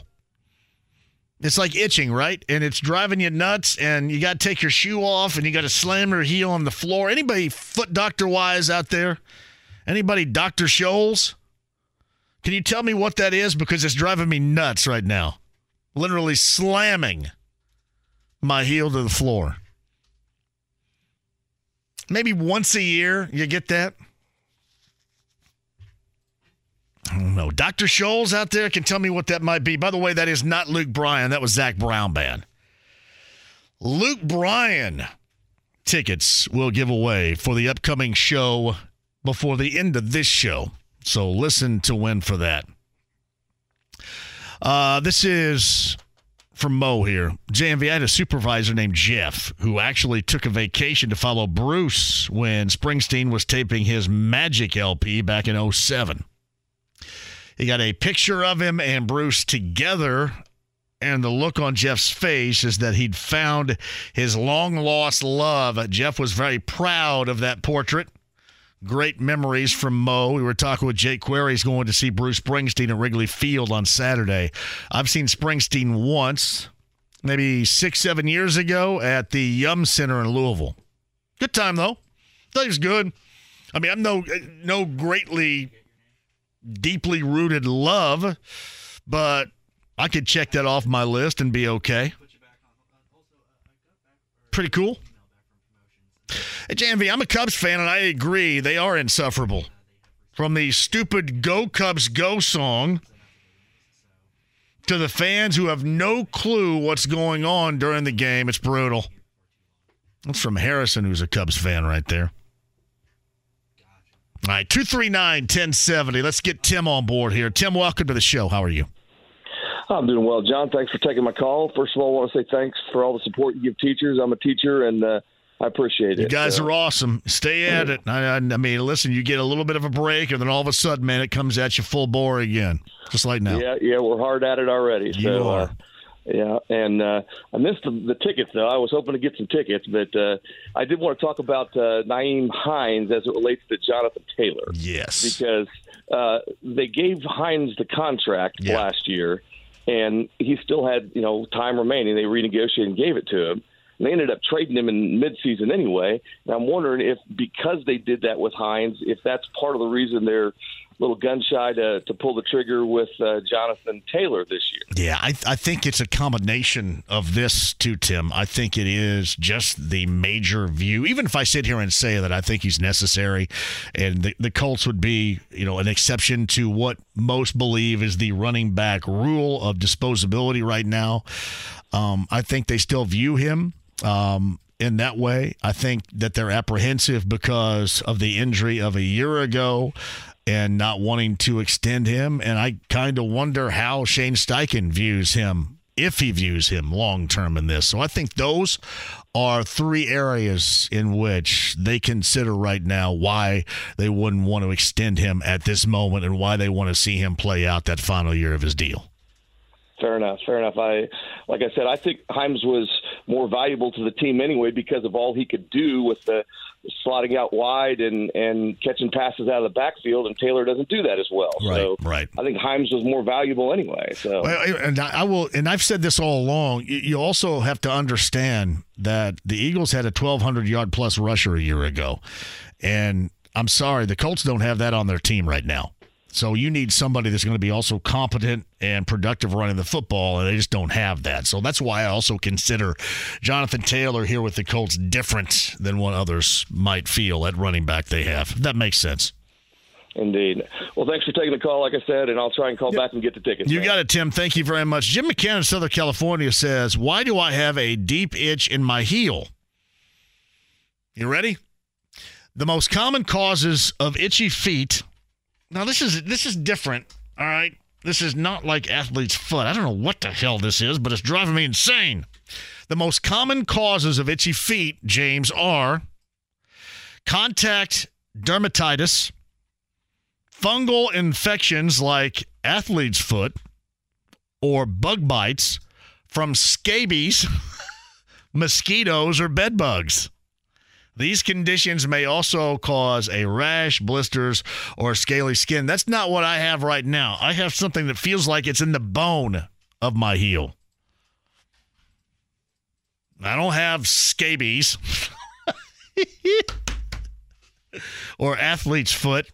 It's like itching, right? And it's driving you nuts, and you got to take your shoe off, and you got to slam your heel on the floor. Anybody foot doctor wise out there? Anybody Doctor Scholl's? Can you tell me what that is? Because it's driving me nuts right now. Literally slamming my heel to the floor. Maybe once a year you get that. I don't know. Dr. Scholl's out there can tell me what that might be. By the way, that is not Luke Bryan. That was Zac Brown Band. Luke Bryan tickets will give away for the upcoming show before the end of this show. So listen to win for that. Uh, this is from Mo here. JMV, I had a supervisor named Jeff who actually took a vacation to follow Bruce when Springsteen was taping his Magic LP back in 07. He got a picture of him and Bruce together, and the look on Jeff's face is that he'd found his long lost love. Jeff was very proud of that portrait. Great memories from Mo. We were talking with Jake Query. He's going to see Bruce Springsteen at Wrigley Field on Saturday. I've seen Springsteen once, maybe six, seven years ago at the Yum Center in Louisville. Good time though. Thought he was good. I mean, I'm no no greatly deeply rooted love, but I could check that off my list and be okay. Pretty cool. Hey, JMV, I'm a Cubs fan, and I agree they are insufferable. From the stupid Go Cubs Go song to the fans who have no clue what's going on during the game, it's brutal. That's from Harrison, who's a Cubs fan right there. All right, 239 1070. Let's get Tim on board here. Tim, welcome to the show. How are you? I'm doing well, John. Thanks for taking my call. First of all, I want to say thanks for all the support you give teachers. I'm a teacher, and uh, I appreciate it. You guys So- are awesome. Stay at it. I, I, I mean, listen, you get a little bit of a break, and then all of a sudden, man, it comes at you full bore again, just like now. Yeah, yeah, we're hard at it already. You so, are. Uh, yeah, and uh, I missed the, the tickets though. I was hoping to get some tickets, but uh, I did want to talk about uh, Nyheim Hines as it relates to Jonathan Taylor. Yes, because uh, they gave Hines the contract last year, and he still had you know time remaining. They renegotiated and gave it to him. They ended up trading him in midseason anyway. And I'm wondering if because they did that with Hines, if that's part of the reason they're a little gun shy to, to pull the trigger with uh, Jonathan Taylor this year. Yeah, I, I think it's a combination of this too, Tim. I think it is just the major view. Even if I sit here and say that I think he's necessary, and the, the Colts would be, you know, an exception to what most believe is the running back rule of disposability right now. Um, I think they still view him um, in that way. I think that they're apprehensive because of the injury of a year ago and not wanting to extend him. And I kind of wonder how Shane Steichen views him, if he views him long term in this. So I think those are three areas in which they consider right now why they wouldn't want to extend him at this moment and why they want to see him play out that final year of his deal. Fair enough. Fair enough. I, like I said, I think Hines was more valuable to the team anyway because of all he could do with the slotting out wide and and catching passes out of the backfield, and Taylor doesn't do that as well. Right, so right. I think Hines was more valuable anyway. So Well, and I I will, and I've said this all along. You you also have to understand that the Eagles had a 1,200 yard plus rusher a year ago, and I'm sorry, the Colts don't have that on their team right now. So you need somebody that's going to be also competent and productive running the football, and they just don't have that. So that's why I also consider Jonathan Taylor here with the Colts different than what others might feel at running back they have. If that makes sense. Indeed. Well, thanks for taking the call, like I said, and I'll try and call back and get the tickets. You man. got it, Tim. Thank you very much. Jim McCann in Southern California says, Why do I have a deep itch in my heel? You ready? The most common causes of itchy feet. Now this is this is different. All right. This is not like athlete's foot. I don't know what the hell this is, but it's driving me insane. The most common causes of itchy feet, James, are contact dermatitis, fungal infections like athlete's foot, or bug bites from scabies, mosquitoes, or bed bugs. These conditions may also cause a rash, blisters, or scaly skin. That's not what I have right now. I have something that feels like it's in the bone of my heel. I don't have scabies or athlete's foot.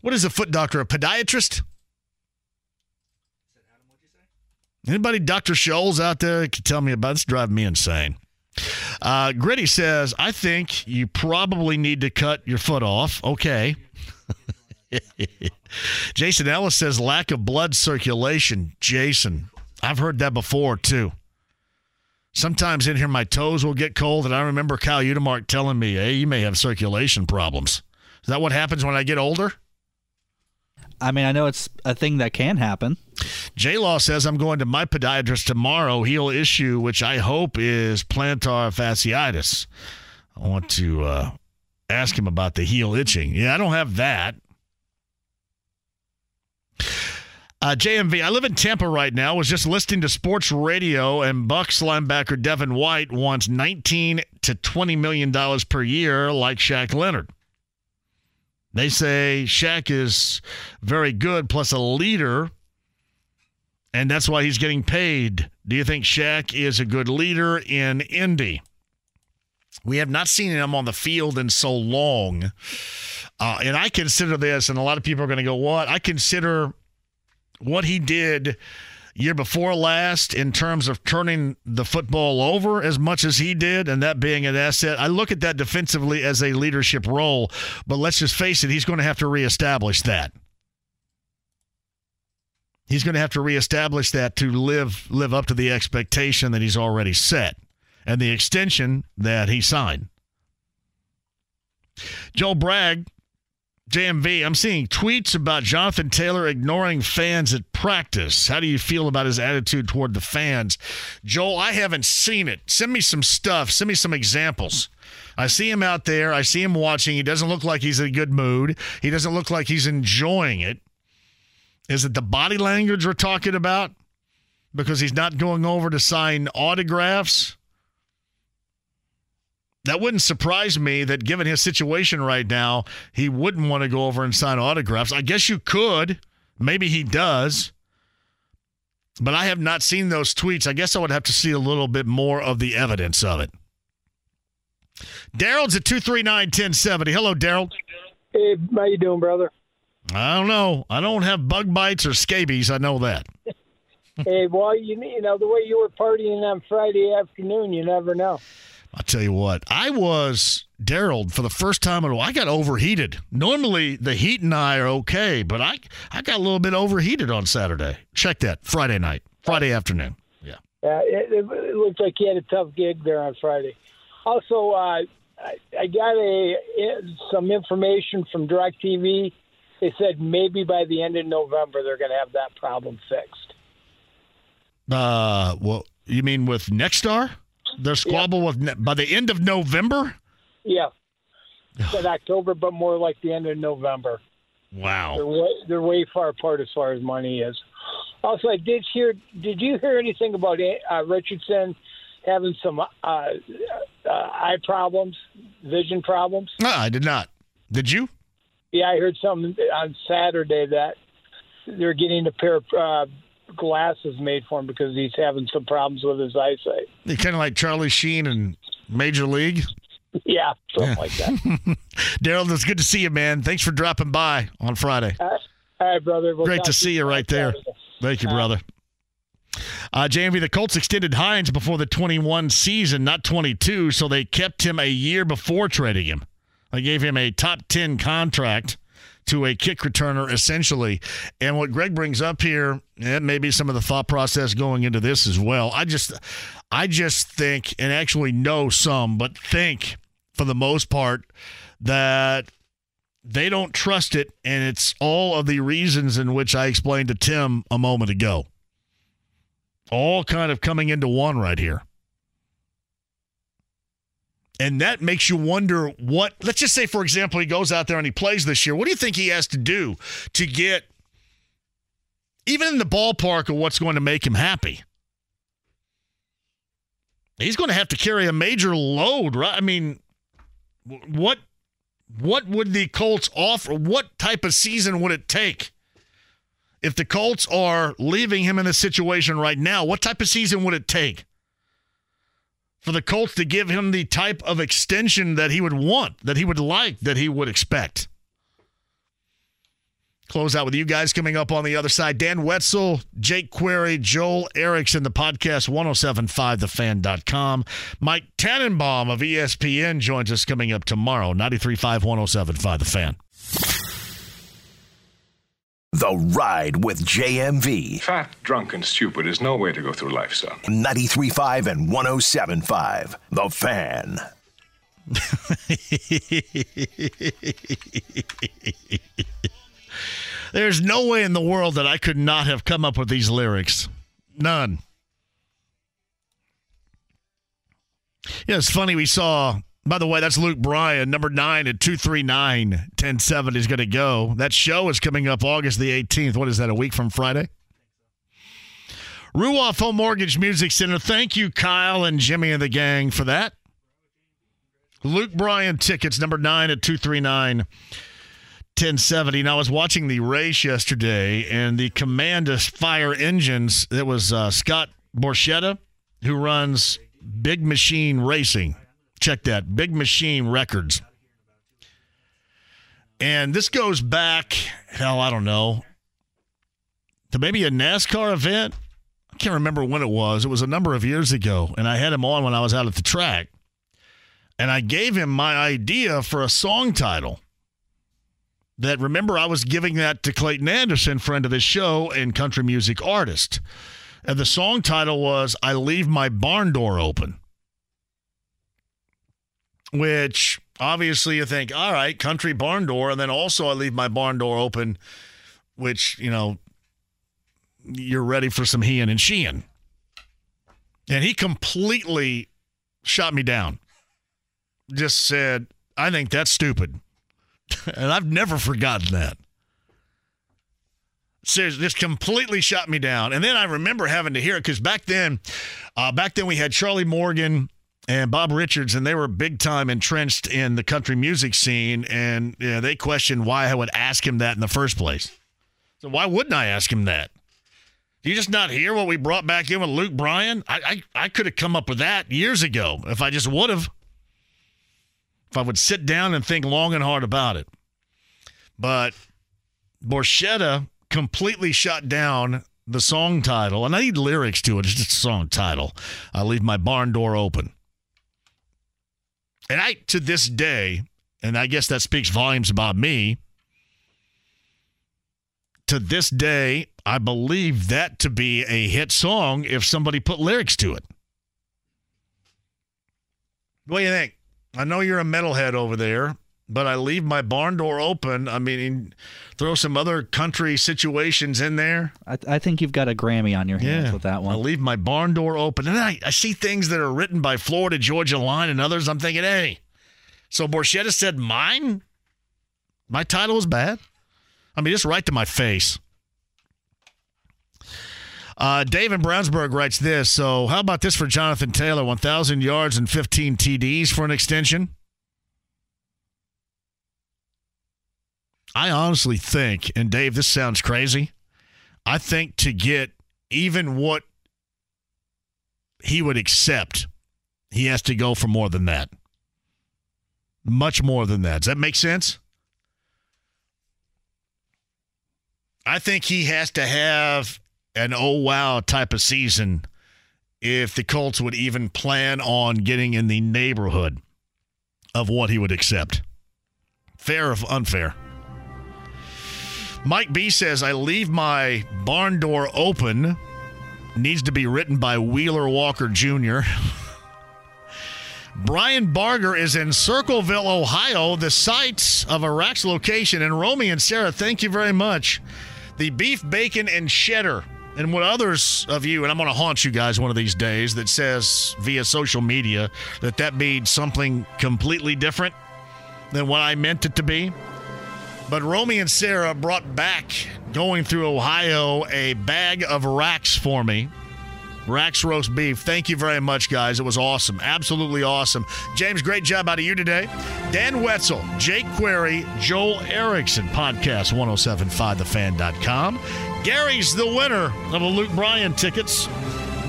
What is a foot doctor? A podiatrist? Anybody, Dr. Scholl's out there can tell me about this? Driving me insane. Uh, Gritty says, I think you probably need to cut your foot off. Okay. Jason Ellis says, lack of blood circulation. Jason, I've heard that before too. Sometimes in here, my toes will get cold, and I remember Kyle Udemark telling me, hey, you may have circulation problems. Is that what happens when I get older? I mean, I know it's a thing that can happen. J Law says I'm going to my podiatrist tomorrow. He'll issue, which I hope is plantar fasciitis. I want to uh, ask him about the heel itching. Yeah, I don't have that. Uh, JMV, I live in Tampa right now. Was just listening to sports radio, and Bucs linebacker Devin White wants 19 to 20 million dollars per year, like Shaq Leonard. They say Shaq is very good, plus a leader, and that's why he's getting paid. Do you think Shaq is a good leader in Indy? We have not seen him on the field in so long. Uh, and I consider this, and a lot of people are going to go, What? I consider what he did year before last in terms of turning the football over as much as he did and that being an asset. I look at that defensively as a leadership role, but let's just face it, he's going to have to reestablish that. He's going to have to reestablish that to live live up to the expectation that he's already set and the extension that he signed. Joe Bragg JMV, I'm seeing tweets about Jonathan Taylor ignoring fans at practice. How do you feel about his attitude toward the fans? Joel, I haven't seen it. Send me some stuff. Send me some examples. I see him out there. I see him watching. He doesn't look like he's in a good mood. He doesn't look like he's enjoying it. Is it the body language we're talking about? Because he's not going over to sign autographs? that wouldn't surprise me that given his situation right now, he wouldn't want to go over and sign autographs. I guess you could. Maybe he does. But I have not seen those tweets. I guess I would have to see a little bit more of the evidence of it. Daryl's at 239 1070. Hello, Daryl. Hey, how you doing, brother? I don't know. I don't have bug bites or scabies. I know that. hey, well, you, you know, the way you were partying on Friday afternoon, you never know. I'll tell you what, I was Daryl for the first time in a while. I got overheated. Normally the heat and I are okay, but I I got a little bit overheated on Saturday. Check that Friday night, Friday afternoon. Yeah. Yeah, it, it, looked like you had a tough gig there on Friday. Also, uh, I, I got a some information from DirecTV. They said maybe by the end of November they're going to have that problem fixed. Uh, well, you mean with Nexstar? Their squabble with by the end of November. Yeah, said October, but more like the end of November. Wow, they're way, they're way far apart as far as money is. Also, I did hear. Did you hear anything about uh, Richardson having some uh, uh, eye problems, vision problems? No, I did not. Did you? Yeah, I heard something on Saturday that they're getting a pair of uh, glasses made for him because he's having some problems with his eyesight. He kind of like Charlie Sheen in Major League. Yeah, something like that. Daryl, it's good to see you, man. Thanks for dropping by on Friday. All right, All right brother. We'll Great to see you right there. Thank you, brother. Uh, JMV, the Colts extended Hines before the 21 season, not 22, so they kept him a year before trading him. They gave him a top 10 contract to a kick returner, essentially. And what Greg brings up here, and maybe some of the thought process going into this as well. I just, I just think, and actually know some, but think for the most part that they don't trust it, and it's all of the reasons in which I explained to Tim a moment ago. All kind of coming into one right here. And that makes you wonder what, let's just say, for example, he goes out there and he plays this year. What do you think he has to do to get even in the ballpark of what's going to make him happy? He's going to have to carry a major load, right? I mean, what what would the Colts offer? What type of season would it take? If the Colts are leaving him in this situation right now, what type of season would it take? For the Colts to give him the type of extension that he would want, that he would like, that he would expect. Close out with you guys coming up on the other side. Dan Wetzel, Jake Query, Joel Erickson, the podcast 1075thefan.com. Mike Tannenbaum of ESPN joins us coming up tomorrow. 93.5 1075 The Fan. The Ride with JMV. Fat, drunk, and stupid is no way to go through life, son. 93.5 and 107.5. The Fan. There's no way in the world that I could not have come up with these lyrics. None. Yeah, it's funny. We saw by the way, that's Luke Bryan, number nine at 239 1070 is going to go. That show is coming up August the 18th. What is that, a week from Friday? Ruoff Home Mortgage Music Center. Thank you, Kyle and Jimmy and the gang, for that. Luke Bryan tickets, number nine at 239 1070. Now, I was watching the race yesterday, and the Commandus Fire Engines, it was uh, Scott Borchetta, who runs Big Machine Racing Check that. Big Machine Records. And this goes back, hell, I don't know, to maybe a NASCAR event. I can't remember when it was. It was a number of years ago. And I had him on when I was out at the track. And I gave him my idea for a song title. That remember, I was giving that to Clayton Anderson, friend of this show and country music artist. And the song title was I Leave My Barn Door Open which obviously you think, all right, country barn door, and then also I leave my barn door open, which you know you're ready for some heeing and sheeing. And he completely shot me down. Just said, I think that's stupid. and I've never forgotten that. Seriously, just completely shot me down. And then I remember having to hear it because back then, uh, back then we had Charlie Morgan and Bob Richards, and they were big time entrenched in the country music scene. And you know, they questioned why I would ask him that in the first place. So why wouldn't I ask him that? Do you just not hear what we brought back in with Luke Bryan? I I, I could have come up with that years ago if I just would have. If I would sit down and think long and hard about it. But Borchetta completely shut down the song title, and I need lyrics to it. It's just a song title. I leave my barn door open. And I, to this day, and I guess that speaks volumes about me, to this day, I believe that to be a hit song if somebody put lyrics to it. What do you think? I know you're a metalhead over there, but I leave my barn door open. I mean, throw some other country situations in there. I, I think you've got a Grammy on your hands Yeah. with that one. I leave my barn door open. And then I, I see things that are written by Florida Georgia Line and others. I'm thinking, hey, so Borchetta said mine? My title is bad? I mean, just right to my face. Uh, Dave in Brownsburg writes this. So, how about this for Jonathan Taylor? 1,000 yards and 15 TDs for an extension? I honestly think, and Dave, this sounds crazy. I think to get even what he would accept, he has to go for more than that. Much more than that. Does that make sense? I think he has to have an oh wow type of season if the Colts would even plan on getting in the neighborhood of what he would accept. Fair or unfair? Mike B says, I leave my barn door open. Needs to be written by Wheeler Walker Jr. Brian Barger is in Circleville, Ohio, the site of a Rax location. And Romy and Sarah, thank you very much. The beef, bacon, and cheddar. And what others of you, and I'm going to haunt you guys one of these days, that says via social media that that means something completely different than what I meant it to be. But Romy and Sarah brought back, going through Ohio, a bag of Rax for me. Rax roast beef. Thank you very much, guys. It was awesome. Absolutely awesome. James, great job out of you today. Dan Wetzel, Jake Query, Joel Erickson, podcast 1075thefan.com. Gary's the winner of the Luke Bryan tickets.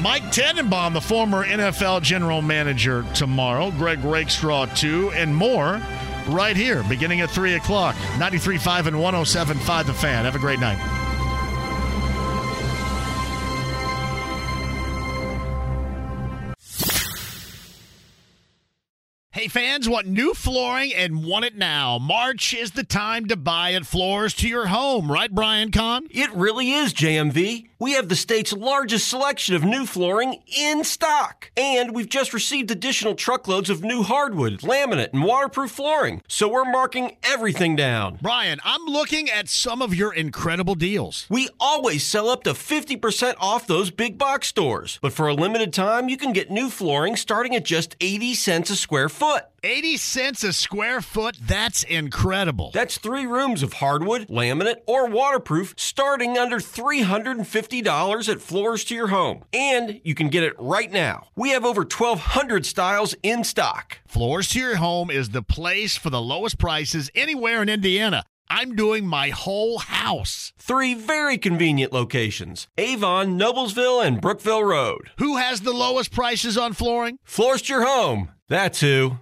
Mike Tannenbaum, the former NFL general manager, tomorrow. Greg Rakestraw, too, and more right here, beginning at 3 o'clock. 93.5 and 107.5 The Fan. Have a great night. Hey fans, want new flooring and want it now. March is the time to buy at Floors to your home, right, Brian Kahn? It really is, JMV. We have the state's largest selection of new flooring in stock. And we've just received additional truckloads of new hardwood, laminate, and waterproof flooring. So we're marking everything down. Brian, I'm looking at some of your incredible deals. We always sell up to 50% off those big box stores. But for a limited time, you can get new flooring starting at just 80 cents a square foot. 80 cents a square foot? That's incredible. That's three rooms of hardwood, laminate, or waterproof starting under $350 at Floors to Your Home. And you can get it right now. We have over 1,200 styles in stock. Floors to Your Home is the place for the lowest prices anywhere in Indiana. I'm doing my whole house. Three very convenient locations Avon, Noblesville, and Brookville Road. Who has the lowest prices on flooring? Floors Your Home. That's who.